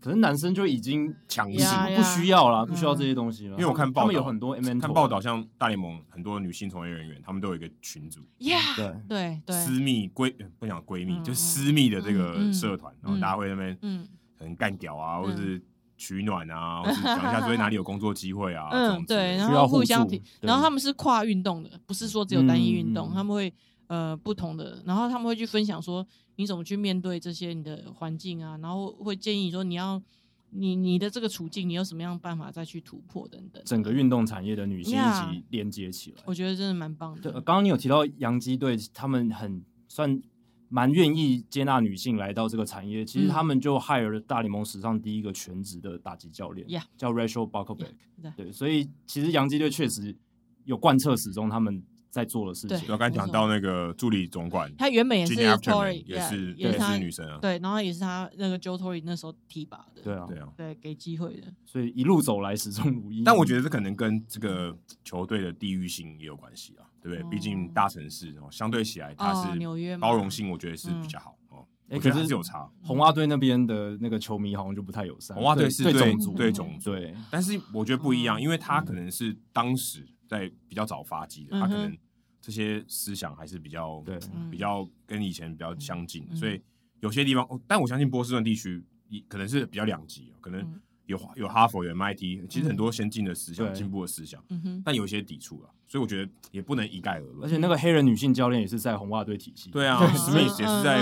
可是男生就已经强势，不需要啦，不需要这些东西了。因
为我看报道，他们
有很多 M，
看报道像大联盟很多女性从业人员，他们都有一个群组，
对对对，
私密闺不讲闺蜜，就私密的这个社团，然后大家会那边嗯，可能干屌啊，或者是。取暖啊，或者讲一下这边哪里有工作机会啊？(laughs)
嗯，对，然后互相提，然后他们是跨运动的，不是说只有单一运动，他们会呃不同的，然后他们会去分享说你怎么去面对这些你的环境啊，然后会建议说你要你你的这个处境，你有什么样的办法再去突破等等。整个运动产业的女性一起连接起来，我觉得真的蛮棒的。对，刚刚你有提到洋基队，他们很算。蛮愿意接纳女性来到这个产业，其实他们就 hire 了大联盟史上第一个全职的打击教练，Yeah. 叫 Rachel。Yeah. 对，所以其实洋基队确实有贯彻始终，他们
在做的事情。
对
我刚才讲到那个助理总管，
他原本也是 Tory，
也是
也是
女生啊，
对，然后也是他那个 Joe Tory 那时候提拔的，
对啊，
对啊。
对，给机会的。
所以一路走来始终如一。
但我觉得这可能跟这个球队的地域性也有关系啊，对不对？
哦
毕竟大城市哦，相对起来它
哦
是包容性，我觉得是比较好哦。
哎
我觉得
可是
还是有差。
红袜队那边的那个球迷好像就不太友善。
红袜队是对
对种族，
对种族，
对
但是我觉得不一样，
哦
因为他可能是当时在比较早发迹的，
嗯
他可能这些思想还是比较
对
嗯
比较跟以前比较相近，
嗯
所以有些地方，哦但我相信波士顿地区可能是比较两极，可能
嗯
有有哈佛有 MIT，其实很多先进的思想、
对。
进步的思想，但有一些抵触啊，所以我觉得也不能一概而论。
而且那个黑人女性教练也是在红袜队体系。
对啊，Smith 也是在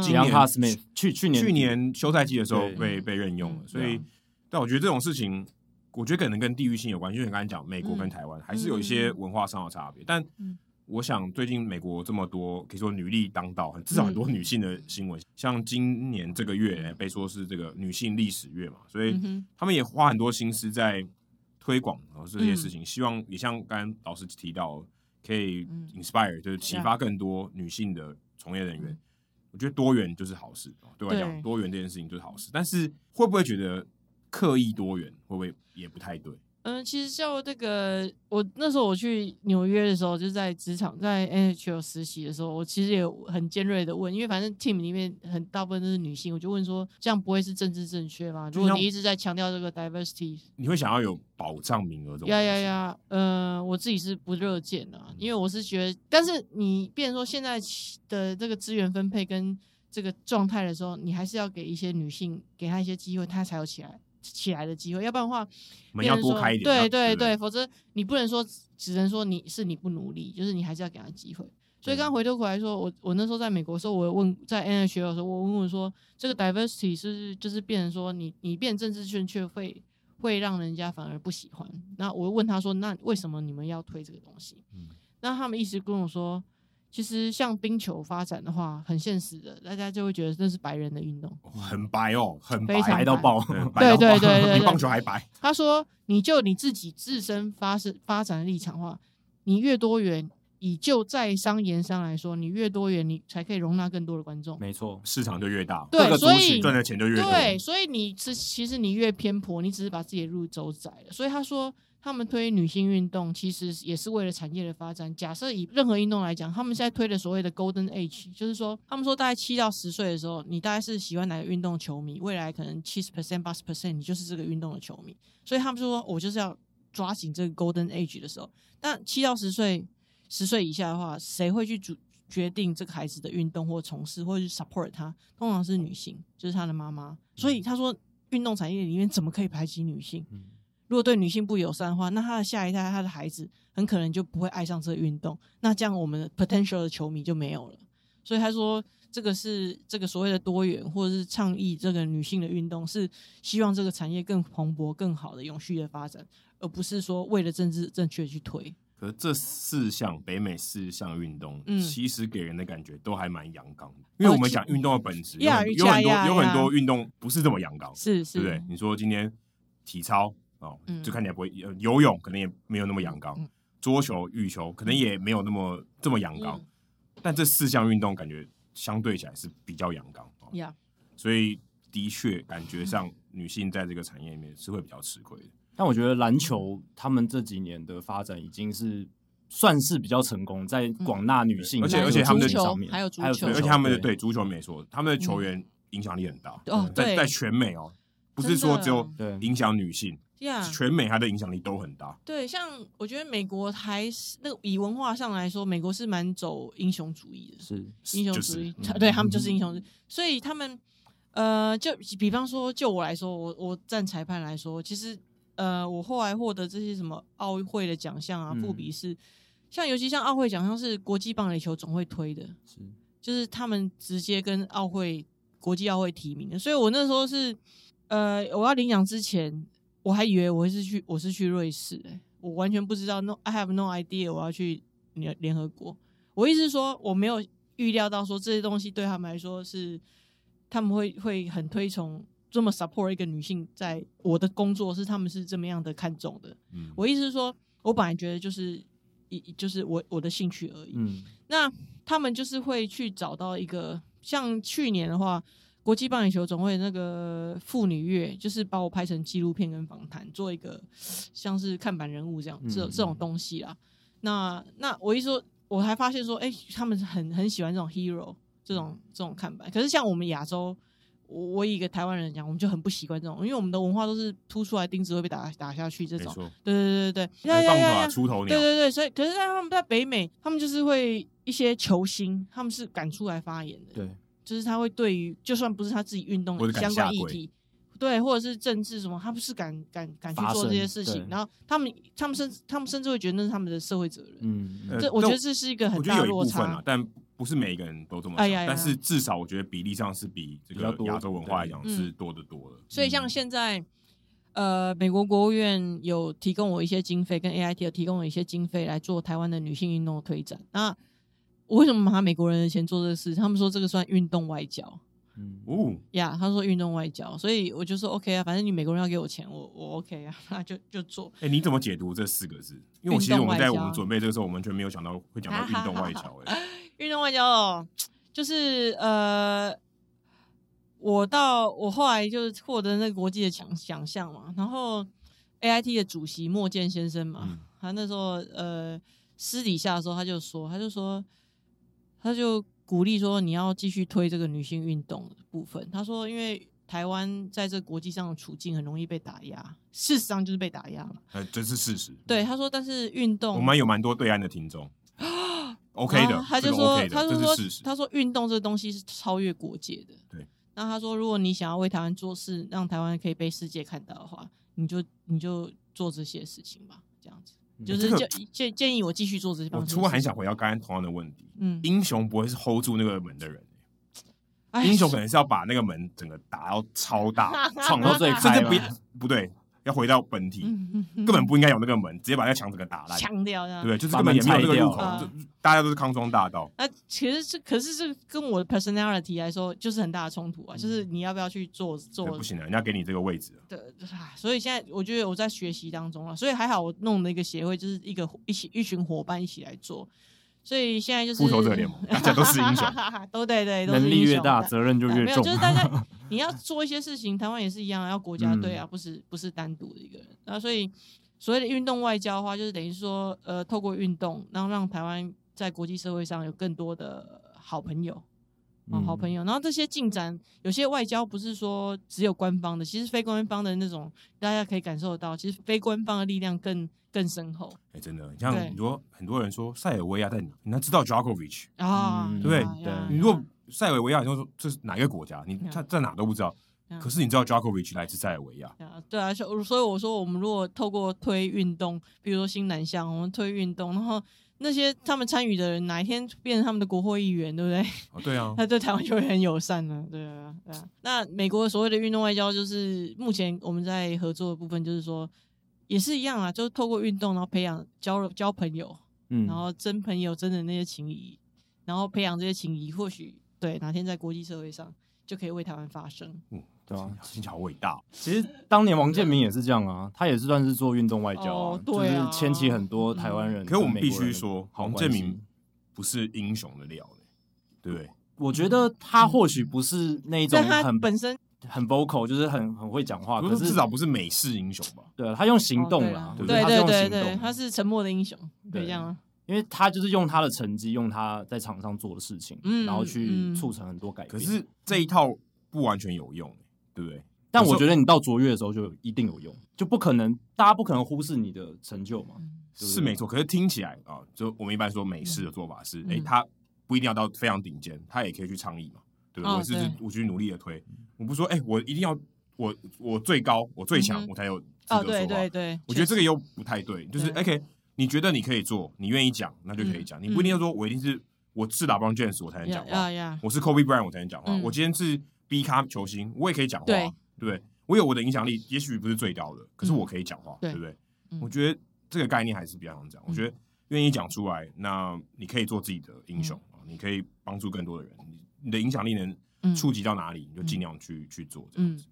今年
Smith 去去年
去年休赛季的时候被被任用了，
嗯
所以
啊，
但我觉得这种事情，我觉得可能跟地域性有关，就像你刚才讲，美国跟
嗯。
台湾还是有一些文化上的差别。但
嗯
我想最近美国这么多可以说女力当道，至少很多女性的新闻，像今年这个月被说是这个女性历史月嘛，所以他们也花很多心思在推广然后这些事
嗯。
情，希望也像刚刚老师提到，可以
嗯。
inspire 就是启发更多女性的从业人员。我觉得多元就是好事，对我来
讲，
多元这件事情就是好事。但是会不会觉得刻意多元，会不会也不太对？
嗯，其实像这个，我那时候我去纽约的时候，就是在职场在 NHL 实习的时候，我其实也很尖锐的问，因为反正 team 里面很大部分都是女性，我就问说，这样不会是政治正确吗？如果你一直在强调这个 diversity，
你会想要有保障名额这种？
呀呀呀，呃，我自己是不热见的、啊，因为我是觉得，但是你变成说现在的这个资源分配跟这个状态的时候，你还是要给一些女性，给她一些机会，她才有起来起来的机会，要不然的话，
门要多开一点。
对对
对
对，否则你不能说只能说你是你不努力，就是你还是要给他机会。所以刚刚回头过来说，我我那时候在美国的时候，我问在 NHL 的时候，我问我说，这个 diversity 是不是就是变成说你你变政治正确会会让人家反而不喜欢？那我问他说，那为什么你们要推这个东西？
嗯
那他们一直跟我说，其实像冰球发展的话，很现实的，大家就会觉得这是白人的运动。
哦很白哦，很白
白到爆。
嗯 (laughs) 白到爆
对对 (laughs) 对
比棒球还白。
他说：“你就你自己自身发生发展的立场的话，你越多元，以就在商言商来说，你越多元，你才可以容纳更多的观众。
没错，
市场就越大，对
所以
群赚的钱就越多。
对，所以你是其实你越偏颇，你只是把自己的路走窄了。所以他说，他们推女性运动，其实也是为了产业的发展。假设以任何运动来讲，他们现在推的所谓的 Golden Age，就是说，他们说大概七到十岁的时候，你大概是喜欢哪个运动球迷，未来可能七十 percent、八十 percent，你就是这个运动的球迷。所以他们说我就是要抓紧这个 Golden Age 的时候，但七到十岁、十岁以下的话，谁会去主决定这个孩子的运动或从事或者是 support 他？通常是女性，就是他的妈妈。所以他说，运动产业里面怎么可以排挤女性？如果对女性不友善的话，那他的下一代、他的孩子很可能就不会爱上这个运动。那这样我们的 potential 的球迷就没有了。所以他说，这个是这个所谓的多元，或者是倡议这个女性的运动，是希望这个产业更蓬勃、更好的永续的发展，而不是说为了政治正确去推。
可是这四项北美四项运动，
嗯
其实给人的感觉都还蛮阳刚的。因为我们讲运动的本质，有
呀
很多有很多运动不是这么阳刚，
是是，
对不对？你说今天体操哦，
嗯。
就看起来不会，呃游泳可能也没有那么阳刚
嗯，
桌球、羽球可能也没有那么这么阳刚
嗯，
但这四项运动感觉相对起来是比较阳刚。哦
呀，
所以的确感觉上女性在这个产业里面是会比较吃亏的。
但我觉得篮球他们这几年的发展已经是算是比较成功，在广纳女性，
而且而且他们的
球
上面
还有足球，
而且他们的
对。
对足球没错，他们的球员影响力很大。
哦对。
在在全美哦，不是说只有
对。
影响女性，
呀，
全美它的影响力都很大。
对，像我觉得美国还是那个以文化上来说，美国是蛮走英雄主义的。
是
英雄主义，他对他们就是英雄主义，所以他们呃，就比方说，就我来说，我我站裁判来说，其实呃，我后来获得这些什么奥运会的奖项啊，
嗯。
富比士，像尤其像奥会奖项是国际棒垒球总会推的，
是。
就是他们直接跟奥会国际奥会提名的，所以我那时候是呃，我要领奖之前，我还以为我会是去我是去瑞士、欸，我完全不知道，no I have no idea 我要去联联合国。我意思是说，我没有预料到说这些东西对他们来说是他们会会很推崇这么 support 一个女性，在我的工作是他们是这么样的看重的。
嗯，
我意思是说，我本来觉得就是一就是我我的兴趣而已。
嗯，
那他们就是会去找到一个，像去年的话，国际棒垒球总会那个妇女月，就是把我拍成纪录片跟访谈，做一个像是看板人物这样，这这种东西啦。那那我一说，我还发现说，哎、欸，他们很很喜欢这种 hero 这种这种看板。可是像我们亚洲，我我以一个台湾人讲，我们就很不习惯这种，因为我们的文化都是凸出来钉子会被打打下去这种。对对对对对，
放法出头鸟。
对对对，所以可是在他们在北美，他们就是会一些球星，他们是敢出来发言的。
对，
就是他会对于就算不是他自己运动的相关议题。对，或者是政治什么，他不是敢敢敢去做这些事情，然后他们他们甚至他们甚至会觉得那是他们的社会责任。嗯，这我觉得这是一个很大的落差
啊，但不是每一个人都这么想。哎呀，但是至少我觉得比例上是比这个亚洲文化来讲是多得多了。
所以像现在，呃，美国国务院有提供我一些经费，跟 AIT 有提供我一些经费来做台湾的女性运动的推展。那我为什么拿美国人的钱做这个事？他们说这个算运动外交。
嗯哦
呀他说运动外交，所以我就说 OK 啊，反正你美国人要给我钱，我我 OK 啊，那就就做。
哎、欸，你怎么解读这四个字？因为我其实我们在我们准备这个时候，我们完全没有想到会讲到运动外交。哎，(laughs)
运动外交哦，就是呃，我到我后来就是获得那个国际的奖奖项嘛，然后 AIT 的主席莫健先生嘛，嗯、他那时候呃私底下的时候他就说，他就说，他就。鼓励说你要继续推这个女性运动的部分。他说，因为台湾在这国际上的处境很容易被打压，事实上就是被打压了。
呃，这是事实。
对，他说，但是运动，
我们有蛮多对岸的听众，(gasps) OK 的。
他就说，
他就说，
他说运动这个东西是超越国界的。
对。
那他说，如果你想要为台湾做事，让台湾可以被世界看到的话，你就你就做这些事情吧。就是建建建议我继续做这些。
我突然很想回到刚刚同样的问题。嗯，英雄不会是 hold 住那个门的人，英雄可能是要把那个门整个打到超大，(laughs) 闯到最开。甚至不不对，要回到本体，根本不应该有那个门，直接把那个墙整个打烂，
墙掉，
对，就是根本也没有那个入口，大家都是康庄大道。
那其实是，可是是跟我的 personality 来说，就是很大的冲突啊。就是你要不要去做做？
不行的，人家给你这个位置。
对，所以现在我觉得我在学习当中啊，所以还好我弄了一个协会，就是一个一起一群伙伴一起来做。所以现在就是复
仇者联盟，大家都是英雄，(laughs)
都对对，都
能力越大，责任就越重。没有，
就是大家 (laughs) 你要做一些事情，台湾也是一样，要国家队啊，不是不是单独的一个人。那所以所谓的运动外交的话，就是等于说，呃，透过运动，然后让台湾在国际社会上有更多的好朋友。哦，好朋友，然后这些进展，有些外交不是说只有官方的，其实非官方的那种，大家可以感受得到，其实非官方的力量更更深厚。
哎，真的，你像很多很多人说塞尔维亚在哪，你要知道 Djokovic
啊，
对不对？对，你如果塞尔维亚，你说这是哪一个国家？你他在哪都不知道，可是你知道 Djokovic 来自塞尔维亚。
对啊，所以我说，我们如果透过推运动，比如说新南向，我们推运动，然后。那些他们参与的人，哪一天变成他们的国会议员，对不对？
哦，对啊，(laughs)
他对台湾就会很友善了，对啊，对啊。那美国所谓的运动外交，就是目前我们在合作的部分，就是说也是一样啊，就是透过运动，然后培养交交朋友，嗯，然后真朋友，真的那些情谊，然后培养这些情谊，或许对哪天在国际社会上就可以为台湾发声，
嗯。对啊，听起来好伟大。
其实当年王建民也是这样啊，他也是算是做运动外交啊，就是牵起很多台湾人。
可是我们必须说，王建民不是英雄的料，对不对？
我觉得他或许不是那种很
本身
很 vocal，就是很很会讲话，可是
至少不是美式英雄吧？
对啊，他用行动啦，对
对对对，他是沉默的英雄，对这样啊。
因为他就是用他的成绩，用他在场上做的事情，然后去促成很多改变。
可是这一套不完全有用。对不对？
但我觉得你到卓越的时候就一定有用，就不可能大家不可能忽视你的成就嘛。
是没错，可是听起来啊，就我们一般说美式的做法是，哎，他不一定要到非常顶尖，他也可以去倡议嘛。对，我是我去努力的推，我不说，哎，我一定要我我最高我最强我才有资格说话。
对对对，
我觉得这个又不太对，就是 OK，你觉得你可以做，你愿意讲，那就可以讲。你不一定要说我一定是我是 LeBron James 我才能讲话，我是 Kobe Bryant 我才能讲话，我今天是。B 咖球星，我也可以讲话，对不对？我有我的影响力，也许不是最高的，可是我可以讲话，对不对？我觉得这个概念还是比较想讲。我觉得愿意讲出来，那你可以做自己的英雄啊，你可以帮助更多的人，你的影响力能触及到哪里，你就尽量去去做这样子，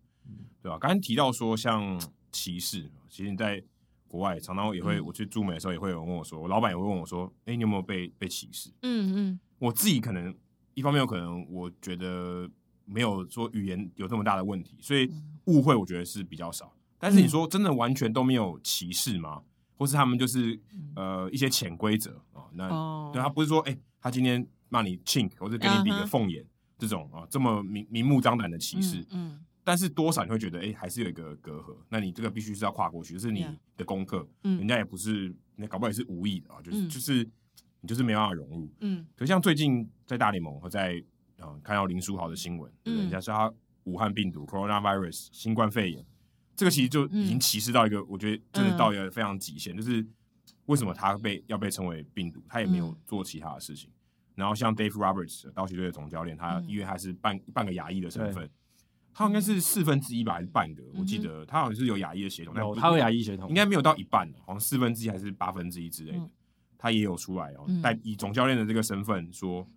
对吧？刚刚提到说像歧视，其实你在国外，常常也会、嗯、我去驻美的时候，也会有人问我说，我老板也会问我说，哎、欸，你有没有被被歧视？
嗯嗯，
我自己可能一方面有可能我觉得没有说语言有这么大的问题，所以误会我觉得是比较少。但是你说真的完全都没有歧视吗？或是他们就是呃一些潜规则啊？那、哦、对他不是说哎、欸，他今天骂你 chink，或者给你比个凤眼、uh -huh. 这种啊这么明明目张胆的歧视，嗯，嗯，但是多少你会觉得哎、欸，还是有一个隔阂。那你这个必须是要跨过去，就是你的功课，嗯，人家也不是，那搞不好也是无意的啊，就是、嗯、就是你就是没办法融入，嗯。可像最近在大联盟和在啊看到林书豪的新闻，对，人家说他武汉病毒 coronavirus 新冠肺炎。这个其实就已经歧视到一个，我觉得真的到一个非常极限，就是为什么他被要被称为病毒，他也没有做其他的事情。然后像 Dave Roberts 道奇队的总教练，他因为他是半半个亚裔的身份，他应该是四分之一吧，还是半个？我记得他好像是有亚裔的血统，
有他有亚裔血统，
应该没有到一半，好像四分之一还是八分之一之类的，他也有出来哦，但以总教练的这个身份说，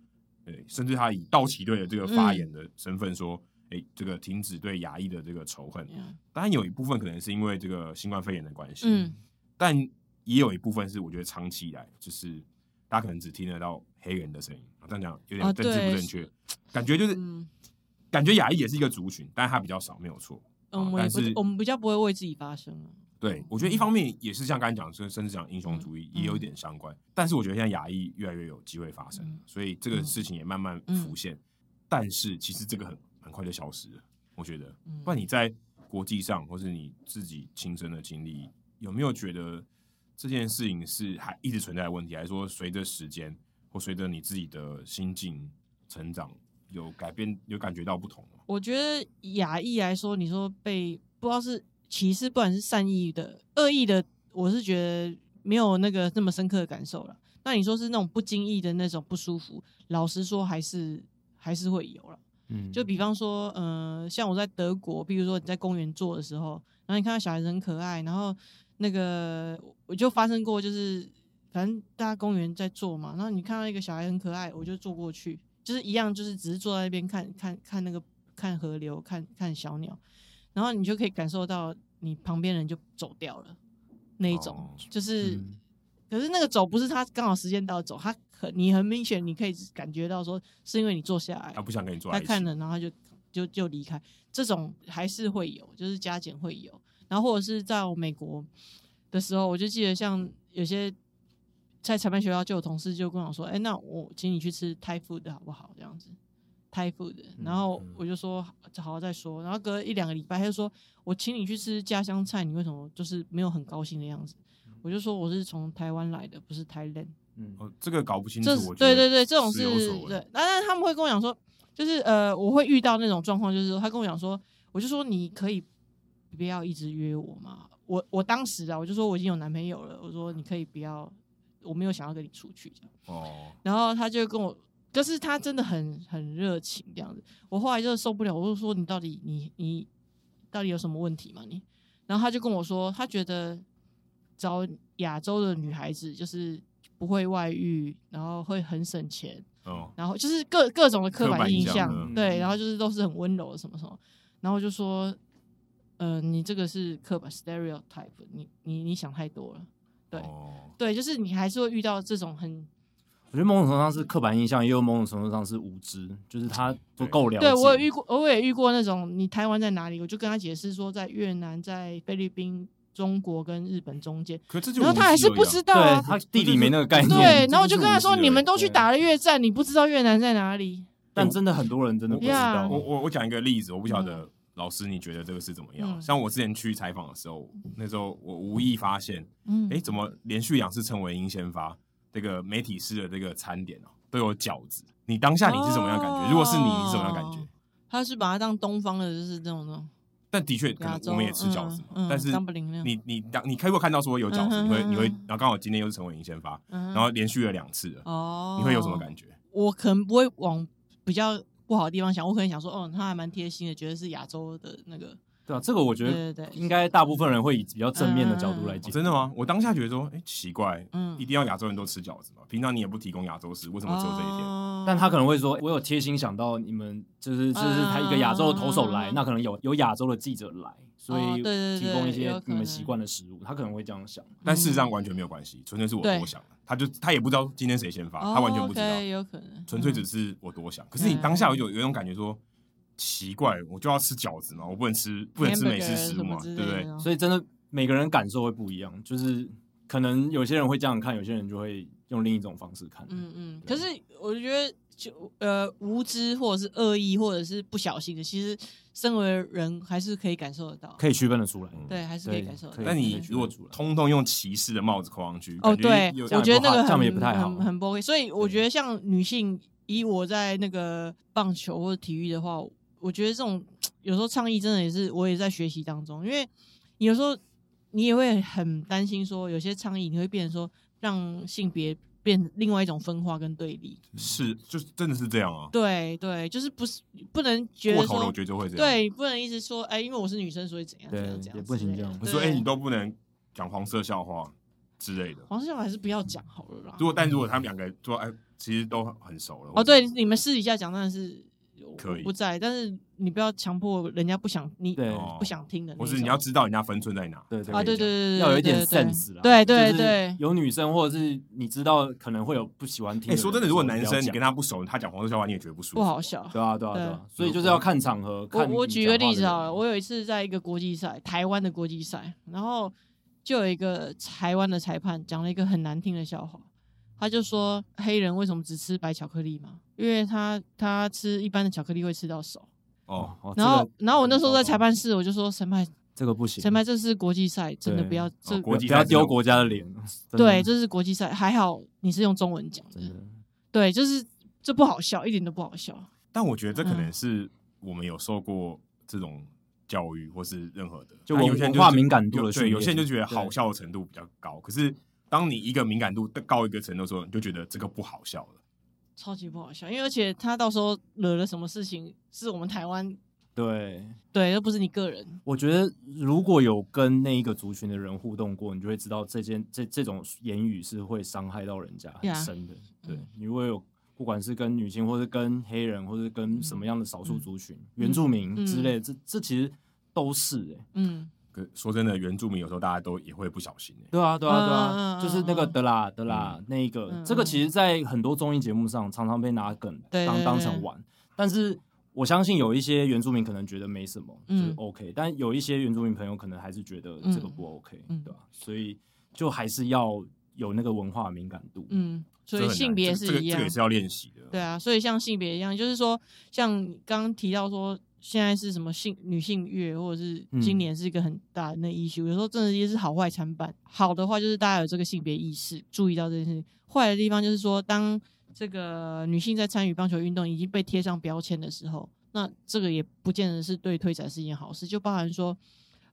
对，甚至他以道奇队的这个发言的身份说。哎，这个停止对牙医的这个仇恨，当然有一部分可能是因为这个新冠肺炎的关系，嗯，但也有一部分是我觉得长期以来，就是大家可能只听得到黑人的声音，这样讲有点政治不正确，感觉就是感觉亚裔也是一个族群，但他比较少，没有错，
嗯，但是我们比较不会为自己发声。
对，我觉得一方面也是像刚才讲，甚甚至讲英雄主义也有一点相关，但是我觉得现在亚裔越来越有机会发生，所以这个事情也慢慢浮现，但是其实这个很。很快就消失了，我觉得。不然你在国际上，或是你自己亲身的经历，有没有觉得这件事情是还一直存在的问题，还是说随着时间或随着你自己的心境成长有改变，有感觉到不同？
我觉得亚裔来说，你说被不知道是歧视，不管是善意的、恶意的，我是觉得没有那个那么深刻的感受了。那你说是那种不经意的那种不舒服，老实说还是还是会有了。嗯就比方说，呃，像我在德国，比如说你在公园坐的时候，然后你看到小孩子很可爱，然后那个我就发生过，就是反正大家公园在坐嘛，然后你看到一个小孩很可爱，我就坐过去，就是一样，就是只是坐在那边看看看那个看河流，看看小鸟，然后你就可以感受到你旁边人就走掉了那一种，哦、就是。嗯可是那个走不是他刚好时间到走，他很你很明显你可以感觉到说是因为你坐下来，
他不想跟你坐，
他看了然后他就就就离开，这种还是会有，就是加减会有。然后或者是在我美国的时候，我就记得像有些在裁判学校就有同事就跟我说，哎、欸，那我请你去吃 Thai food 好不好？这样子 Thai food，然后我就说好好再说。然后隔一两个礼拜，他就说我请你去吃家乡菜，你为什么就是没有很高兴的样子？我就说我是从台湾来的，不是台人。
嗯，哦，这个搞不清楚。
这对对对，这种是对。但是他们会跟我讲说，就是呃，我会遇到那种状况，就是说他跟我讲说，我就说你可以不要一直约我嘛。我我当时啊，我就说我已经有男朋友了，我说你可以不要，我没有想要跟你出去这样。哦。然后他就跟我，可是他真的很很热情这样子。我后来就受不了，我就说你到底你你到底有什么问题吗你？然后他就跟我说，他觉得。找亚洲的女孩子就是不会外遇，然后会很省钱，哦，然后就是各各种的刻板印象，印象对，然后就是都是很温柔的什么什么，然后就说，呃，你这个是刻板 stereotype，你你你想太多了，对，哦，对，就是你还是会遇到这种很，
我觉得某种程度上是刻板印象，也有某种程度上是无知，就是他不够了解。
对，我有遇过，我也遇过那种，你台湾在哪里？我就跟他解释说，在越南，在菲律宾。中国跟日本中间，可这就然后他还是不知道啊，
他地理没那个概念。
对，然后我就跟他说：“你们都去打了越战，你不知道越南在哪里？”
但真的很多人真的不知道。
我我我讲一个例子，我不晓得老师你觉得这个是怎么样？像我之前去采访的时候，那时候我无意发现，哎，怎么连续两次陈伟英先发这个媒体师的这个餐点哦，都有饺子？你当下你是什么样感觉？如果是你，你是什么样感觉？
他是把它当东方的，就是这种的。
但的确，可能我们也吃饺子嘛。但是你你当你开过看到说有饺子，你会你会，然后刚好今天又是陈伟霆先发，然后连续了两次了，哦，你会有什么感觉？
我可能不会往比较不好的地方想，我可能想说，哦，他还蛮贴心的，觉得是亚洲的那个。
对啊，这个我觉得应该大部分人会以比较正面的角度来讲。
真的吗？我当下觉得说，哎，奇怪，嗯，一定要亚洲人都吃饺子吗？平常你也不提供亚洲食，为什么只有这一天？
但他可能会说，我有贴心想到你们，就是就是他一个亚洲的投手来，那可能有有亚洲的记者来。所以提供一些你们习惯的食物，他可能会这样想。
但事实上完全没有关系，纯粹是我多想了。他就他也不知道今天谁先发，他完全不知道，
哦 OK，有可能，
纯粹只是我多想。可是你当下有有有一种感觉说，奇怪，我就要吃饺子嘛，我不能吃不能吃美式食物嘛，对不对？
对？
所以真的每个人感受会不一样，就是可能有些人会这样看，有些人就会用另一种方式看。
嗯嗯。可是我觉得，就呃无知或者是恶意或者是不小心的，其实身为人还是可以感受得到，
可以区分得出来。
对，还是可以感受得到。
那你如果通通用歧视的帽子框上去，
哦，对，我觉得那个很
也不太好，
很不 OK。所以我觉得像女性，以我在那个棒球或者体育的话，我觉得这种有时候倡议真的也是我也在学习当中，因为有时候你也会很担心说，有些倡议你会变成说让性别变另外一种分化跟对立，
是就是真的是这样啊？
对对，就是不是不能觉得说，
我觉得就会这样，
对，不能一直说哎，因为我是女生所以怎样怎样怎样，
也不行这样。
我说哎，你都不能讲黄色笑话之类的，
黄色笑话还是不要讲好了啦。
如果但如果他们两个说哎，其实都很熟了，
哦，对，你们私底下讲当然是。
可以
不在，但是你不要强迫人家不想你
对
不想听的，
或是你要知道人家分寸在哪。
对对
啊，对对对，
要有一点 sense 啦。
对对对，
有女生或者是你知道可能会有不喜欢听。
哎，说真的，如果男生你跟他不熟，他讲黄色笑话你也觉得不舒服，
不好笑。
对啊对啊对啊，所以就是要看场合。
我我举个例子好了，我有一次在一个国际赛，台湾的国际赛，然后就有一个台湾的裁判讲了一个很难听的笑话。他就说黑人为什么只吃白巧克力嘛？因为他他吃一般的巧克力会吃到手。
哦，
然后然后我那时候在裁判室，我就说审判
这个不行，
审判这是国际赛，真的不要这
国际
不要丢国家的脸。
对，这是国际赛，还好你是用中文讲的。对，就是这不好笑，一点都不好笑。
但我觉得这可能是我们有受过这种教育，或是任何的，
就文化敏感度的。
对，有些人就觉得好笑的程度比较高，可是。当你一个敏感度高一个程度的时候，你就觉得这个不好笑了，
超级不好笑。因为而且他到时候惹了什么事情，是我们台湾
对
对，又不是你个人。
我觉得如果有跟那一个族群的人互动过，你就会知道这件这这种言语是会伤害到人家很深的。Yeah. 对，你如果有不管是跟女性，或是跟黑人，或是跟什么样的少数族群、嗯、原住民之类的，嗯、这这其实都是哎、欸，嗯。
说真的，原住民有时候大家都也会不小心、欸。
对啊，对啊，对啊，就是那个德拉德拉那一个，这个其实，在很多综艺节目上常常被拿梗当当成玩。但是我相信有一些原住民可能觉得没什么，就是 OK。但有一些原住民朋友可能还是觉得这个不 OK，对吧？所以就还是要有那个文化敏感度。嗯，
所以性别是一样，
这个也是要练习的。
对啊，所以像性别一样，就是说，像刚刚提到说。现在是什么性女性月，或者是今年是一个很大的那 issue，、嗯、有时候真的也是好坏参半。好的话就是大家有这个性别意识，注意到这件事情；坏的地方就是说，当这个女性在参与棒球运动已经被贴上标签的时候，那这个也不见得是对推展是一件好事。就包含说，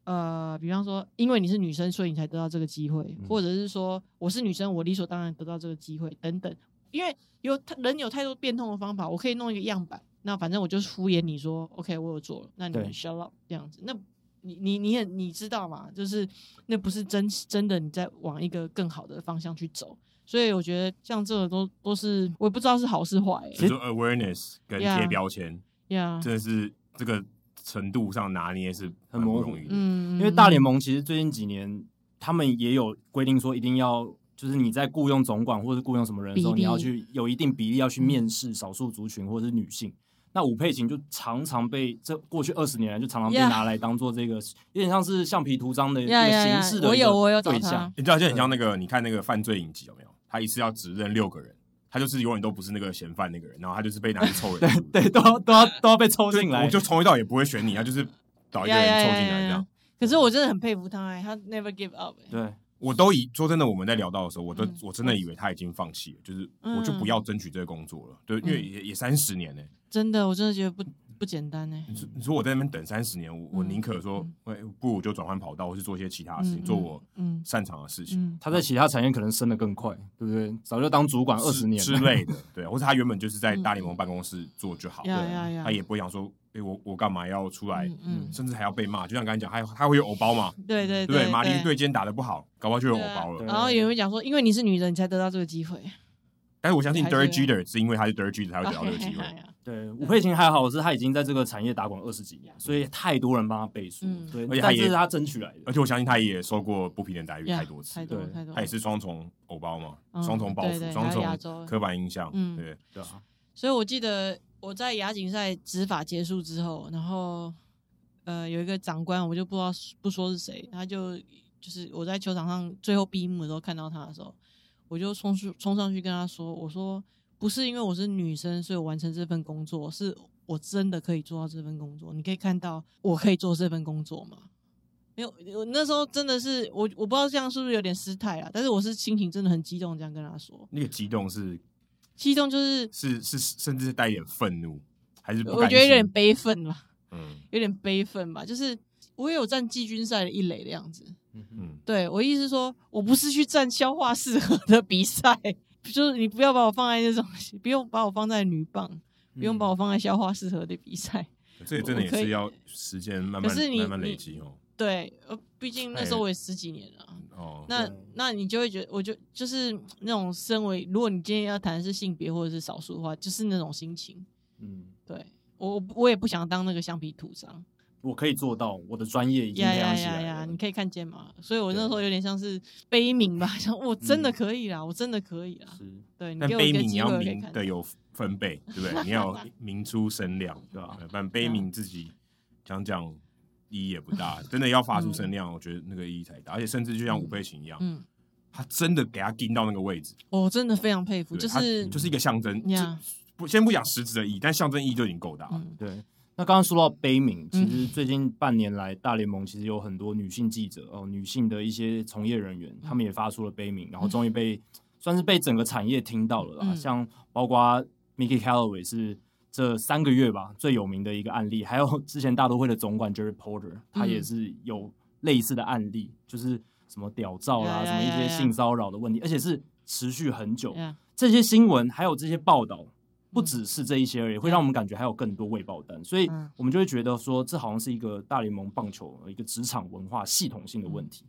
呃，比方说，因为你是女生，所以你才得到这个机会，或者是说，我是女生，我理所当然得到这个机会等等。因为有人有太多变通的方法，我可以弄一个样板。那反正我就是敷衍你说，OK，我有做了，那你们 shut up 这样子。那你你你也你知道嘛？就是那不是真真的你在往一个更好的方向去走。所以我觉得像这个都都是我也不知道是好是坏、欸。
其实 awareness 跟贴标签，
呀，
真的是这个程度上拿捏是很模糊的。
嗯，因为大联盟其实最近几年他们也有规定说，一定要就是你在雇佣总管或者雇佣什么人的时候，你要去有一定比例要去面试少数族群或者是女性。那吴佩琴就常常被这过去二十年来就常常被拿来当做这个.有点像是橡皮图章的一个形式的对象。我有我有对象，
你知道就很像那个你看那个犯罪影集有没有？他一次要指认六个人，他就是永远都不是那个嫌犯那个人，然后他就是被拿去抽人。(laughs)
对对，都要都要都要被抽进来，
我就从头到也不会选你，他就是找一个人抽进来这样。
可是我真的很佩服他哎，他 never give up 哎。
对。
我都以说真的，我们在聊到的时候，我都我真的以为他已经放弃了，就是我就不要争取这个工作了，对，因为也也三十年呢。
真的，我真的觉得不不简单呢。
你说我在那边等三十年，我我宁可说，不如我就转换跑道，或是做一些其他事情，做我擅长的事情。
他在其他产业可能升得更快，对不对？早就当主管二十年
之类的，对，或者他原本就是在大联盟办公室做就好，对，他也不会想说。哎，我我干嘛要出来？嗯，甚至还要被骂。就像刚才讲，还他会有偶包嘛？
对对
对，马林对今天打的不好，搞不好就有偶包了。
然后有人会讲说，因为你是女人，你才得到这个机会。(laughs)
但是我相信
还是
Derek Jeter 是因为他是 Derek Jeter 才会得到这个机会。(laughs) (laughs)
对，吴佩琴还好是他已经在这个产业打滚二十几年，所以太多人帮他背书。
嗯
对，
而且他也
是他争取来的。
而且我相信他也受过不平等待遇太多次，
对。
他也是双重偶包嘛，
嗯
双重包
对对
袱，
双
重刻板印象，
嗯
对。
对啊，
所以我记得我在亚锦赛执法结束之后，然后呃有一个长官，我就不知道不说是谁，他就就是我在球场上最后闭幕的时候看到他的时候，我就冲去冲上去跟他说：“我说不是因为我是女生，所以我完成这份工作，是我真的可以做到这份工作。你可以看到我可以做这份工作吗？没有，我那时候真的是我我不知道这样是不是有点失态啊，但是我是心情真的很激动，这样跟他说。
那个激动是
激动就是
是是，甚至是带一点愤怒，还是不
我觉得有点悲愤吧。”
嗯
有点悲愤吧，就是我也有站季军赛的一垒的样子。
嗯
嗯，
对我意思是说，我不是去站消化适合的比赛，(laughs) 就是你不要把我放在那种，不用把我放在女棒，不用把我放在消化适合的比赛。
这也真的也是要时间慢慢慢慢累积哦。
对，呃，毕竟那时候我也十几年了啊。
哦，
那那你就会觉得，我就就是那种身为，如果你今天要谈的是性别或者是少数的话，就是那种心情。
嗯，
对我我也不想当那个橡皮图章。
我可以做到，我的专业已经
呀
培养
呀呀呀！
起来了。
你可以看见嘛，所以我那时候有点像是悲鸣吧，想我真的可以啦，我真的可以啦。
是，
对，你
但
给一个
悲悯你要
机会可以看到。
鸣的有分贝，对不对？你要 (laughs) 明出神量，
对吧？
呃不然悲鸣自己讲讲意义也不大，真的要发出声量，我觉得那个意义才大。而且甚至就像吴佩琴一样，
嗯，
他真的给他盯到那个位置，
我真的非常佩服，
对他
就是
就是一个象征。不先不讲实质的意义，但象征意义就已经够大了。
嗯
对。那刚刚说到悲鸣，其
嗯
实最近半年来，大联盟其实有很多女性记者哦，女性的一些从业人员，他们也发出了悲鸣，然后终于被算是被整个产业听到了啦。
嗯
像包括 Mickey Callaway 是这三个月吧最有名的一个案例，还有 (laughs) 之前大都会的总管 Jerry Porter，他也是有类似的案例，就是什么屌照啦，什么一些性骚扰的问题，而且是持续很久。
呀。
这些新闻还有这些报道。不只是这一些而已，会让我们感觉还有更多未爆弹，所以我们就会觉得说，这好像是一个大联盟棒球一个职场文化系统性的问题。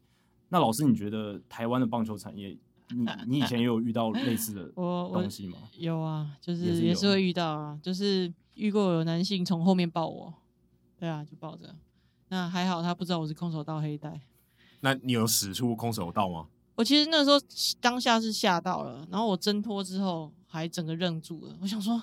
那老师，你觉得台湾的棒球产业，你你以前也有遇到类似的 (laughs) 东西吗？
有啊，就是
也是有
也是会遇到啊，就是遇过有男性从后面抱我，对啊，就抱着。那还好他不知道我是空手道黑带。
那你有使出空手道吗？
我其实那时候当下是吓到了，然后我挣脱之后还整个愣住了。我想说，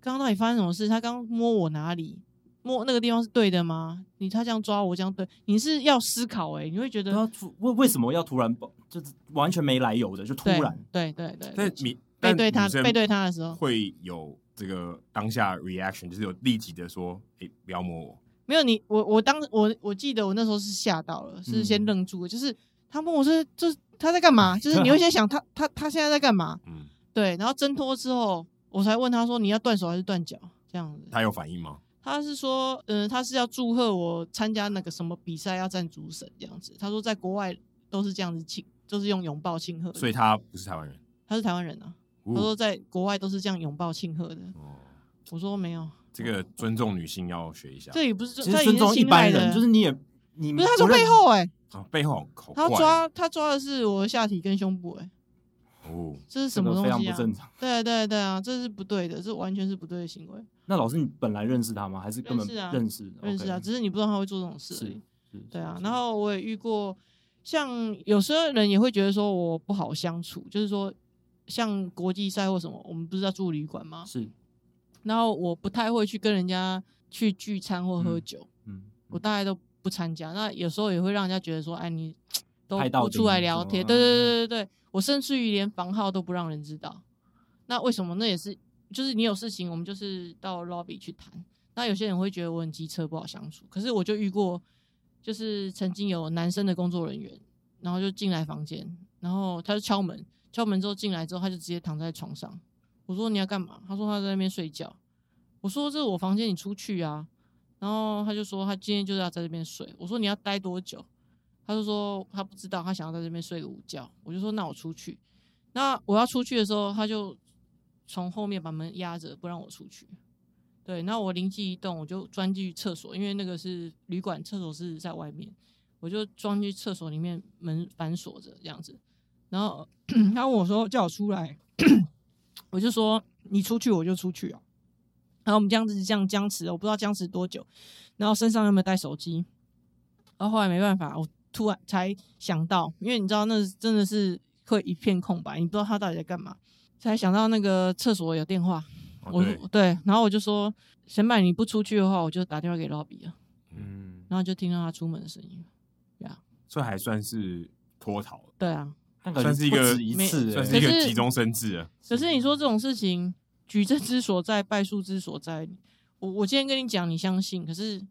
刚刚到底发生什么事？他刚摸我哪里？摸那个地方是对的吗？你他这样抓我这样对？你是要思考诶、欸，你会觉得
他突为为什么要突然抱？就是完全没来由的，就突然。
对对对，对。
但你
背对他背对他的时候，
会有这个当下 reaction，就是有立即的说：“哎、欸，不要摸我。”
没有你，我我当我我记得我那时候是吓到了，是先愣住了，嗯、就是他摸我是就是他在干嘛？就是你会先想他他他现在在干嘛？(laughs)
嗯，
对，然后挣脱之后，我才问他说：“你要断手还是断脚？”这样子，
他有反应吗？
他是说，嗯、呃，他是要祝贺我参加那个什么比赛，要站主审这样子。他说在国外都是这样子庆，就是用拥抱庆贺。
所以他不是台湾人，
他是台湾人啊。
哦、
他说在国外都是这样拥抱庆贺的。
哦，
我说没有。
这个尊重女性要学一下。
这也不是，
其实尊重一般人，就是你也你
不是他说背后哎、欸
哦，背后好
他抓他抓的是我的下体跟胸部哎、
欸，哦，
这是什么东西啊？
非常不正常。
对对对啊，这是不对的，这完全是不对的行为。
那老师，你本来认识他吗？还是根本认识？
啊、
认识，
认识啊，只是你不知道他会做这种事而已。
是，
对啊。然后我也遇过，像有时候人也会觉得说我不好相处，就是说像国际赛或什么，我们不是要住旅馆吗？
是。
然后我不太会去跟人家去聚餐或喝酒，
嗯，嗯
我大概都不参加。那有时候也会让人家觉得说，哎，你都
不
出来聊天，对对对对对，我甚至于连房号都不让人知道。那为什么？那也是，就是你有事情，我们就是到 lobby 去谈。那有些人会觉得我很机车，不好相处。可是我就遇过，就是曾经有男生的工作人员，然后就进来房间，然后他就敲门，敲门之后进来之后，他就直接躺在床上。我说你要干嘛？他说他在那边睡觉。我说这是我房间，你出去啊。然后他就说他今天就是要在这边睡。我说你要待多久？他就说他不知道，他想要在这边睡个午觉。我就说那我出去。那我要出去的时候，他就从后面把门压着，不让我出去。对，那我灵机一动，我就钻进去厕所，因为那个是旅馆，厕所是在外面，我就钻进厕所里面，门反锁着这样子。然后 (clears throat) 他问我说叫我出来。(clears throat) 我就说你出去我就出去啊。然后我们这样子这样僵持，我不知道僵持多久。然后身上有没有带手机？然后后来没办法，我突然才想到，因为你知道那真的是会一片空白，你不知道他到底在干嘛。才想到那个厕所有电话，
哦、
我
对，
对，然后我就说，显柏你不出去的话，我就打电话给 Lobby 了。
嗯，
然后就听到他出门的声音，对啊，
这还算是脱逃，
对啊，
算是一个
一次，
算是一个急中生智啊。
可是你说这种事情，举证之所在，败诉之所在，我我今天跟你讲，你相信，可是。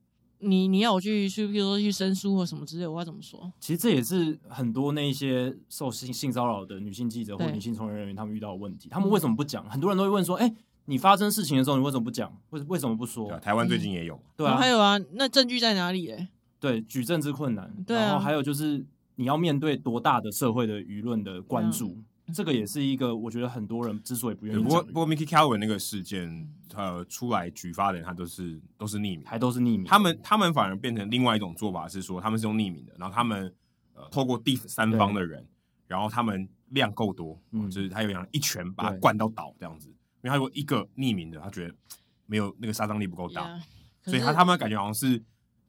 你你要我去去，比如说去申诉或什么之类，我要怎么说？
其实这也是很多那一些受性性骚扰的女性记者或女性从业人员他们遇到的问题。他们为什么不讲？很多人都会问说：“哎、欸，你发生事情的时候，你为什么不讲？为为什么不说？”
台湾最近也有，
嗯、
对啊，
还有啊，那证据在哪里？哎，
对，举证之困难。
对啊，
然后还有就是你要面对多大的社会的舆论的关注。这个也是一个，我觉得很多人之所以不愿意。
不过，不过，Miki Calloway 那个事件，呃，出来举发的人，他都是都是匿名，
还都是匿名。
他们他们反而变成另外一种做法，是说他们是用匿名的，然后他们呃透过第三方的人，然后他们量够多，嗯，就是他有想一拳把他灌到倒这样子。因为他如果一个匿名的，他觉得没有那个杀伤力不够大，所以他他们感觉好像是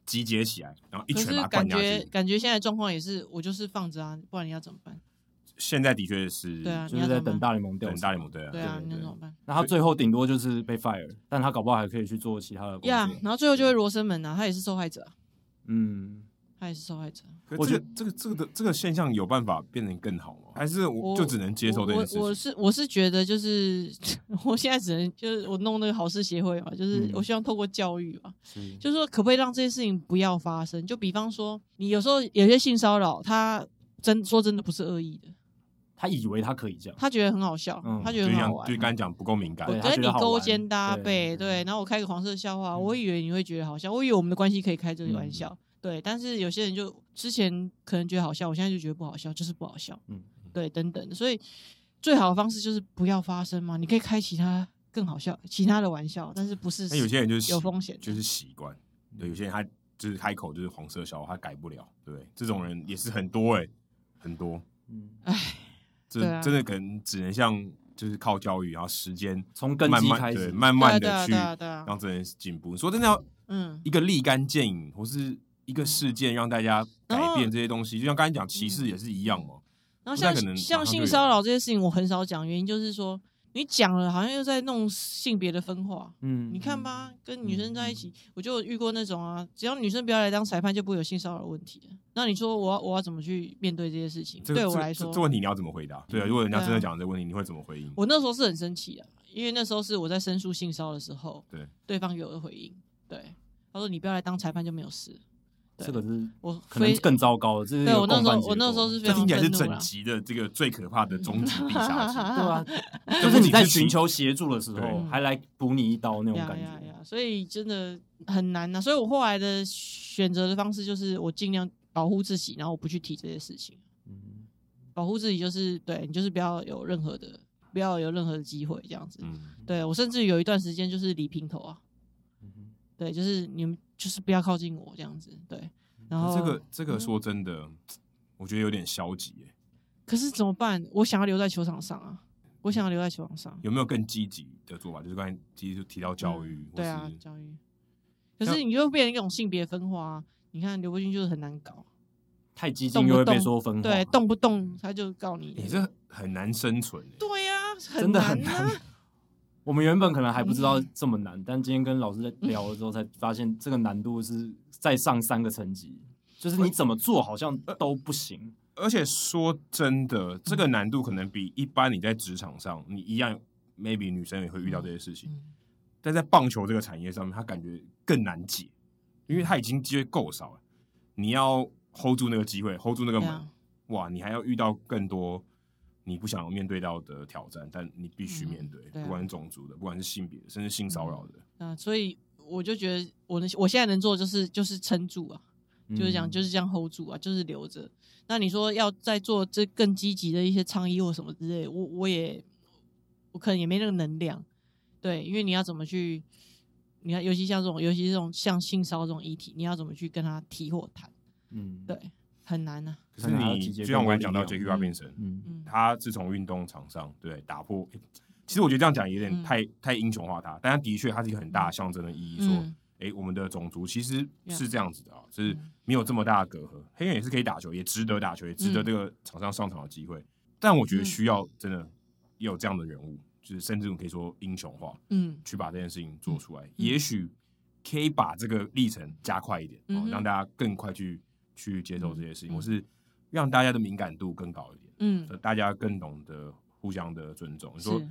集结起来，然后一拳把他灌下去。
感觉感觉现在状况也是，我就是放着啊，不然你要怎么办？
现在的确是，
对啊，
就是在等大联盟调查，
等大联盟对啊，
对啊，那怎么办？
那他最后顶多就是被 fire，但他搞不好还可以去做其他的工作。
呀，然后最后就会罗生门啊，他也是受害者。
嗯，
他也是受害者。
我觉得这个这个的这个现象有办法变成更好吗？还是我就只能接受这件事情？
我是我是觉得就是 (laughs) 我现在只能就是我弄那个好事协会嘛，就是我希望透过教育嘛，就是说可不可以让这些事情不要发生？就比方说，你有时候有些性骚扰，他真说真的不是恶意的。
他以为他可以这样，
他觉得很好笑，嗯、他觉得很好玩。
就刚才讲不够敏感，
我觉得你勾肩搭背，对，对，然后我开个黄色笑话，嗯、我以为你会觉得好笑，我以为我们的关系可以开这个玩笑，嗯、对。但是有些人就之前可能觉得好笑，我现在就觉得不好笑，就是不好笑，嗯，对，等等的。所以最好的方式就是不要发生嘛。你可以开其他更好笑、其他的玩笑，但是不是？那有些人就是有风险，
就是习惯。对，有些人他就是开口就是黄色笑话，他改不了，对，这种人也是很多哎、欸，很多，嗯，哎。这真的可能只能像就是靠教育，然后时间从根基开始，对，慢慢的去让这人进步。说真的要，嗯，一个立竿见影或是一个事件让大家改变这些东西，就像刚才讲歧视也是一样嘛。
然后像像性骚扰这些事情，我很少讲，原因就是说。你讲了，好像又在弄性别的分化。嗯，你看吧，跟女生在一起，嗯、我就遇过那种啊，只要女生不要来当裁判，就不会有性骚扰问题。那你说我要我要怎么去面对这些事情？这个、对我来说这，这问题你要怎么回答？对啊，如果人家真的讲这个问题，你会怎么回应？我那时候是很生气啊，因为那时候是我在申诉性骚扰的时候，对，对方有的回应，对，他说你不要来当裁判就没有事。这个是我可能更糟糕了。这是对我那时候，我那时候是非常愤怒。这听起来是整集的这个最可怕的终极必杀技，(laughs) 对吧？(laughs) 就是你在寻求协助的时候，还来补你一刀那种感觉。所以真的很难呐。所以我后来的选择的方式就是，我尽量保护自己，然后我不去提这些事情。嗯，保护自己就是对你，就是不要有任何的，不要有任何的机会这样子。嗯，对我甚至有一段时间就是理平头啊。对，就是你们就是不要靠近我这样子，对。然后这个这个说真的，嗯、我觉得有点消极耶。可是怎么办？我想要留在球场上啊，我想要留在球场上。有没有更积极的做法？就是刚才其实提到教育，嗯、对啊，教育。可是你又变成一种性别分化啊。你看刘伯钧就是很难搞，太激进又会被说分化，对，动不动他就告你，你这很难生存。对呀、啊，真的很难。我们原本可能还不知道这么难，嗯、但今天跟老师在聊的时候，才发现这个难度是再上三个层级，就是你怎么做好像都不行。而且说真的，这个难度可能比一般你在职场上，你一样，maybe 女生也会遇到这些事情，但在棒球这个产业上面，他感觉更难解，因为他已经机会够少了，你要 hold 住那个机会，hold 住那个门，啊、哇，你还要遇到更多。你不想要面对到的挑战，但你必须面对，嗯对啊、不管是种族的，不管是性别的，甚至性骚扰的。嗯、啊，所以我就觉得我能，我现在能做的就是就是撑住啊，嗯、就是讲就是这样 hold 住啊，就是留着。那你说要再做这更积极的一些倡议或什么之类，我我也我可能也没那个能量。对，因为你要怎么去，你看尤其像这种，尤其这种像性骚这种议题，你要怎么去跟他提或谈？嗯，对。很难呢、啊。可是你就像我刚才讲到 Jackie Robinson，嗯嗯，他自从运动场上对打破
其实我觉得这样讲有点太、
嗯、
太英雄化他，但他的确他是一个很大的象征的意义，说，哎、
嗯，
我们的种族其实是这样子的啊，
嗯、
是没有这么大的隔阂，黑人也是可以打球，也值得打球，也值得这个场上上场的机会。嗯、但我觉得需要真的有这样的人物，就是甚至我可以说英雄化，
嗯，
去把这件事情做出来，
嗯、
也许可以把这个历程加快一点，
嗯、
哦，让大家更快去去接受这些事情，
嗯、
我是让大家的敏感度更高一点，
嗯，
大家更懂得互相的尊重。你说。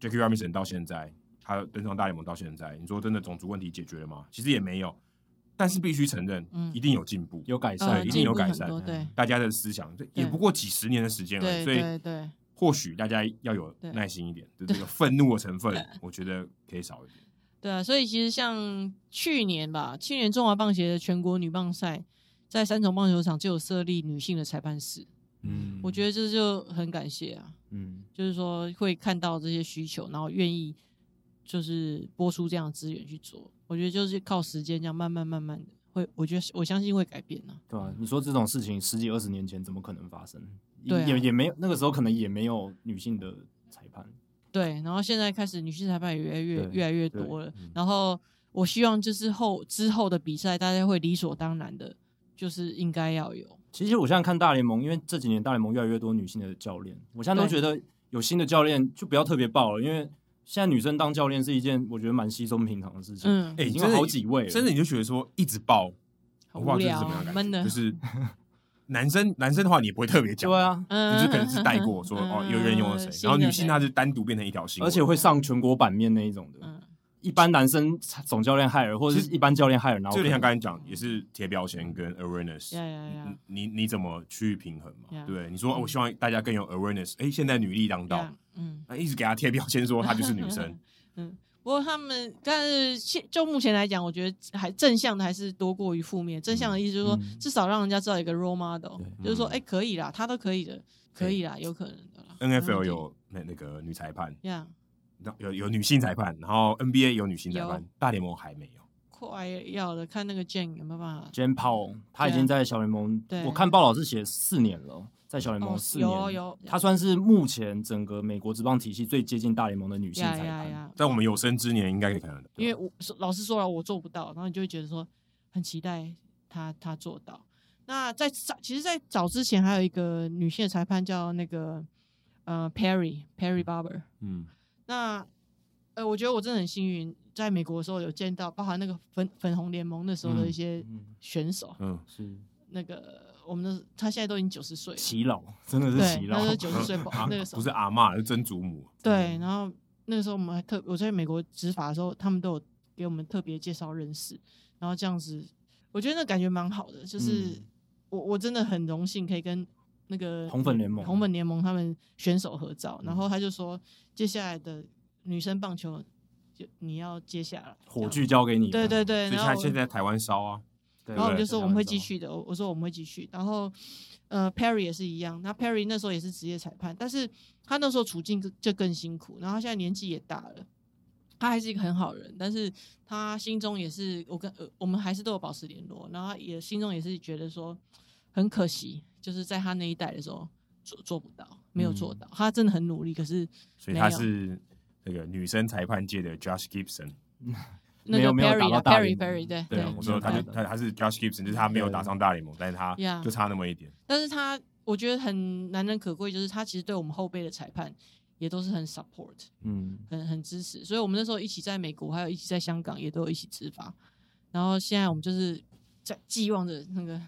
Jackie Robinson 到现在，他登上大联盟到现在，你说真的种族问题解决了吗？其实也没有，但是必须承认，一定有进步，
有改善，
呃、
一定有改善。
对，
大家的思想，也不过几十年的时间了，所以对或许大家要有耐心一点，就这个愤怒的成分，我觉得可以少一点。
对啊，所以其实像去年吧，去年中华棒协的全国女棒赛，在三重棒球场就有设立女性的裁判室。嗯，我觉得这就很感谢啊，嗯，就是说会看到这些需求，然后愿意就是拨出这样的资源去做。我觉得就是靠时间这样慢慢慢慢的会，我觉得我相信会改变呢、啊。
对啊，你说这种事情十几二十年前怎么可能发生？
对、啊，
也也没有那个时候可能也没有女性的裁判。
对，然后现在开始女性裁判也越来越越来越多了。
嗯、
然后我希望就是后之后的比赛，大家会理所当然的，就是应该要有。
其实我现在看大联盟，因为这几年大联盟越来越多女性的教练，我现在都觉得有新的教练就不要特别报了，因为现在女生当教练是一件我觉得蛮稀松平常的事情。嗯，哎，已经有好几位了，
甚至你就觉得说一直报，
无聊闷的，
就是 (laughs) 男生男生的话你也不会特别讲，
对啊，
就是可能是带过说哦有人用了谁，然后女性她就单独变成一条新闻，
而且会上全国版面那一种的。一般男生总教练害人，或者是一般教练害人，然后就
像刚才讲，也是贴标签跟 awareness，你你怎么去平衡嘛？对，你说我希望大家更有 awareness，哎，现在女力当道，嗯，一直给他贴标签说她就是女生，(laughs)
嗯，不过他们但是现就目前来讲，我觉得还正向的还是多过于负面。正向的意思就是说，至少让人家知道一个 role model，就是说，哎，可以啦，她都可以的，可以啦，有可能的啦。
NFL 有那那个女裁判，有有女性裁判，然后 NBA 有女性裁判，大联盟还没有。
快要的，看那个 Jane 有没有办法
Jane Powell 他已经在小联盟，对我看报道是写四年了，在小联盟四年，哦、有有，他算是目前整个美国职棒体系最接近大联盟的女性裁判。
在我们有生之年，应该可以看得到。
因为我老实说了，我做不到，然后你就会觉得说很期待他他做到。那在早，其实，在早之前还有一个女性的裁判叫那个呃 Perry Perry Barber，嗯。那，呃，我觉得我真的很幸运，在美国的时候有见到，包含那个粉粉红联盟那时候的一些选手，嗯，是。那个我们的他现在都已经九十岁了，
耆老真的是耆老，
那是九十岁，(laughs) 那个时候
不是阿嬷，是曾祖母。
对，然后那个时候我们还特我在美国执法的时候，他们都有给我们特别介绍认识，然后这样子，我觉得那感觉蛮好的，就是我我真的很荣幸可以跟。那个
红粉联盟，
红粉联盟他们选手合照，然后他就说，接下来的女生棒球就你要接下来，
火炬交给你。
对对对，
然后现在台湾烧啊，
然后我们就说我们会继续的，我我说我们会继续，然后呃 Perry 也是一样，那 Perry 那时候也是职业裁判，但是他那时候处境就更辛苦，然后他现在年纪也大了，他还是一个很好人，但是他心中也是我跟呃我们还是都有保持联络，然后也心中也是觉得说很可惜。就是在他那一代的时候做做不到，没有做到。嗯、他真的很努力，可是
所以他是那个女生裁判界的 Josh Gibson，(laughs)
那个 Perry Perry 对
对，我说他就他他是 Josh Gibson，就是他没有打上大联盟，但是他就差那么一点。
但是他我觉得很难能可贵，就是他其实对我们后辈的裁判也都是很 support，嗯，很很支持。所以我们那时候一起在美国，还有一起在香港，也都有一起执法。然后现在我们就是在寄望着那个。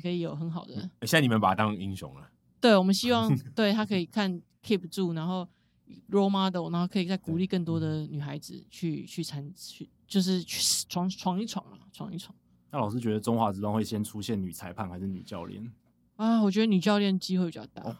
可以有很好的，
现在你们把他当英雄了。
对，我们希望 (laughs) 对他可以看 keep 住，然后 role model，然后可以再鼓励更多的女孩子去去参去，就是去闯闯一闯嘛，闯一闯。
那老师觉得中华职棒会先出现女裁判还是女教练
啊？我觉得女教练机会比较大。哦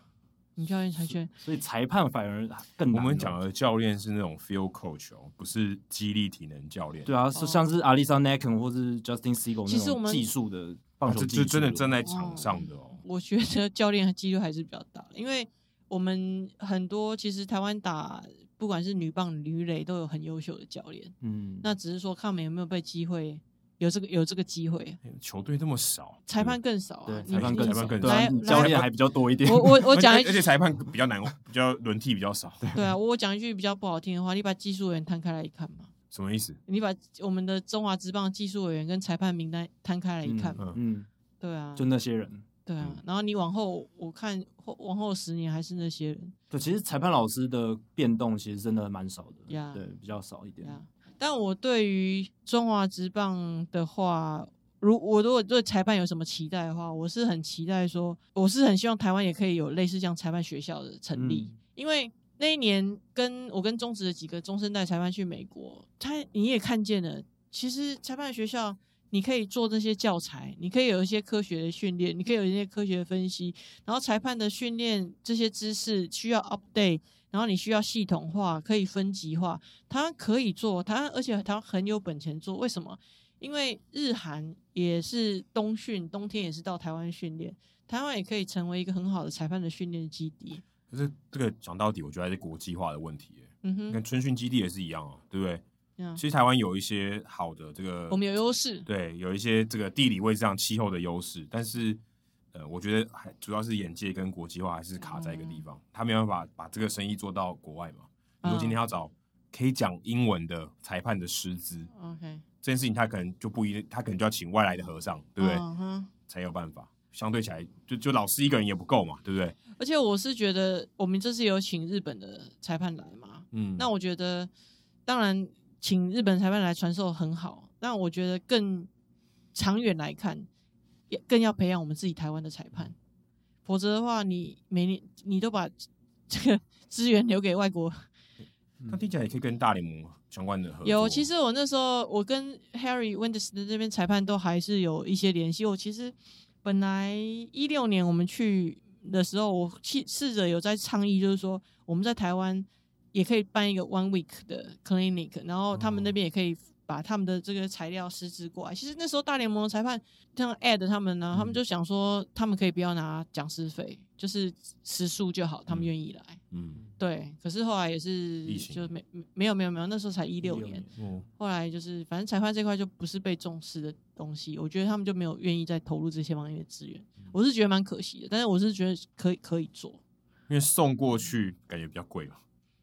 女教练才缺，
所以裁判反而更难。
我们讲的教练是那种 field coach 哦，不是激励体能教练。
对啊，是像是 Alisa Naken 或是 Justin Siegel 那种技术的棒球技术，
就真的站在场上的哦。
我觉得教练的几率还是比较大，因为我们很多其实台湾打不管是女棒、女垒都有很优秀的教练。嗯，那只是说看我们有没有被机会。有这个有这个机会。
球队这么少，
裁判更少啊，对，
裁判更少，
裁判更
对啊
来
教练还比较多一点。
我我我讲一 (laughs) 句，
而且裁判比较难，比较轮替比较少。
对啊，我讲一句比较不好听的话，你把技术委员摊开来一看嘛。
什么意思？
你把我们的中华职棒技术委员跟裁判名单摊开来一看嘛。
嗯，
嗯，
对啊，
就那些人。
对啊
嗯，
然后你往后我看后往后十年还是那些人
对，其实裁判老师的变动其实真的蛮少的。对，比较少一点。
呀。但我对于中华职棒的话，如我如果对裁判有什么期待的话，我是很期待说，我是很希望台湾也可以有类似这样裁判学校的成立，
嗯
因为那一年跟我跟中职的几个中生代裁判去美国，他你也看见了，其实裁判学校。你可以做这些教材，你可以有一些科学的训练，你可以有一些科学的分析，然后裁判的训练这些知识需要 update，然后你需要系统化，可以分级化，台湾可以做，台湾而且台湾很有本钱做，为什么？因为日韩也是冬训，冬天也是到台湾训练，台湾也可以成为一个很好的裁判的训练基地。
可是这个讲到底，我觉得还是国际化的问题。
嗯哼，
跟春训基地也是一样啊，对不对？
嗯，
其实台湾有一些好的这个，
我们有优势，
对，有一些这个地理位置上气候的优势，但是呃，我觉得还主要是眼界跟国际化还是卡在一个地方，他没办法把这个生意做到国外嘛。如果今天要找可以讲英文的裁判的师资
，OK，
这件事情他可能就不一定，他可能就要请外来的和尚，对不对？
嗯，
才有办法。相对起来，就就老师一个人也不够嘛，对不对？
而且我是觉得，我们这次有请日本的裁判来嘛，
嗯，
那我觉得，当然。请日本裁判来传授很好，但我觉得更长远来看，也更要培养我们自己台湾的裁判。否则的话，你每年你都把这个 (laughs) 资源留给外国，
那听起来也可以跟大联盟相关的合作。
有，其实我那时候我跟 Harry Wenders 的这边裁判都还是有一些联系。我其实本来一六年我们去的时候，我去试着有在倡议，就是说我们在台湾。也可以办一个 one week 的 clinic，然后他们那边也可以把他们的这个材料实质过来。其实那时候大联盟的裁判像 Ed 他们呢，嗯、他们就想说他们可以不要拿讲师费，就是时数就好，他们愿意来。嗯，对。可是后来也是就没没有没有没有，那时候才一六年。嗯。后来就是反正裁判这块就不是被重视的东西，我觉得他们就没有愿意再投入这些方面的资源。我是觉得蛮可惜的，但是我是觉得可以可以做，
因为送过去感觉比较贵嘛。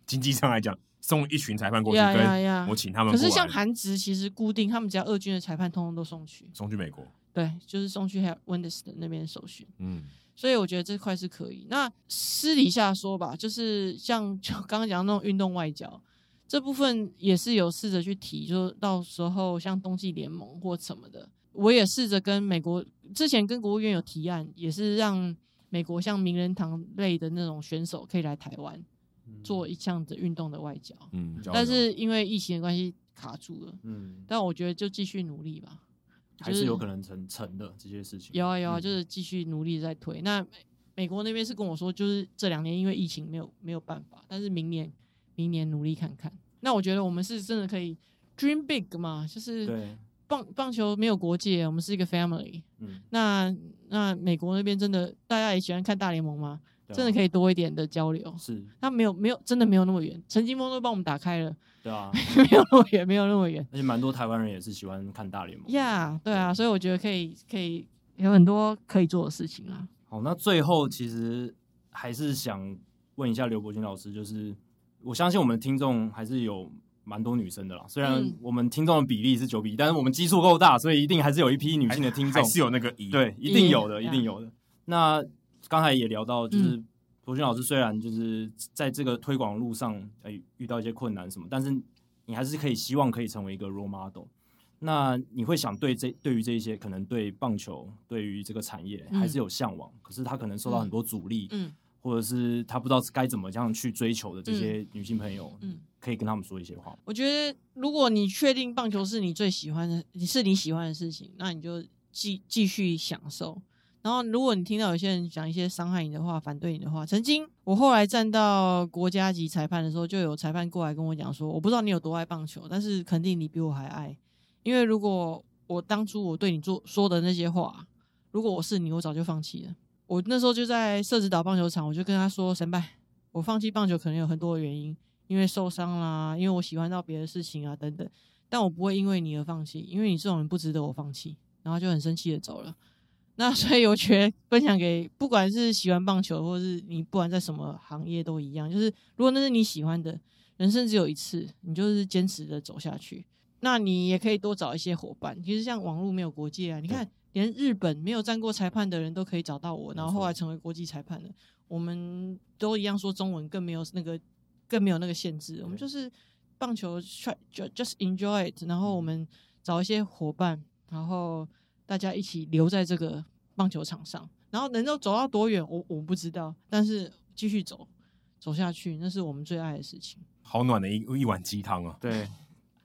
经济上来讲，送一群裁判过去，跟我请他们。
可是像韩职其实固定，他们只要二军的裁判，通通都送去，
送去美国。
对，就是送去 Wenders 的那边受训。
嗯，
所以我觉得这块是可以。那私底下说吧，就是像 (laughs) 就刚刚讲的那种运动外交这部分，也是有试着去提，就到时候像冬季联盟或什么的，我也试着跟美国之前跟国务院有提案，也是让美国像名人堂类的那种选手可以来台湾。做一项的运动的外交，
嗯，
但是因为疫情的关系卡住了，
嗯，
但我觉得就继续努力吧，
还是有可能成成的这些事情。
有啊有啊，就是继续努力在推。那美国那边是跟我说，就是这两年因为疫情没有没有办法，但是明年明年努力看看。那我觉得我们是真的可以 dream big 嘛，就是棒棒球没有国界，我们是一个 family。嗯，那那美国那边真的大家也喜欢看大联盟吗？真的可以多一点的交流，
是，
他没有没有真的没有那么远，陈金峰都帮我们打开了，
对啊，(laughs)
没有那么远，没有那么远，
而且蛮多台湾人也是喜欢看大联盟，
呀，yeah, 对啊，所以我觉得可以可以有很多可以做的事情啊。
好，那最后其实还是想问一下刘伯钧老师，就是我相信我们听众还是有蛮多女生的啦，虽然我们听众的比例是九比一，但是我们基数够大，所以一定还是有一批女性的听众，
还是有那个一，
对，一定有的，
一
定有的。那刚才也聊到，就是伯钧老师虽然就是在这个推广路上，哎，遇到一些困难什么，但是你还是可以希望可以成为一个 role model。那你会想对这对于这一些可能对棒球对于这个产业还是有向往，嗯、可是他可能受到很多阻力，嗯，或者是他不知道该怎么样去追求的这些女性朋友，嗯，可以跟他们说一些话。
我觉得如果你确定棒球是你最喜欢的，你是你喜欢的事情，那你就继继续享受。然后，如果你听到有些人讲一些伤害你的话、反对你的话，曾经我后来站到国家级裁判的时候，就有裁判过来跟我讲说：“我不知道你有多爱棒球，但是肯定你比我还爱。因为如果我当初我对你做说的那些话，如果我是你，我早就放弃了。我那时候就在社子岛棒球场，我就跟他说：‘神拜，我放弃棒球可能有很多的原因，因为受伤啦，因为我喜欢到别的事情啊，等等。但我不会因为你而放弃，因为你这种人不值得我放弃。然后就很生气的走了。那所以我觉得分享给不管是喜欢棒球，或是你不管在什么行业都一样，就是如果那是你喜欢的，人生只有一次，你就是坚持的走下去。那你也可以多找一些伙伴。其实像网络没有国界啊，你看连日本没有站过裁判的人都可以找到我，然后后来成为国际裁判的。我们都一样说中文，更没有那个更没有那个限制。我们就是棒球，try just enjoy it，然后我们找一些伙伴。然后大家一起留在这个棒球场上，然后能够走到多远，我我不知道，但是继续走走下去，那是我们最爱的事情。
好暖的一一碗鸡汤啊！
对，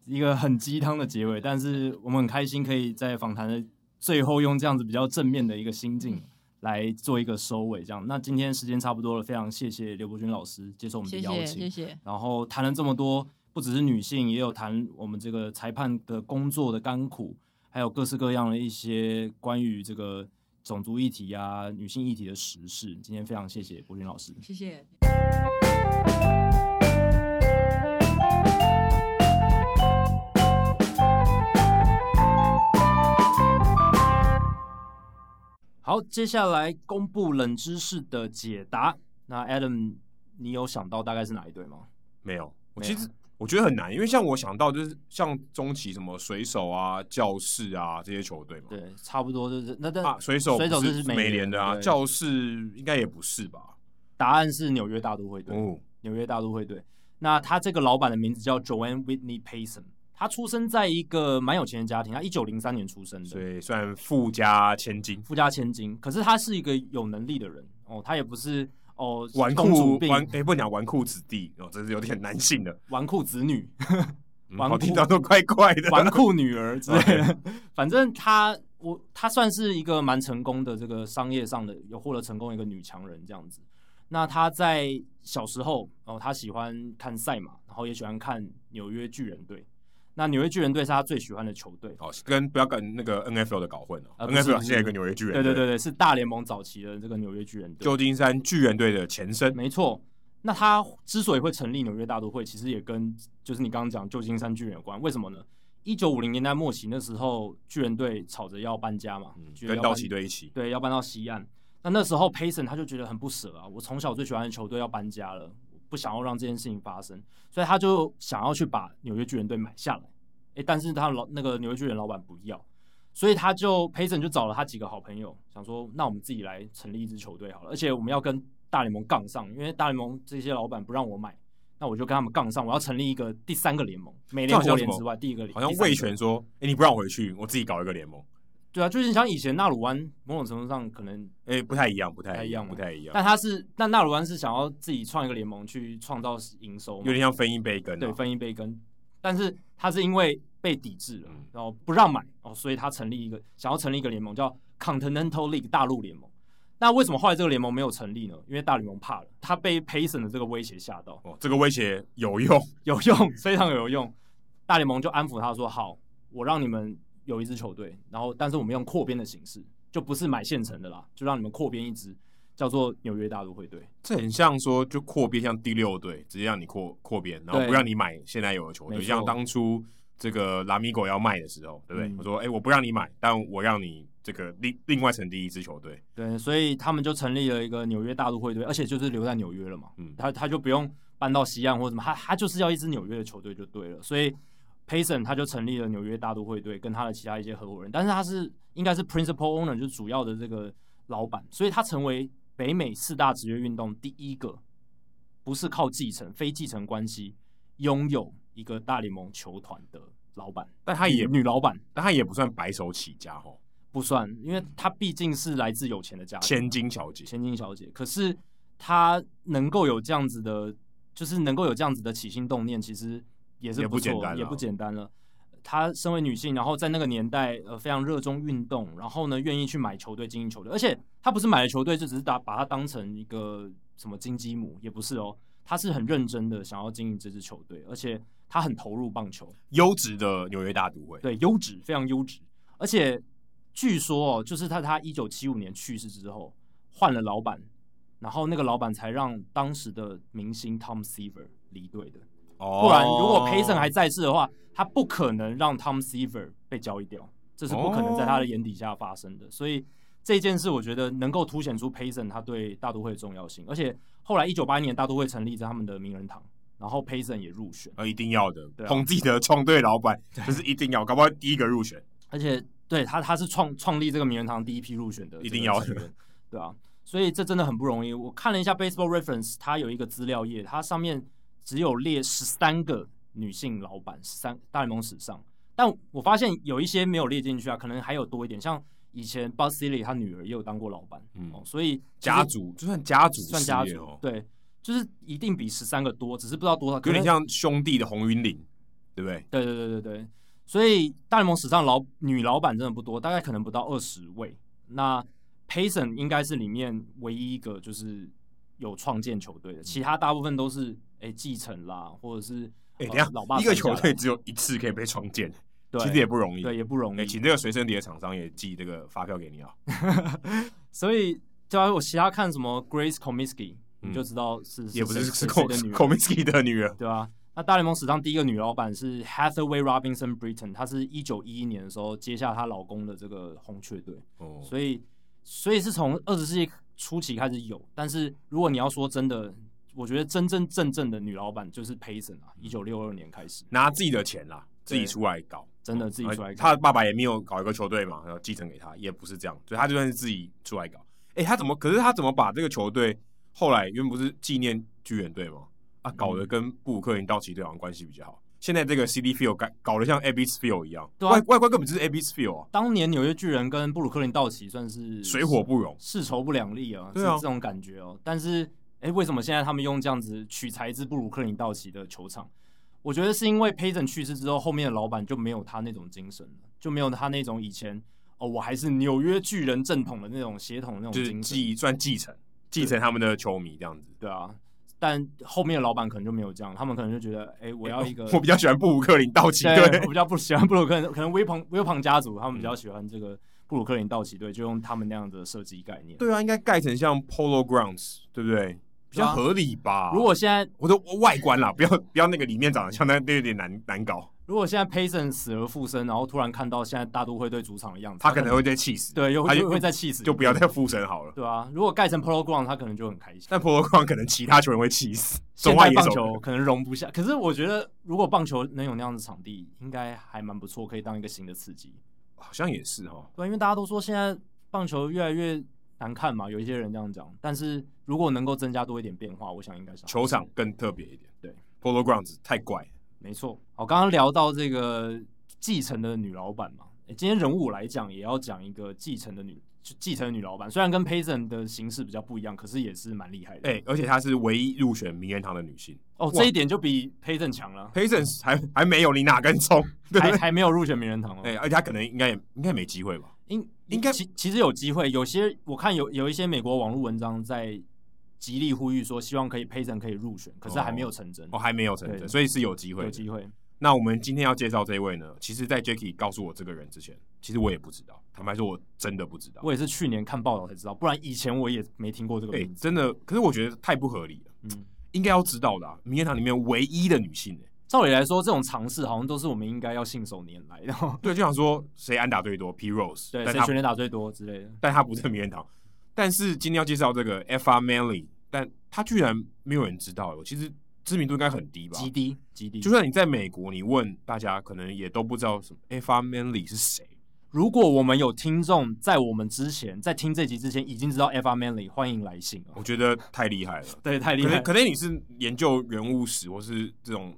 一个很鸡汤的结尾，但是我们很开心可以在访谈的最后用这样子比较正面的一个心境来做一个收尾。这样，那今天时间差不多了，非常谢谢刘伯钧老师接受我们的邀请，
谢谢。谢谢。
然后谈了这么多，不只是女性，也有谈我们这个裁判的工作的甘苦。还有各式各样的一些关于这个种族议题啊、女性议题的时事。今天非常谢谢伯钧老师，
谢谢。
好，接下来公布冷知识的解答。那 Adam，你有想到大概是哪一队吗？
没有，我其实。我觉得很难，因为像我想到就是像中期什么水手啊、教士啊这些球队嘛，
对，差不多就是那但
啊，水手
水手是
美联的啊，教士应该也不是吧？
答案是纽约大都会队，哦，纽约大都会队。那他这个老板的名字叫 Joanne Whitney Payson，他出生在一个蛮有钱的家庭，他一九零三年出生的，
所以算富家千金，
富家千金。可是他是一个有能力的人哦，他也不是。哦，
纨绔纨哎，不讲纨绔子弟哦，这是有点男性的
纨绔子女，
纨绔听到都怪怪的，
纨绔女儿之类的。(laughs) 反正她我她算是一个蛮成功的这个商业上的有获得成功一个女强人这样子。那她在小时候哦，她喜欢看赛马，然后也喜欢看纽约巨人队。那纽约巨人队是他最喜欢的球队，
哦，跟不要跟那个 NFL 的搞混了，呃，NFL 现在有个纽约巨人队，
对对对对，是大联盟早期的这个纽约巨人队，
旧金山巨人队的前身，
没错。那他之所以会成立纽约大都会，其实也跟就是你刚刚讲旧金山巨人有关，为什么呢？一九五零年代末期那时候，巨人队吵着要搬家嘛，
嗯、跟道奇队一起，
对，要搬到西岸。那那时候 Payson 他就觉得很不舍啊，我从小最喜欢的球队要搬家了，不想要让这件事情发生，所以他就想要去把纽约巨人队买下来。诶，但是他老那个纽约巨人老板不要，所以他就 Payson 就找了他几个好朋友，想说那我们自己来成立一支球队好了，而且我们要跟大联盟杠上，因为大联盟这些老板不让我买，那我就跟他们杠上，我要成立一个第三个联盟，美联国联之外第一个联盟，
好像魏权说，诶，你不让我回去，我自己搞一个联盟。
对啊，就是像以前纳鲁湾某种程度上可能
诶不太一样，不太一样，
不
太一样。
但他是，但纳鲁湾是想要自己创一个联盟去创造营收，
有点像分一杯羹，
对，分一杯羹。但是他是因为被抵制了，然后不让买哦，所以他成立一个想要成立一个联盟叫 Continental League 大陆联盟。那为什么后来这个联盟没有成立呢？因为大联盟怕了，他被 Payson 的这个威胁吓到。
哦，这个威胁有用，(laughs)
有用，非常有用。大联盟就安抚他说：“好，我让你们有一支球队，然后但是我们用扩编的形式，就不是买现成的啦，就让你们扩编一支。”叫做纽约大都会队，
这很像说就扩编，像第六队直接让你扩扩编，然后不让你买现在有的球队，像当初这个拉米狗要卖的时候，对不对？嗯、我说，哎、欸，我不让你买，但我让你这个另另外成立一支球队。
对，所以他们就成立了一个纽约大都会队，而且就是留在纽约了嘛。嗯，他他就不用搬到西岸或什么，他他就是要一支纽约的球队就对了。所以 Payson 他就成立了纽约大都会队，跟他的其他一些合伙人，但是他是应该是 Principal Owner，就是主要的这个老板，所以他成为。北美四大职业运动第一个不是靠继承、非继承关系拥有一个大联盟球团的老板，
但他也
女老板，
但他也不算白手起家哦，
不算，因为他毕竟是来自有钱的家庭，
千金小姐，
千金小姐。可是他能够有这样子的，就是能够有这样子的起心动念，其实也是不，
简单，
也不简单了。她身为女性，然后在那个年代，呃，非常热衷运动，然后呢，愿意去买球队、经营球队，而且她不是买了球队就只是打把它当成一个什么金鸡母，也不是哦，她是很认真的想要经营这支球队，而且她很投入棒球，
优质的纽约大都会，
对，优质，非常优质，而且据说哦，就是他他一九七五年去世之后换了老板，然后那个老板才让当时的明星 Tom Seaver 离队的。不然，如果 Payson 还在世的话，他不可能让 Tom Seaver 被交易掉，这是不可能在他的眼底下发生的。所以这件事，我觉得能够凸显出 Payson 他对大都会的重要性。而且后来一九八一年大都会成立在他们的名人堂，然后 Payson 也入选，
呃，一定要的，
对啊、
捧自己的创队老板，这是一定要，搞不好第一个入选。
而且对他，他是创创立这个名人堂第一批入选的，
一定要的，
对啊。所以这真的很不容易。我看了一下 Baseball Reference，它有一个资料页，它上面只有列十三个女性老板，十三大联盟史上。但我发现有一些没有列进去啊，可能还有多一点。像以前 Bud Selig 他女儿也有当过老板，嗯，哦、所以
家族就算家族
算家族，哦、对，就是一定比十三个多，只是不知道多少。
有点像兄弟的红云岭，对不对？
对对对对对。所以大联盟史上老女老板真的不多，大概可能不到二十位。那 Payson 应该是里面唯一一个就是有创建球队的，其他大部分都是哎继承啦，或者是
哎，等下老爸一个球队只有一次可以被创建，对，其实也不容易，
对，也不容易。
哎，请这个随身碟的厂商也寄这个发票给你啊。(laughs)
所以，就我其他看什么 Grace Comiskey，你就知道是
也不是是 Comiskey 的女儿，
对啊？那大联盟史上第一个女老板是 Hathaway Robinson Britton，她是一九一一年的时候接下她老公的这个红雀队，哦，所以。所以是从二十世纪初期开始有，但是如果你要说真的，我觉得真真正正的女老板就是 Payson 啊，一九六二年开始
拿自己的钱啦，自己出来搞，
真的自己出来搞。
他爸爸也没有搞一个球队嘛，然后继承给他，也不是这样，所以他就算是自己出来搞。哎、欸，他怎么？可是他怎么把这个球队后来原本不是纪念巨人队吗？啊，搞得跟布鲁克林道奇队好像关系比较好。现在这个 Citi Field 搞搞得像 Ebbets Field 一样，啊、外外观根本就是 Ebbets Field 啊！
当年纽约巨人跟布鲁克林道奇算是
水火不容，
世仇不两立啊，是这种感觉哦。但是，哎，为什么现在他们用这样子取材自布鲁克林道奇的球场？我觉得是因为 Payton 去世之后，后面的老板就没有他那种精神了，就没有他那种以前哦，我还是纽约巨人正统的那种血统的那种精神，
就是继算继承继承他们的球迷这样子，
对啊。但后面的老板可能就没有这样，他们可能就觉得，哎、欸，我要一个，
我比较喜欢布鲁克林道奇队，
我比较不喜欢布鲁克林，(laughs) 可能威鹏威鹏家族他们比较喜欢这个布鲁克林道奇队，就用他们那样的设计概念。
对啊，应该盖成像 Polo Grounds，对不对？比较合理吧？
如果现在
我说外观啦，不要不要那个里面长得像那那有点难难搞。
如果现在 Payson 死而复生，然后突然看到现在大都会队主场的样子，
他可能会被气死。
对，又
会
会再气死，
就不要再复生好了。
对啊，如果盖成 Polo Ground，他可能就很开心。
但 Polo Ground 可能其他球员会气死。
现在棒球可能容不下，可是我觉得如果棒球能有那样的场地，应该还蛮不错，可以当一个新的刺激。
好像也是哈。
对，因为大家都说现在棒球越来越难看嘛，有一些人这样讲。但是如果能够增加多一点变化，我想应该是
球场更特别一点。
对
，Polo Grounds 太怪。
没错，好，刚刚聊到这个继承的女老板嘛，诶，今天人物来讲也要讲一个继承的女，继承的女老板，虽然跟 Payson 的形式比较不一样，可是也是蛮厉害的。
哎，而且她是唯一入选名人堂的女性。
哦，这一点就比 Payson 强了。
Payson (laughs) 还还没有，你哪根葱？
还还没有入选名人堂哦。(laughs)
哎，而且她可能应该也应该没机会吧？
应应该其其实有机会，有些我看有有一些美国网络文章在。极力呼吁说，希望可以 Payson 可以入选，可是还没有成真。
哦，哦，还没有成真，所以是有机会，
有机会。
那我们今天要介绍这一位呢，其实，在 Jacky 告诉我这个人之前，其实我也不知道。坦白说，我真的不知道。
我也是去年看报道才知道，不然以前我也没听过这个名字。
欸，真的，可是我觉得太不合理了。嗯，应该要知道的，啊，名人堂里面唯一的女性。
照理来说，这种尝试好像都是我们应该要信手拈来的。(laughs)
对，就想说谁安打最多，P Rose，
对，谁全垒打最多之类的。
但他不是名人堂。但是今天要介绍这个 Effa Manley。但他居然没有人知道，其实知名度应该很低吧？
极低，极低。
就算你在美国，你问大家，可能也都不知道什么 Effa Manley 是谁。
如果我们有听众在我们之前，在听这集之前已经知道 Effa Manley，欢迎来信。
我觉得太厉害了，(laughs)
对，太厉害。
可能你是研究人物史或是这种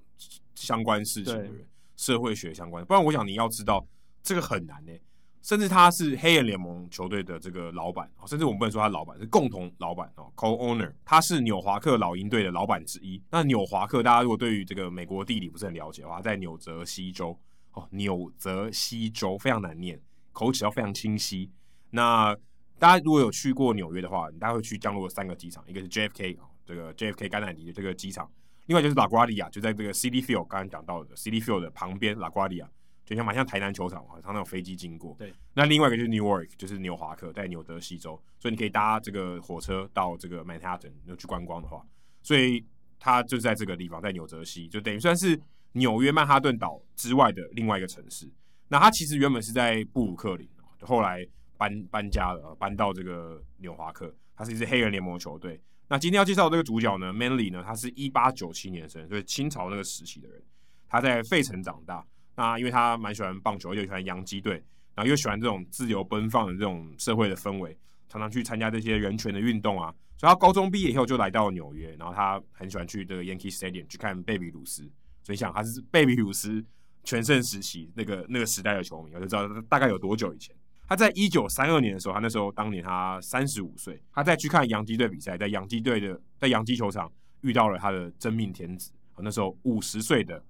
相关事情的人，社会学相关，不然我想你要知道这个很难呢、欸。甚至他是黑人联盟球队的这个老板，甚至我们不能说他老板是共同老板哦，co-owner。他是纽华克老鹰队的老板之一。那纽华克，大家如果对于这个美国地理不是很了解的话，在纽泽西州哦，纽泽西州非常难念，口齿要非常清晰。那大家如果有去过纽约的话，你大概会去降落三个机场，一个是 JFK 啊，这个 JFK 甘乃迪的这个机场，另外就是拉瓜利亚，就在这个 Citi Field 刚刚讲到的 Citi Field 的旁边，拉瓜利亚。就像蛮像台南球场啊，常常有飞机经过。
对，
那另外一个就是 Newark，就是纽华克，在纽泽西州，所以你可以搭这个火车到这个 Manhattan，你去观光的话，所以它就在这个地方，在纽泽西，就等于算是纽纽约曼哈顿岛之外的另外一个城市。那它其实原本是在布鲁克林，后来搬搬家了，搬到这个纽华克。它是一支黑人联盟球队。那今天要介绍这个主角呢，Manly 呢，他是一八九七年生，就是清朝那个时期的人。他在费城长大。那因为他蛮喜欢棒球，又喜欢洋基队，然后又喜欢这种自由奔放的这种社会的氛围，常常去参加这些人权的运动啊。所以他高中毕业以后就来到纽约，然后他很喜欢去这个 Yankee Stadium 去看贝比鲁斯。所以想他是贝比鲁斯全盛时期那个那个时代的球迷，我就知道大概有多久以前。他在一九三二年的时候，他那时候当年他三十五岁，他在去看洋基队比赛，在洋基队的在洋基球场遇到了他的真命天子，那时候五十岁的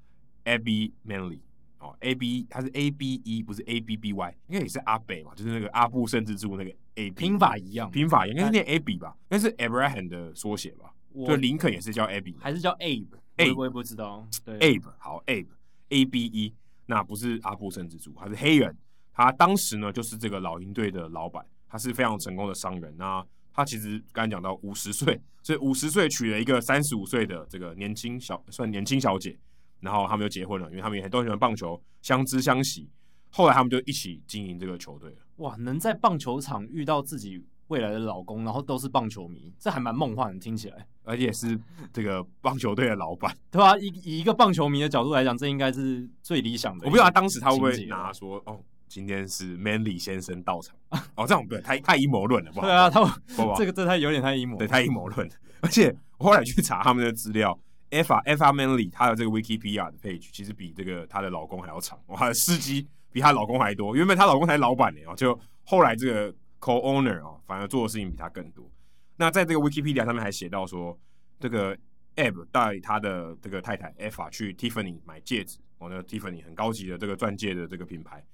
Abby Manley 哦，A B 他是 A B E 不是 A B B Y，应该也是阿北嘛，就是那个阿布胜之助那个 A，
拼法一样，
拼法应该是念 Abby 吧，应该是 Abraham 的缩写吧，就林肯也是叫 Abby，
还是叫 Abe？Abe 我也不知道，对
，Abe 好 Abe A B E，那不是阿布胜之助，他是黑人。他当时呢，就是这个老鹰队的老板，他是非常成功的商人。那他其实刚才讲到五十岁，所以五十岁娶了一个三十五岁的这个年轻小算年轻小姐，然后他们就结婚了，因为他们也都喜欢棒球，相知相惜。后来他们就一起经营这个球队了。
哇，能在棒球场遇到自己未来的老公，然后都是棒球迷，这还蛮梦幻的，听起来。
而且是这个棒球队的老板，(laughs)
对吧？以以一个棒球迷的角度来讲，这应该是最理想的。
我不知道他当时他会不会拿说哦。今天是 Manley 先生到场哦，这样不对，太太阴谋论了，不好。
对啊，他们这个这太有点太阴谋，
对，太阴谋论。而且我后来去查他们的资料，Effa Effa Manley 她的这个 Wikipedia 的 page 其实比这个她的老公还要长，她的事迹比她老公还多。原本她老公才是老板呢，哦，就后来这个 co-owner 哦，反而做的事情比她更多。那在这个 Wikipedia 上面还写到说，这个 Eb 带他的这个太太 Effa 去 Tiffany 买戒指，哦，那个 Tiffany 很高级的这个钻戒的这个品牌。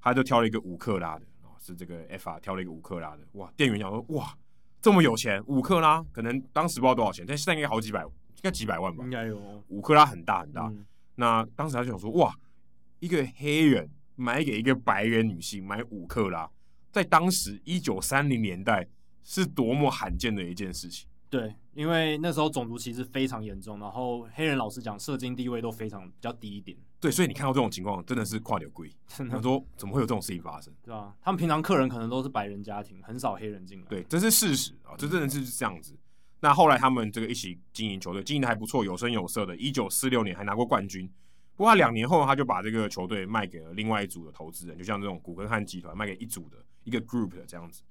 他就挑了一个五克拉的，哦，是这个 Effa 挑了一个五克拉的，哇！店员讲说，哇，这么有钱，五克拉可能当时不知道多少钱，但现在应该好几百，应该几百万吧？
应该有。
五克拉很大很大，
嗯、
那当时他就想说，哇，一个黑人买给一个白人女性买五克拉，在当时一九三零年代是多么罕见的一件事情。
对，因为那时候种族歧视非常严重，然后黑人老实讲，社经地位都非常比较低一点。
对，所以你看到这种情况，真的是跨流贵。他说怎么会有这种事情发生？
对啊，他们平常客人可能都是白人家庭，很少黑人进来。
对，这是事实啊，这真的是这样子。那后来他们这个一起经营球队，经营的还不错，有声有色的。一九四六年还拿过冠军。不过他两年后，他就把这个球队卖给了另外一组的投资人，就像这种古根汉集团卖给一组的一个 group 的这样子。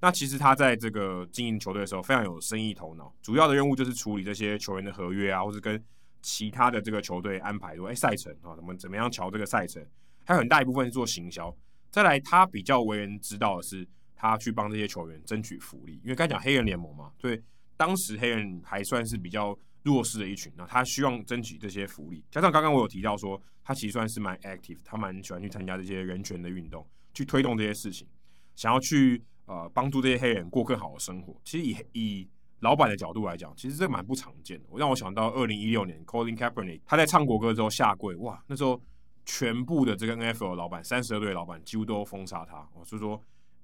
那其实他在这个经营球队的时候非常有生意头脑，主要的任务就是处理这些球员的合约啊，或者跟其他的这个球队安排说，哎，赛程啊，怎么怎么样瞧这个赛程，还有很大一部分是做行销。再来，他比较为人知道的是，他去帮这些球员争取福利，因为刚讲黑人联盟嘛，所以当时黑人还算是比较弱势的一群，那他希望争取这些福利。加上刚刚我有提到说，他其实算是蛮 active，他蛮喜欢去参加这些人权的运动，去推动这些事情，想要去。呃，帮助这些黑人过更好的生活。其实以以老板的角度来讲，其实这蛮不常见的。我让我想到二零一六年，Colin Kaepernick 他在唱国歌之后下跪，哇，那时候全部的这个 NFL 老板，三十二队老板几乎都封杀他。我就说，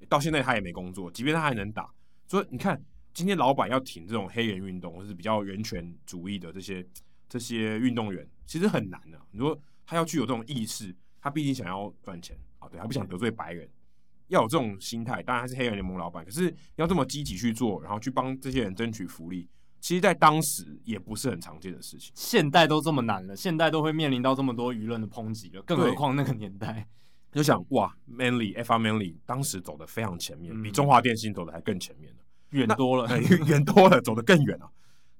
到现在他也没工作，即便他还能打。所以你看，今天老板要挺这种黑人运动，或是比较人权主义的这些这些运动员，其实很难的、你说他要具有这种意识，他毕竟想要赚钱啊，对，他不想得罪白人。要有这种心态，当然他是黑人联盟老板，可是要这么积极去做，然后去帮这些人争取福利，其实，在当时也不是很常见的事情。
现代都这么难了，现代都会面临到这么多舆论的抨击了，更何况那个年代。
就想哇，Manley Effa Manley 当时走的非常前面，嗯、比中华电信走的还更前面
远多了，(laughs)
远多了，走得更远了。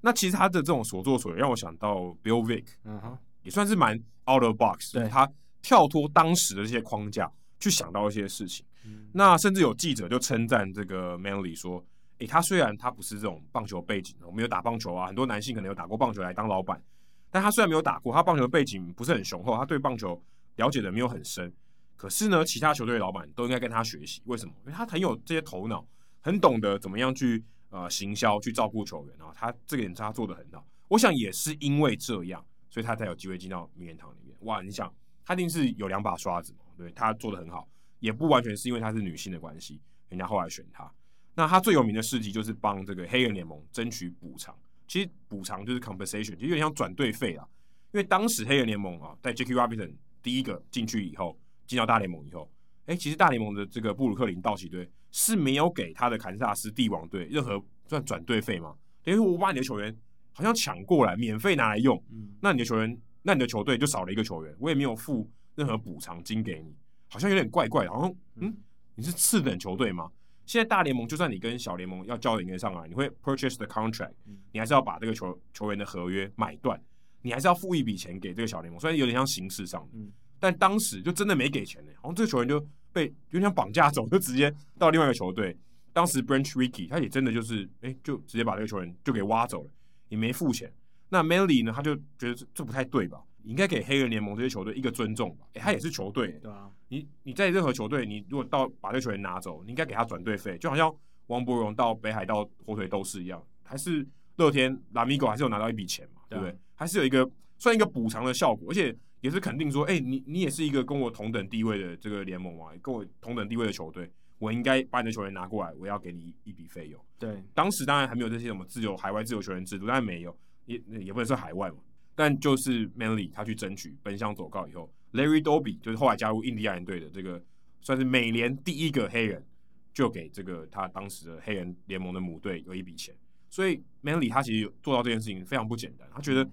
那其实他的这种所作所为，让我想到 Bill Vick，嗯哼，也算是蛮 out of box，对他跳脱当时的这些框架，去想到一些事情。那甚至有记者就称赞这个 Manly 说：“诶、他虽然他不是这种棒球背景，我没有打棒球啊，很多男性可能有打过棒球来当老板，但他虽然没有打过，他棒球背景不是很雄厚，他对棒球了解的没有很深。可是呢，其他球队的老板都应该跟他学习，为什么？因为他很有这些头脑，很懂得怎么样去呃行销，去照顾球员啊。他这个点他做得很好。我想也是因为这样，所以他才有机会进到名人堂里面。哇，你想，他一定是有两把刷子嘛？对，他做得很好。”也不完全是因为她是女性的关系，人家后来选她。那她最有名的事迹就是帮这个黑人联盟争取补偿。其实补偿就是 compensation，就有点像转队费啊。因为当时黑人联盟啊，在 Jackie Robinson 第一个进去以后，进到大联盟以后，哎，其实大联盟的这个布鲁克林道奇队是没有给他的堪萨斯帝王队任何算转队费吗？等于说我把你的球员好像抢过来，免费拿来用，嗯、那你的球员，那你的球队就少了一个球员，我也没有付任何补偿金给你，好像有点怪怪，好像嗯，你是次等球队吗？现在大联盟就算你跟小联盟要交引援上来，你会 purchase the contract，你还是要把这个球球员的合约买断，你还是要付一笔钱给这个小联盟，虽然有点像形式上的，但当时就真的没给钱呢，好像这个球员就被有点像绑架走，就直接到另外一个球队。当时 Branch Rickey 他也真的就是哎，就直接把这个球员就给挖走了，也没付钱。那 Manley 呢，他就觉得这这不太对吧？你应该给黑人联盟这些球队一个尊重吧？哎，他也是球队，对啊。你你在任何球队，你如果到把这个球员拿走，你应该给他转队费，就好像王柏荣到北海道火腿斗士一样，还是乐天拉米狗还是有拿到一笔钱嘛，对不对？还是有一个算一个补偿的效果，而且也是肯定说，哎，你你也是一个跟我同等地位的这个联盟嘛，跟我同等地位的球队，我应该把你的球员拿过来，我要给你一笔费用。
对，
当时当然还没有这些什么自由海外自由球员制度，但没有，也也不能说海外嘛。但就是 Manley 他去争取奔向走告以后，Larry Doby 就是后来加入印第安人队的这个算是美联第一个黑人，就给这个他当时的黑人联盟的母队有一笔钱。所以 Manley 他其实做到这件事情非常不简单，他觉得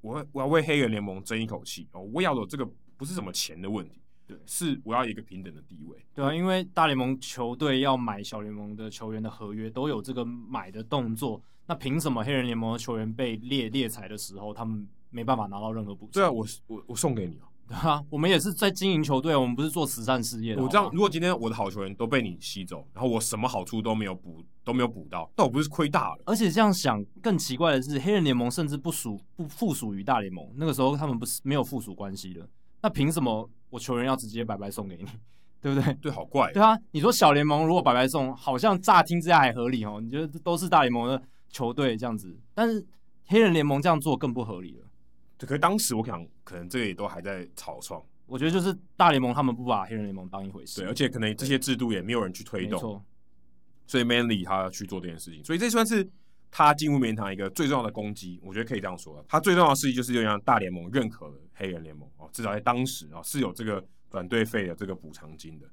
我我要为黑人联盟争一口气哦，我要的这个不是什么钱的问题，对，是我要一个平等的地位。
对啊，因为大联盟球队要买小联盟的球员的合约都有这个买的动作。那凭什么黑人联盟的球员被猎猎财的时候，他们没办法拿到任何补偿？
对啊，我我我送给你啊！
对啊，我们也是在经营球队，我们不是做慈善事业的。
我这样，如果今天我的好球员都被你吸走，然后我什么好处都没有补，都没有补到，那我不是亏大了？
而且这样想更奇怪的是，黑人联盟甚至不属不附属于大联盟，那个时候他们不是没有附属关系的。那凭什么我球员要直接白白送给你？(laughs) 对不对？
对，好怪。
对啊，你说小联盟如果白白送，好像乍听之下还合理哦。你觉得都是大联盟的？球队这样子，但是黑人联盟这样做更不合理了。
对，可是当时我想，可能这个也都还在草创。
我觉得就是大联盟他们不把黑人联盟当一回事。
对，而且可能这些制度也没有人去推动。所以 Manley 他去做这件事情，所以这算是他进入名人堂一个最重要的攻击。我觉得可以这样说，他最重要的事情就是要让大联盟认可了黑人联盟哦，至少在当时啊是有这个反对费的这个补偿金的。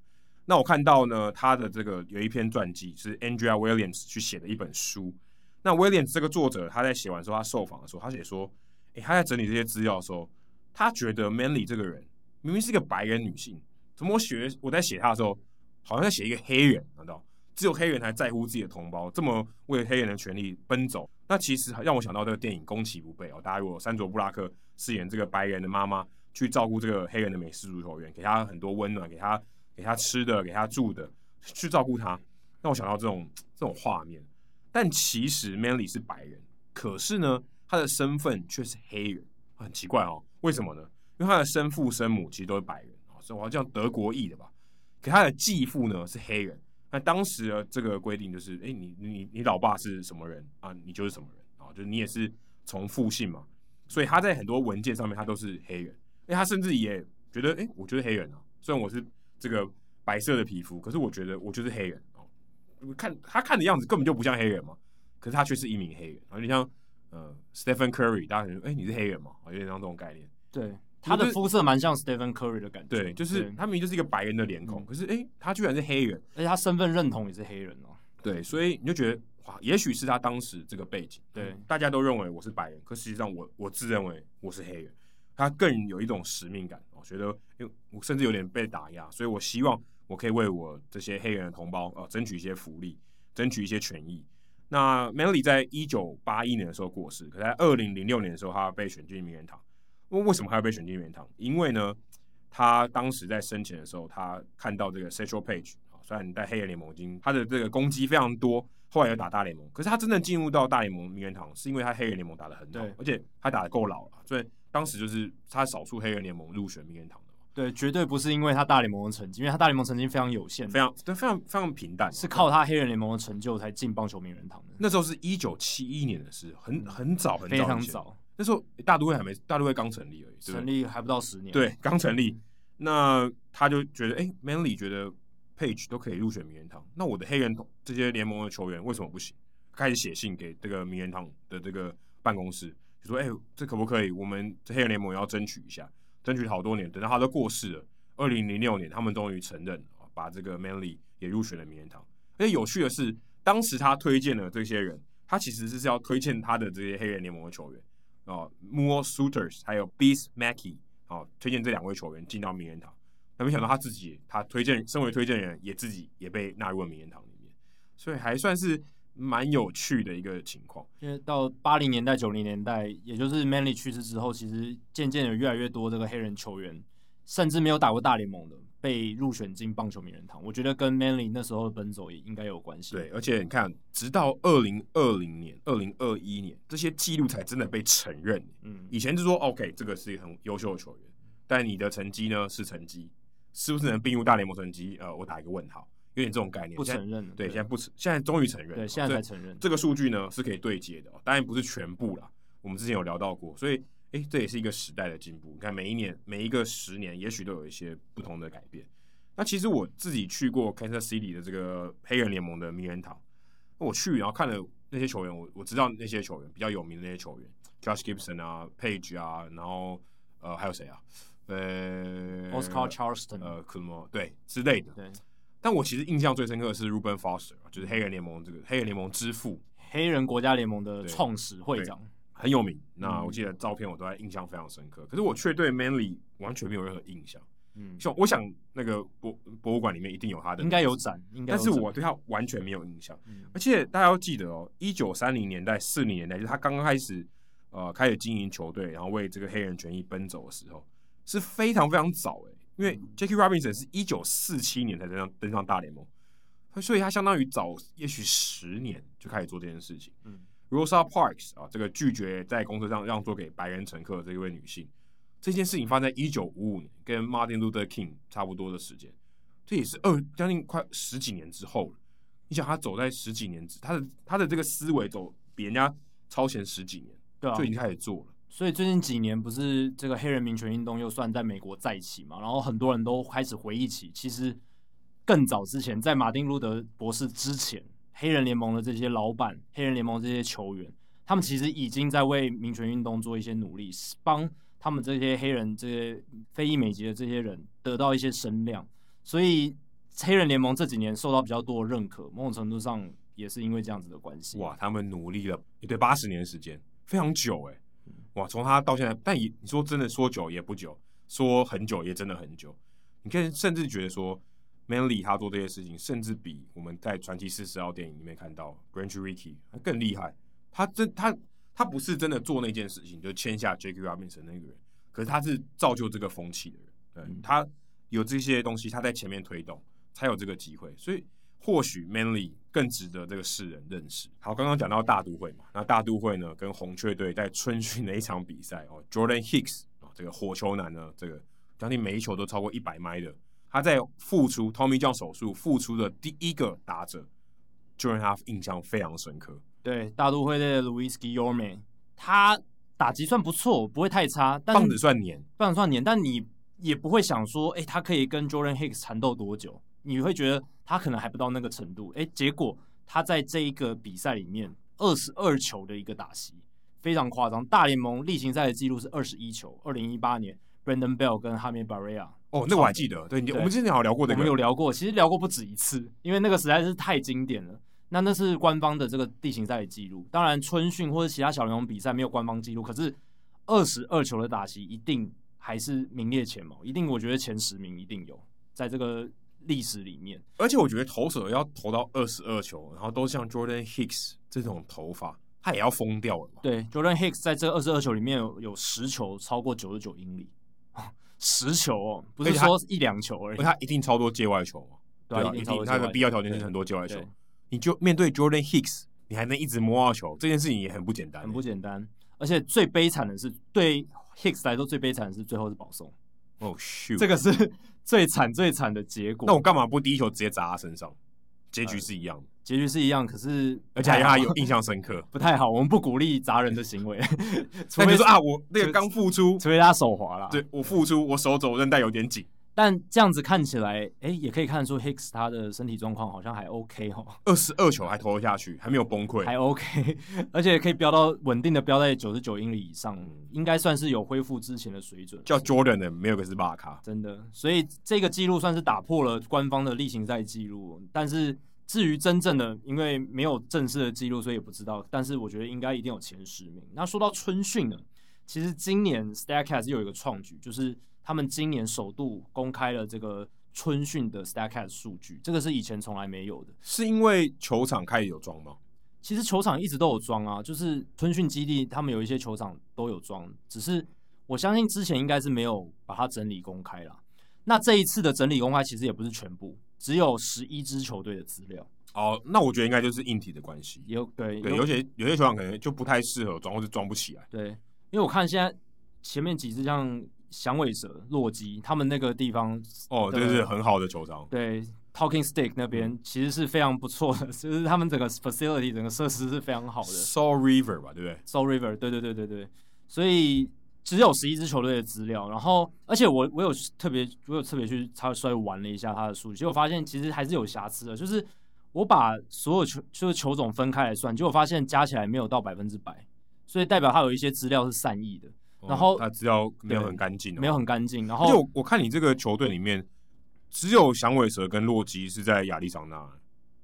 那我看到呢，他的这个有一篇传记是 Andrea Williams 去写的一本书。那 Williams 这个作者，他在写完之后，他受访的时候，他写说，诶，他在整理这些资料的时候，他觉得 Manly 这个人明明是一个白人女性，怎么我写我在写他的时候，好像在写一个黑人？难道只有黑人才在乎自己的同胞，这么为黑人的权利奔走？那其实让我想到这个电影《攻其不备》哦，大家如果珊卓布拉克饰演这个白人的妈妈，去照顾这个黑人的美式足球员，给他很多温暖，给他给他吃的，给他住的，去照顾他，让我想到这种这种画面。但其实 Manly 是白人，可是呢，他的身份却是黑人，很奇怪哦。为什么呢？因为他的生父生母其实都是白人啊，所以好像德国裔的吧。可他的继父呢是黑人。那当时的这个规定就是，哎，你你你老爸是什么人啊？你就是什么人啊？就是你也是从父姓嘛。所以他在很多文件上面他都是黑人。哎，他甚至也觉得，哎，我就是黑人啊。虽然我是这个白色的皮肤，可是我觉得我就是黑人哦。看他看的样子根本就不像黑人嘛，可是他却是一名黑人。然后你像呃，Stephen Curry，大家可能说，哎，你是黑人嘛？有点像这种概念。
对，他的肤色蛮像 Stephen Curry 的感觉。
对，就是他明明就是一个白人的脸孔，可是哎，他居然是黑人，
而且他身份认同也是黑人哦。
对，所以你就觉得哇，也许是他当时这个背景，
对，
大家都认为我是白人，可实际上我我自认为我是黑人，他更有一种使命感。我觉得，因为我甚至有点被打压，所以我希望。我可以为我这些黑人的同胞啊、呃、争取一些福利，争取一些权益。那 Manley 在一九八一年的时候过世，可在二零零六年的时候，他被选进名人堂。为为什么他要被选进名人堂？因为呢，他当时在生前的时候，他看到这个 Satchel Paige 啊，虽然在黑人联盟已经他的这个攻击非常多，后来又打大联盟，可是他真正进入到大联盟名人堂，是因为他黑人联盟打得很好，而且他打得够老了，所以当时就是他少数黑人联盟入选名人堂。
对，绝对不是因为他大联盟的成绩，因为他大联盟成绩非常有限，
非常对，非常非常平淡，
是靠他黑人联盟的成就才进棒球名人堂的。
那时候是一九七一年的事，很很早很早，
非常早。
那时候大都会还没，大都会刚成立而已，
成立还不到十年。
对，(laughs) 刚成立。那他就觉得，哎，Manley 觉得 Page 都可以入选名人堂，那我的黑人这些联盟的球员为什么不行？开始写信给这个名人堂的这个办公室，就说：“哎、欸，这可不可以？我们黑人联盟要争取一下，争取好多年，等到他都过世了，二零零六年他们终于承认，把这个 Manly 也入选了名人堂。而且有趣的是，当时他推荐了这些人，他其实是要推荐他的这些黑人联盟的球员哦，Moore Suiters 还有 Beast Mackey 哦，推荐这两位球员进到名人堂。但没想到他自己，他推荐身为推荐人，也自己也被纳入了名人堂里面，所以还算是。”蛮有趣的一个情况，
因为到八零年代、九零年代，也就是 Manley 去世之后，其实渐渐有越来越多这个黑人球员，甚至没有打过大联盟的，被入选进棒球名人堂。我觉得跟 Manley 那时候的奔走也应该有关系。
对，而且你看，直到二零二零年、二零二一年，这些记录才真的被承认。嗯，以前就说 OK，这个是一个很优秀的球员，但你的成绩呢是成绩，是不是能并入大联盟成绩？呃，我打一个问号。有点这种概念，
不承认。
对，现在不承，现在终于承认。
对，现在才承认。
这个数据呢是可以对接的，当然不是全部啦。我们之前有聊到过，所以，哎，这也是一个时代的进步。你看，每一年、每一个十年，也许都有一些不同的改变。那其实我自己去过 Kansas City 的这个黑人联盟的名人堂，我去然后看了那些球员，我我知道那些球员比较有名的那些球员，Josh Gibson 啊，Page 啊，然后呃还有谁啊？呃
，Oscar Charleston，
呃，可能对之类的。对。但我其实印象最深刻的是 Reuben Foster，就是黑人联盟这个黑人联盟之父，
黑人国家联盟的创始会长，
很有名。那我记得照片我都在印象非常深刻，可是我却对 Manley 完全没有任何印象。嗯，像我想那个博博物馆里面一定有他的，
应该有展，应该。
但是我对他完全没有印象。嗯、而且大家要记得哦，一九三零年代、四零年代，就是他刚刚开始呃开始经营球队，然后为这个黑人权益奔走的时候，是非常非常早哎。因为 Jackie Robinson 是一九四七年才登上登上大联盟，所以他相当于早也许十年就开始做这件事情。嗯，Rosa Parks 啊，这个拒绝在公车上让座给白人乘客的这一位女性，这件事情发生在一九五五年，跟 Martin Luther King 差不多的时间，这也是二将近快十几年之后了。你想他走在十几年之，他的他的这个思维走比人家超前十几年，对啊，就已经开始做了。
所以最近几年不是这个黑人民权运动又算在美国再起嘛？然后很多人都开始回忆起，其实更早之前，在马丁路德博士之前，黑人联盟的这些老板、黑人联盟这些球员，他们其实已经在为民权运动做一些努力，帮他们这些黑人、这些非裔美籍的这些人得到一些声量。所以黑人联盟这几年受到比较多的认可，某种程度上也是因为这样子的关系。
哇，他们努力了也对八十年时间，非常久哎、哇，从他到现在，但也你说真的说久也不久，说很久也真的很久。你可以甚至觉得说，Manley 他做这些事情，甚至比我们在传奇四十号电影里面看到 Branch Rickey 更厉害。他真他他不是真的做那件事情，就签下 Jackie Robinson 那个人，可是他是造就这个风气的人。对，他有这些东西，他在前面推动，才有这个机会。所以。或许 Manley 更值得这个世人认识。好，刚刚讲到大都会嘛，那大都会呢跟红雀队在春训的一场比赛哦，Jordan Hicks 啊，这个火球男呢，这个将近每一球都超过一百迈的，他在复出 Tommy John 手术复出的第一个打者，就让他印象非常深刻。
对，大都会的 Luis Guillorme，他打击算不错，不会太差，但
棒子算黏，
棒子算黏，但你也不会想说，哎、欸，他可以跟 Jordan Hicks 缠斗多久？你会觉得他可能还不到那个程度，哎，结果他在这一个比赛里面二十二球的一个打席，非常夸张。大联盟例行赛的记录是二十一球，二零一八年 Brandon Bell 跟 Jaime Barría
哦，那个我还记得，对，对我们之前好像聊过的、这个，
我们有聊过，其实聊过不止一次，因为那个实在是太经典了。那那是官方的这个地形赛的记录，当然春训或者其他小联盟比赛没有官方记录，可是二十二球的打席一定还是名列前茅，一定我觉得前十名一定有在这个。历史里面，
而且我觉得投手要投到二十二球，然后都像 Jordan Hicks 这种投法，他也要疯掉了嘛。
对，Jordan Hicks 在这二十二球里面有十球超过九十九英里，(laughs) 十球哦，不是说一两球而已。
而他一定超多界外球嘛？对啊，一定，他的必要条件是很多界外球。你就面对 Jordan Hicks，你还能一直摸到球，这件事情也很不简单，
很不简单。而且最悲惨的是，对 Hicks 来说最悲惨的是最后是保送。
哦，咻，
这个是。(laughs) 最惨最惨的结果，
那我干嘛不第一球直接砸他身上？结局是一样的，
结局是一样，可是
而且他有印象深刻，(laughs)
不太好。我们不鼓励砸人的行为，(laughs)
除非说啊，我那个刚复出，
除非他手滑了。
对，我复出，我手肘韧带有点紧，
但这样子看起来，哎、欸，也可以看出 Hicks 他的身体状况好像还 OK 哦，
二十二球还投了下去，还没有崩溃，
还 OK，(laughs) 而且可以飙到稳定的飙在九十九英里以上，应该算是有恢复之前的水准。
叫 Jordan 的没有个是巴卡，
真的，所以这个记录算是打破了官方的例行赛记录。但是至于真正的，因为没有正式的记录，所以也不知道。但是我觉得应该一定有前十名。那说到春训呢，其实今年 Statcast 又有一个创举，就是。他们今年首度公开了这个春训的 Statcast 数据，这个是以前从来没有的。
是因为球场开始有装吗？
其实球场一直都有装啊，就是春训基地，他们有一些球场都有装，只是我相信之前应该是没有把它整理公开啦。那这一次的整理公开其实也不是全部，只有十一支球队的资料。
哦，那我觉得应该就是硬体的关系。
有对
对，有些有些球场可能就不太适合装，或是装不起来。
对，因为我看现在前面几支像。响尾蛇、洛基，他们那个地方
哦，这是很好的球场。
对，Talking Stick 那边其实是非常不错的，就是他们整个 facility 整个设施是非常好的。
Soul River 吧，对不对
？Soul River，对对对对对。所以只有十一支球队的资料，然后而且我我有特别我有特别去稍微玩了一下他的数据，结果发现其实还是有瑕疵的。就是我把所有球就是球种分开来算，结果发现加起来没有到百分之百，所以代表他有一些资料是善意的。然后
他资料没有很干净，
没有很干净。然后
就我看你这个球队里面，只有响尾蛇跟洛基是在亚利桑那，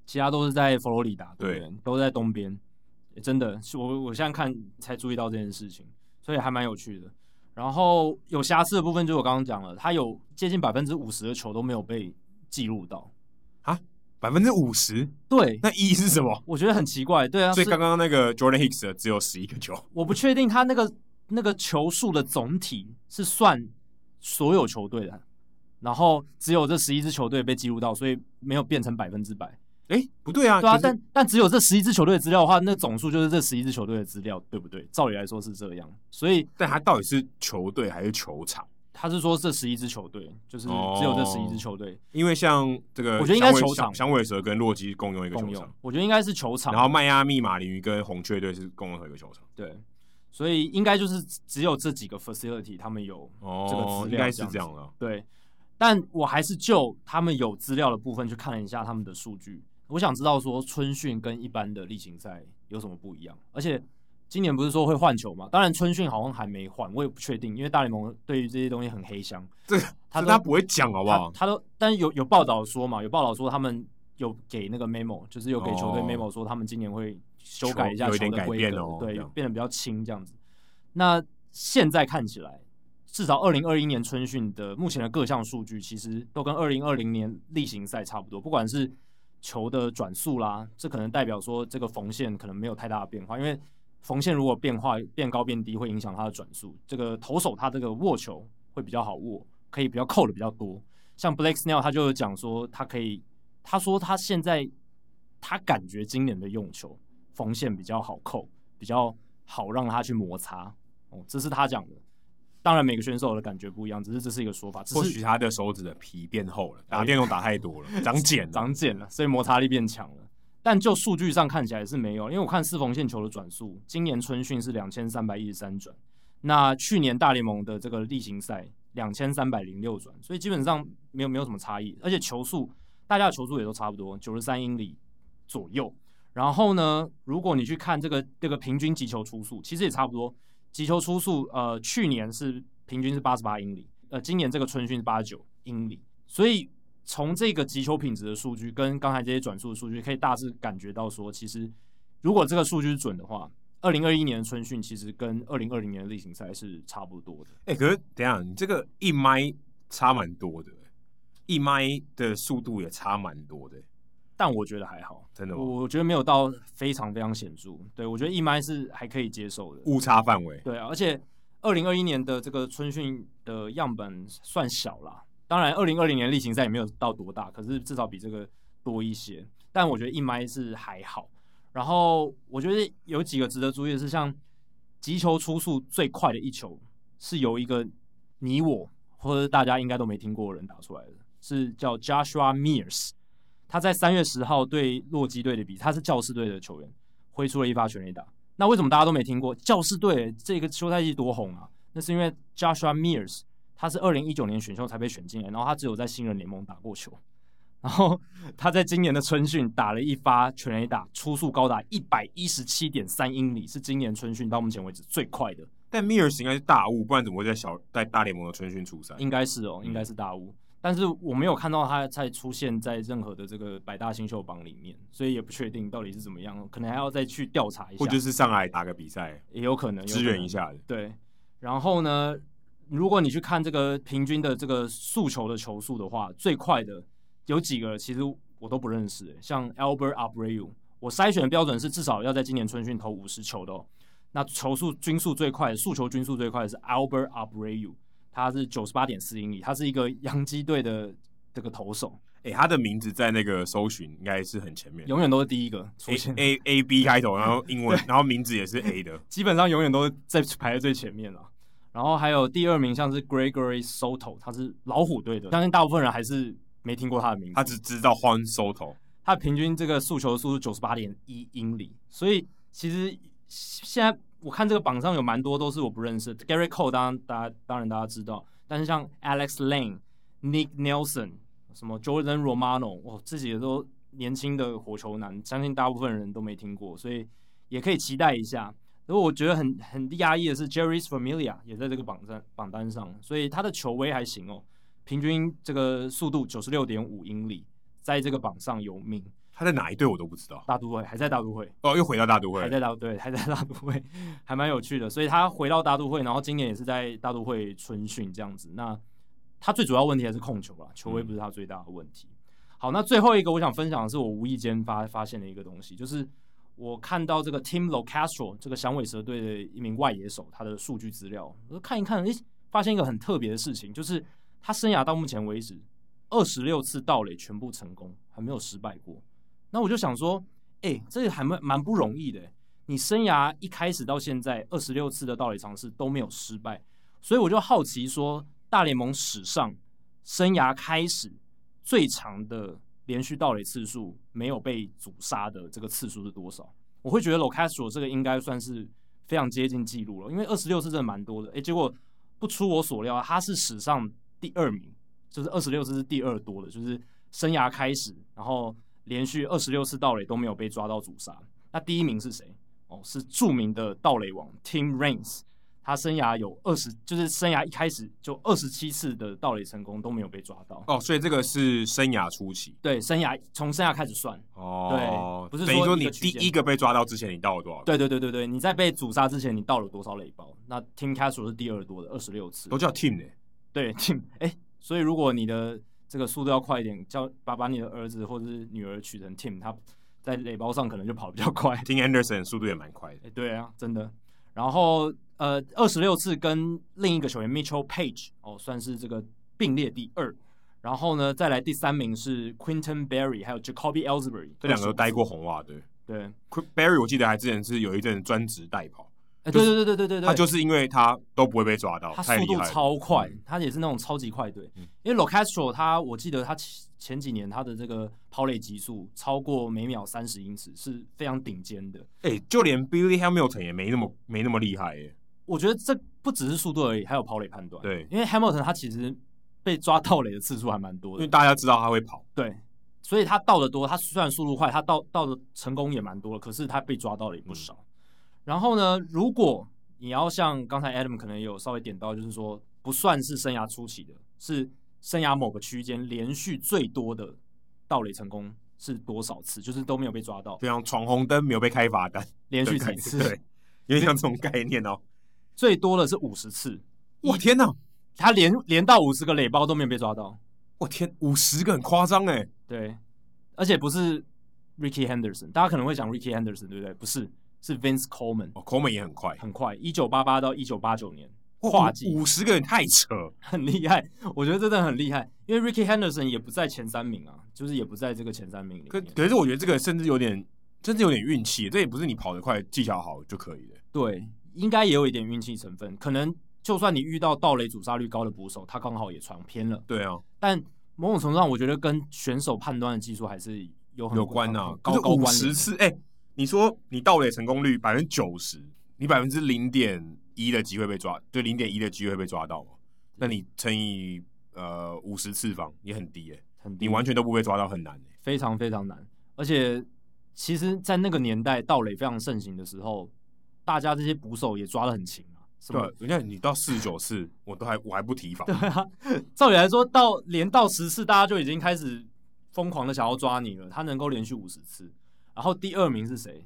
其他都是在佛罗里达，对，
对
都在东边。真的，我我现在看才注意到这件事情，所以还蛮有趣的。然后有瑕疵的部分，就我刚刚讲了，他有接近百分之五十的球都没有被记录到
啊，百分之五十？
对，
那一是什么？
我觉得很奇怪。对啊，
所以刚刚那个 Jordan Hicks 的只有十一个球，
我不确定他那个。那个球数的总体是算所有球队的，然后只有这十一支球队被记录到，所以没有变成百分之百。
哎，不对啊，
对啊，但但只有这十一支球队的资料的话，那总数就是这十一支球队的资料，对不对？照理来说是这样，所以
但他到底是球队还是球场？
他是说这十一支球队就是只有这十一支球队，
因为像这个，
我觉得应该球场，
响尾蛇跟洛基共用一个球场，
我觉得应该是球场，
然后迈阿密马林鱼跟红雀队是共用一个球场，
对。所以应该就是只有这几个 facility 他们有这个资料，
哦，应该是这样的。
对，但我还是就他们有资料的部分去看了一下他们的数据。我想知道说春训跟一般的例行赛有什么不一样？而且今年不是说会换球吗？当然春训好像还没换，我也不确定，因为大联盟对于这些东西很黑箱。
这他他不会讲好不好？
他，他都，但有有报道说嘛，有报道说他们有给那个 memo，就是有给球队 memo 说他们今年会。修改一下球的规格，哦、对，变得比较轻这样子。那现在看起来，至少二零二一年春训的目前的各项数据，其实都跟二零二零年例行赛差不多。不管是球的转速啦，这可能代表说这个缝线可能没有太大的变化，因为缝线如果变化变高变低，会影响它的转速。这个投手他这个握球会比较好握，可以比较扣的比较多。像 Blake Snell 他就有讲说，他可以，他说他现在他感觉今年的用球。缝线比较好扣，比较好让他去摩擦哦，这是他讲的。当然，每个选手的感觉不一样，只是这是一个说法。
或许他的手指的皮变厚了，打电动打太多了，(laughs) 长茧，
长茧了，所以摩擦力变强了。但就数据上看起来是没有，因为我看四缝线球的转速，今年春训是两千三百一十三转，那去年大联盟的这个例行赛两千三百零六转，所以基本上没有没有什么差异，而且球速大家的球速也都差不多，九十三英里左右。然后呢，如果你去看这个这个平均击球出速，其实也差不多。击球出速，呃，去年是平均是八十八英里，呃，今年这个春训是八十九英里。所以从这个击球品质的数据跟刚才这些转速的数据，可以大致感觉到说，其实如果这个数据准的话，二零二一年的春训其实跟二零二零年的例行赛是差不多的。
哎，可是等下，你这个一迈差蛮多的，一迈的速度也差蛮多的。
但我觉得还好，
真的，
我觉得没有到非常非常显著。对，我觉得一麦是还可以接受的
误差范围。
对啊，而且二零二一年的这个春训的样本算小啦，当然二零二零年例行赛也没有到多大，可是至少比这个多一些。但我觉得一麦是还好。然后我觉得有几个值得注意的是，像击球出速最快的一球是由一个你我或者大家应该都没听过的人打出来的，是叫 Joshua Mears。他在三月十号对洛基队的比，他是教士队的球员，挥出了一发全垒打。那为什么大家都没听过教士队这个休赛季多红啊？那是因为 Joshua Mears 他是二零一九年选秀才被选进来，然后他只有在新人联盟打过球。然后他在今年的春训打了一发全垒打，初速高达一百一十七点三英里，是今年春训到目前为止最快的。
但 Mears 应该是大雾，不然怎么会在小在大联盟的春训出赛？
应该是哦，应该是大雾。嗯、但是我没有看到他再出现在任何的这个百大新秀榜里面，所以也不确定到底是怎么样，可能还要再去调查一下。
或者是上来打个比赛，
也有可能
支援一下的。
对，然后呢，如果你去看这个平均的这个速球的球速的话，最快的。有几个其实我都不认识，像 Albert Abreu，我筛选的标准是至少要在今年春训投五十球的哦。那球速均速最快的，速球均速最快的是 Albert Abreu，他是九十八点四英里，他是一个 (laughs) 洋基队的这个投手。
诶、欸，他的名字在那个搜寻应该是很前面，
永远都是第一个
出现 A A, A B 开头，然后英文，然后名字也是 A 的，(laughs)
基本上永远都在排在最前面了。然后还有第二名像是 Gregory Soto，他是老虎队的，相信大部分人还是。没听过他的名字，
他只知道 Juan Soto。
他平均这个速球速度九十八点一英里，所以其实现在我看这个榜上有蛮多都是我不认识的。，Gary Cole 当然大家当然大家知道，但是像 Alex Lane、Nick Nelson、什么 Jordan Romano，哇，这几个都年轻的火球男，相信大部分人都没听过，所以也可以期待一下。如果我觉得很很压抑的是 Jerry's Familia 也在这个榜上榜单上，所以他的球威还行哦。平均这个速度九十六点五英里，在这个榜上有名。
他在哪一队我都不知道。
大都会还在大都会
哦，又回到大都会，
还在大对，还在大都会，还蛮有趣的。所以他回到大都会，然后今年也是在大都会春训这样子。那他最主要问题还是控球啦，球威不是他最大的问题。嗯、好，那最后一个我想分享的是我无意间发发现的一个东西，就是我看到这个 Tim Locastro 这个响尾蛇队的一名外野手，他的数据资料，我看一看，诶，发现一个很特别的事情，就是。他生涯到目前为止，二十六次盗垒全部成功，还没有失败过。那我就想说，哎、欸，这个还蛮蛮不容易的。你生涯一开始到现在，二十六次的盗垒尝试都没有失败，所以我就好奇说，大联盟史上生涯开始最长的连续盗垒次数没有被阻杀的这个次数是多少？我会觉得 Locastro 这个应该算是非常接近记录了，因为二十六次真的蛮多的。哎、结果不出我所料，他是史上。第二名就是二十六次是第二多的，就是生涯开始，然后连续二十六次盗垒都没有被抓到阻杀。那第一名是谁？哦，是著名的盗垒王 Tim Raines。他生涯有二十，就是生涯一开始就二十七次的盗垒成功都没有被抓到。
哦，所以这个是生涯初期。
对，生涯从生涯开始算。
哦，
对，不是
等于说你第一个被抓到之前你盗了多少？
对对对对对，你在被阻杀之前你盗了多少垒包？那 Tim Castro 是第二多的，二十六次。
都叫 Tim 呢、欸。
对，Tim，哎、欸，所以如果你的这个速度要快一点，叫把把你的儿子或者是女儿取成 Tim，他在垒包上可能就跑得比较快。(laughs)
Tim Anderson 速度也蛮快的。
对啊，真的。然后呃，二十六次跟另一个球员 Mitchell Page 哦，算是这个并列第二。然后呢，再来第三名是 Quinton Berry，还有 Jacoby Ellsbury，
这两个都待过红袜队。
对
，Berry 我记得还之前是有一阵专职代跑。
哎，对对对对对对，
他就是因为他都不会被抓到，
他速度超快，他也是那种超级快队。因为 Locastro 他，我记得他前前几年他的这个跑垒极速超过每秒三十英尺，是非常顶尖的。
哎，就连 Billy Hamilton 也没那么没那么厉害耶。
我觉得这不只是速度而已，还有跑垒判断。
对，
因为 Hamilton 他其实被抓到垒的次数还蛮多的，
因为大家知道他会跑。
对，所以他到的多，他虽然速度快，他到到的成功也蛮多的，可是他被抓到的也不少。然后呢，如果你要像刚才 Adam 可能有稍微点到，就是说不算是生涯初期的，是生涯某个区间连续最多的盗垒成功是多少次？就是都没有被抓到，
就像闯红灯没有被开罚单，
连续几次？
对，有点像这种概念哦。(laughs)
最多的是五十次，
我天哪！
他连连到五十个垒包都没有被抓到，
我天，五十个很夸张哎。
对，而且不是 Ricky Henderson，大家可能会讲 Ricky Henderson，对不对？不是。是 Vince Coleman，
哦，Coleman 也很快，
很快，一九八八到一九八九年跨季
五十个人太扯，(laughs)
很厉害，我觉得真的很厉害，因为 Ricky Henderson 也不在前三名啊，就是也不在这个前三名里面。
可可是我觉得这个甚至有点，甚至有点运气，这也不是你跑得快、技巧好就可以的。
对，应该也有一点运气成分，可能就算你遇到盗垒阻杀率高的捕手，他刚好也传偏了。
对啊，
但某种程度上，我觉得跟选手判断的技术还是有很
有关啊，
高高
五十次哎。欸你说你盗垒成功率百分之九十，你百分之零点一的机会被抓，对零点一的机会被抓到吗？那你乘以呃五十次方也很低诶、欸，
很低，
你完全都不会抓到，很难、欸、
非常非常难。而且其实，在那个年代盗垒非常盛行的时候，大家这些捕手也抓得很勤啊。
对，人家你到四十九次，我都还我还不提防。
对啊，(laughs) 照理来说，到连到十次，大家就已经开始疯狂的想要抓你了。他能够连续五十次，然后第二名是谁？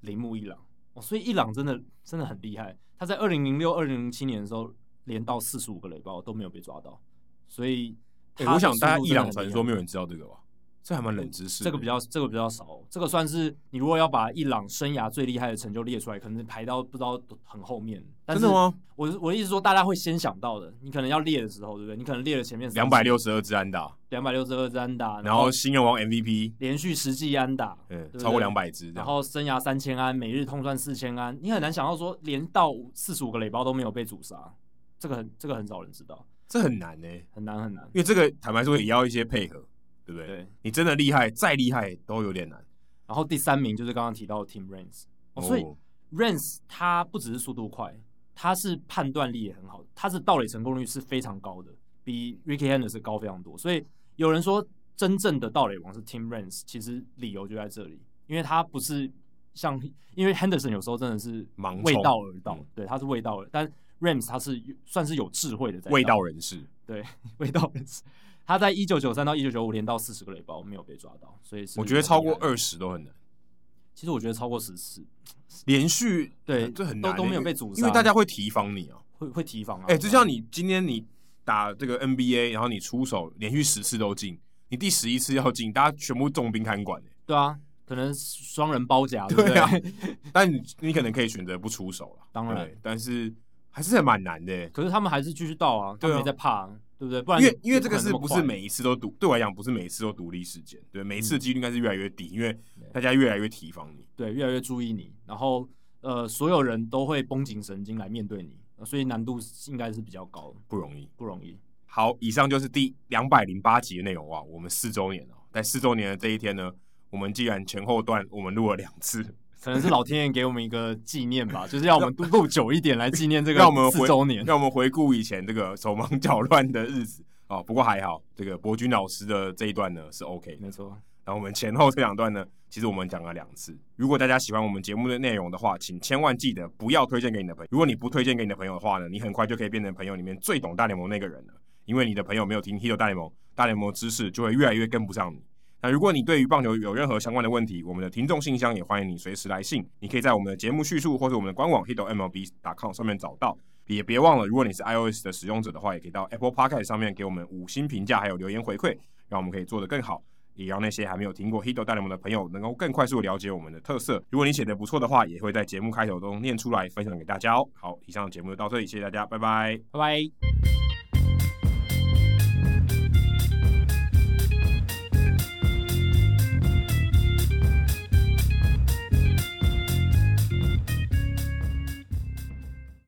铃木一朗。哦，所以一朗真的真的很厉害。他在二零零六、二零零七年的时候，连到四十五个雷包都没有被抓到。所以，
欸、我想大家一朗传说没有人知道这个吧？这还蛮冷知识。
这个比较这个比较少，这个算是你如果要把伊朗生涯最厉害的成就列出来，可能排到不知道很后面。但是
真的吗？
我我的意思说，大家会先想到的，你可能要列的时候，对不对？你可能列了前面
两百六十二支安打，
两百六十二支安打，
然后新人王 MVP
连续十季安打，
超过两百支，
然后生涯三千安，每日通算四千安，你很难想到说连到四十五个垒包都没有被阻杀，这个很这个很少人知道，
这很难呢、欸，
很难很难，
因为这个坦白说也要一些配合。对不对？
对，
你真的厉害，再厉害都有点难。
然后第三名就是刚刚提到的 Tim Raines，哦，所以 Raines 他不只是速度快，他是判断力也很好，他是盗垒成功率是非常高的，比 Rickey Henderson 高非常多。所以有人说真正的盗垒王是 Tim Raines，其实理由就在这里，因为他不是像因为 Henderson 有时候真的是为道而道，对，他是为道而，但 Raines 他是算是有智慧的在
卫道人士，
对，(laughs) 味道人士。他在一九九三到一九九五连到四十个雷包没有被抓到，所以
我觉得超过二十都很难。
其实我觉得超过十次
连续
对
这很难，
都都没有被阻杀，
因为大家会提防你啊，
会会提防啊。
哎、欸，就像你今天你打这个 NBA，然后你出手连续十次都进，你第十一次要进，大家全部重兵看管。
对啊，可能双人包夹，
对啊。(laughs) 但你你可能可以选择不出手了，
当然，
但是还是蛮难的。
可是他们还是继续盗啊，他们没在怕。对不对？不然
因为因为这个是不是每一次都独对我来讲不是每一次都独立事件，对，每一次的几率应该是越来越低，嗯，因为大家越来越提防你，
对，越来越注意你，然后呃，所有人都会绷紧神经来面对你，所以难度应该是比较高，
不容易，
不容易。
好，以上就是第两百零八集的内容哇，我们四周年了，在四周年的这一天呢，我们既然前后段我们录了两次。
可能是老天爷给我们一个纪念吧，(laughs) 就是要我们录久一点来纪念这个四周年，
让我们回顾以前这个手忙脚乱的日子哦。不过还好，这个博君老师的这一段呢是 OK，
没错。
然后我们前后这两段呢，其实我们讲了两次。如果大家喜欢我们节目的内容的话，请千万记得不要推荐给你的朋友。如果你不推荐给你的朋友的话呢，你很快就可以变成朋友里面最懂大联盟那个人了，因为你的朋友没有听《Hito 大联盟》，大联盟知识就会越来越跟不上你。那如果你对于棒球有任何相关的问题，我们的听众信箱也欢迎你随时来信。你可以在我们的节目叙述或者我们的官网 hitomlb.com 上面找到。也别忘了，如果你是 iOS 的使用者的话，也可以到 Apple Podcast 上面给我们五星评价，还有留言回馈，让我们可以做得更好，也让那些还没有听过 Hito 大联盟的朋友能够更快速了解我们的特色。如果你写得不错的话，也会在节目开头中念出来，分享给大家哦。好，以上的节目就到这里，谢谢大家，拜拜，
拜拜。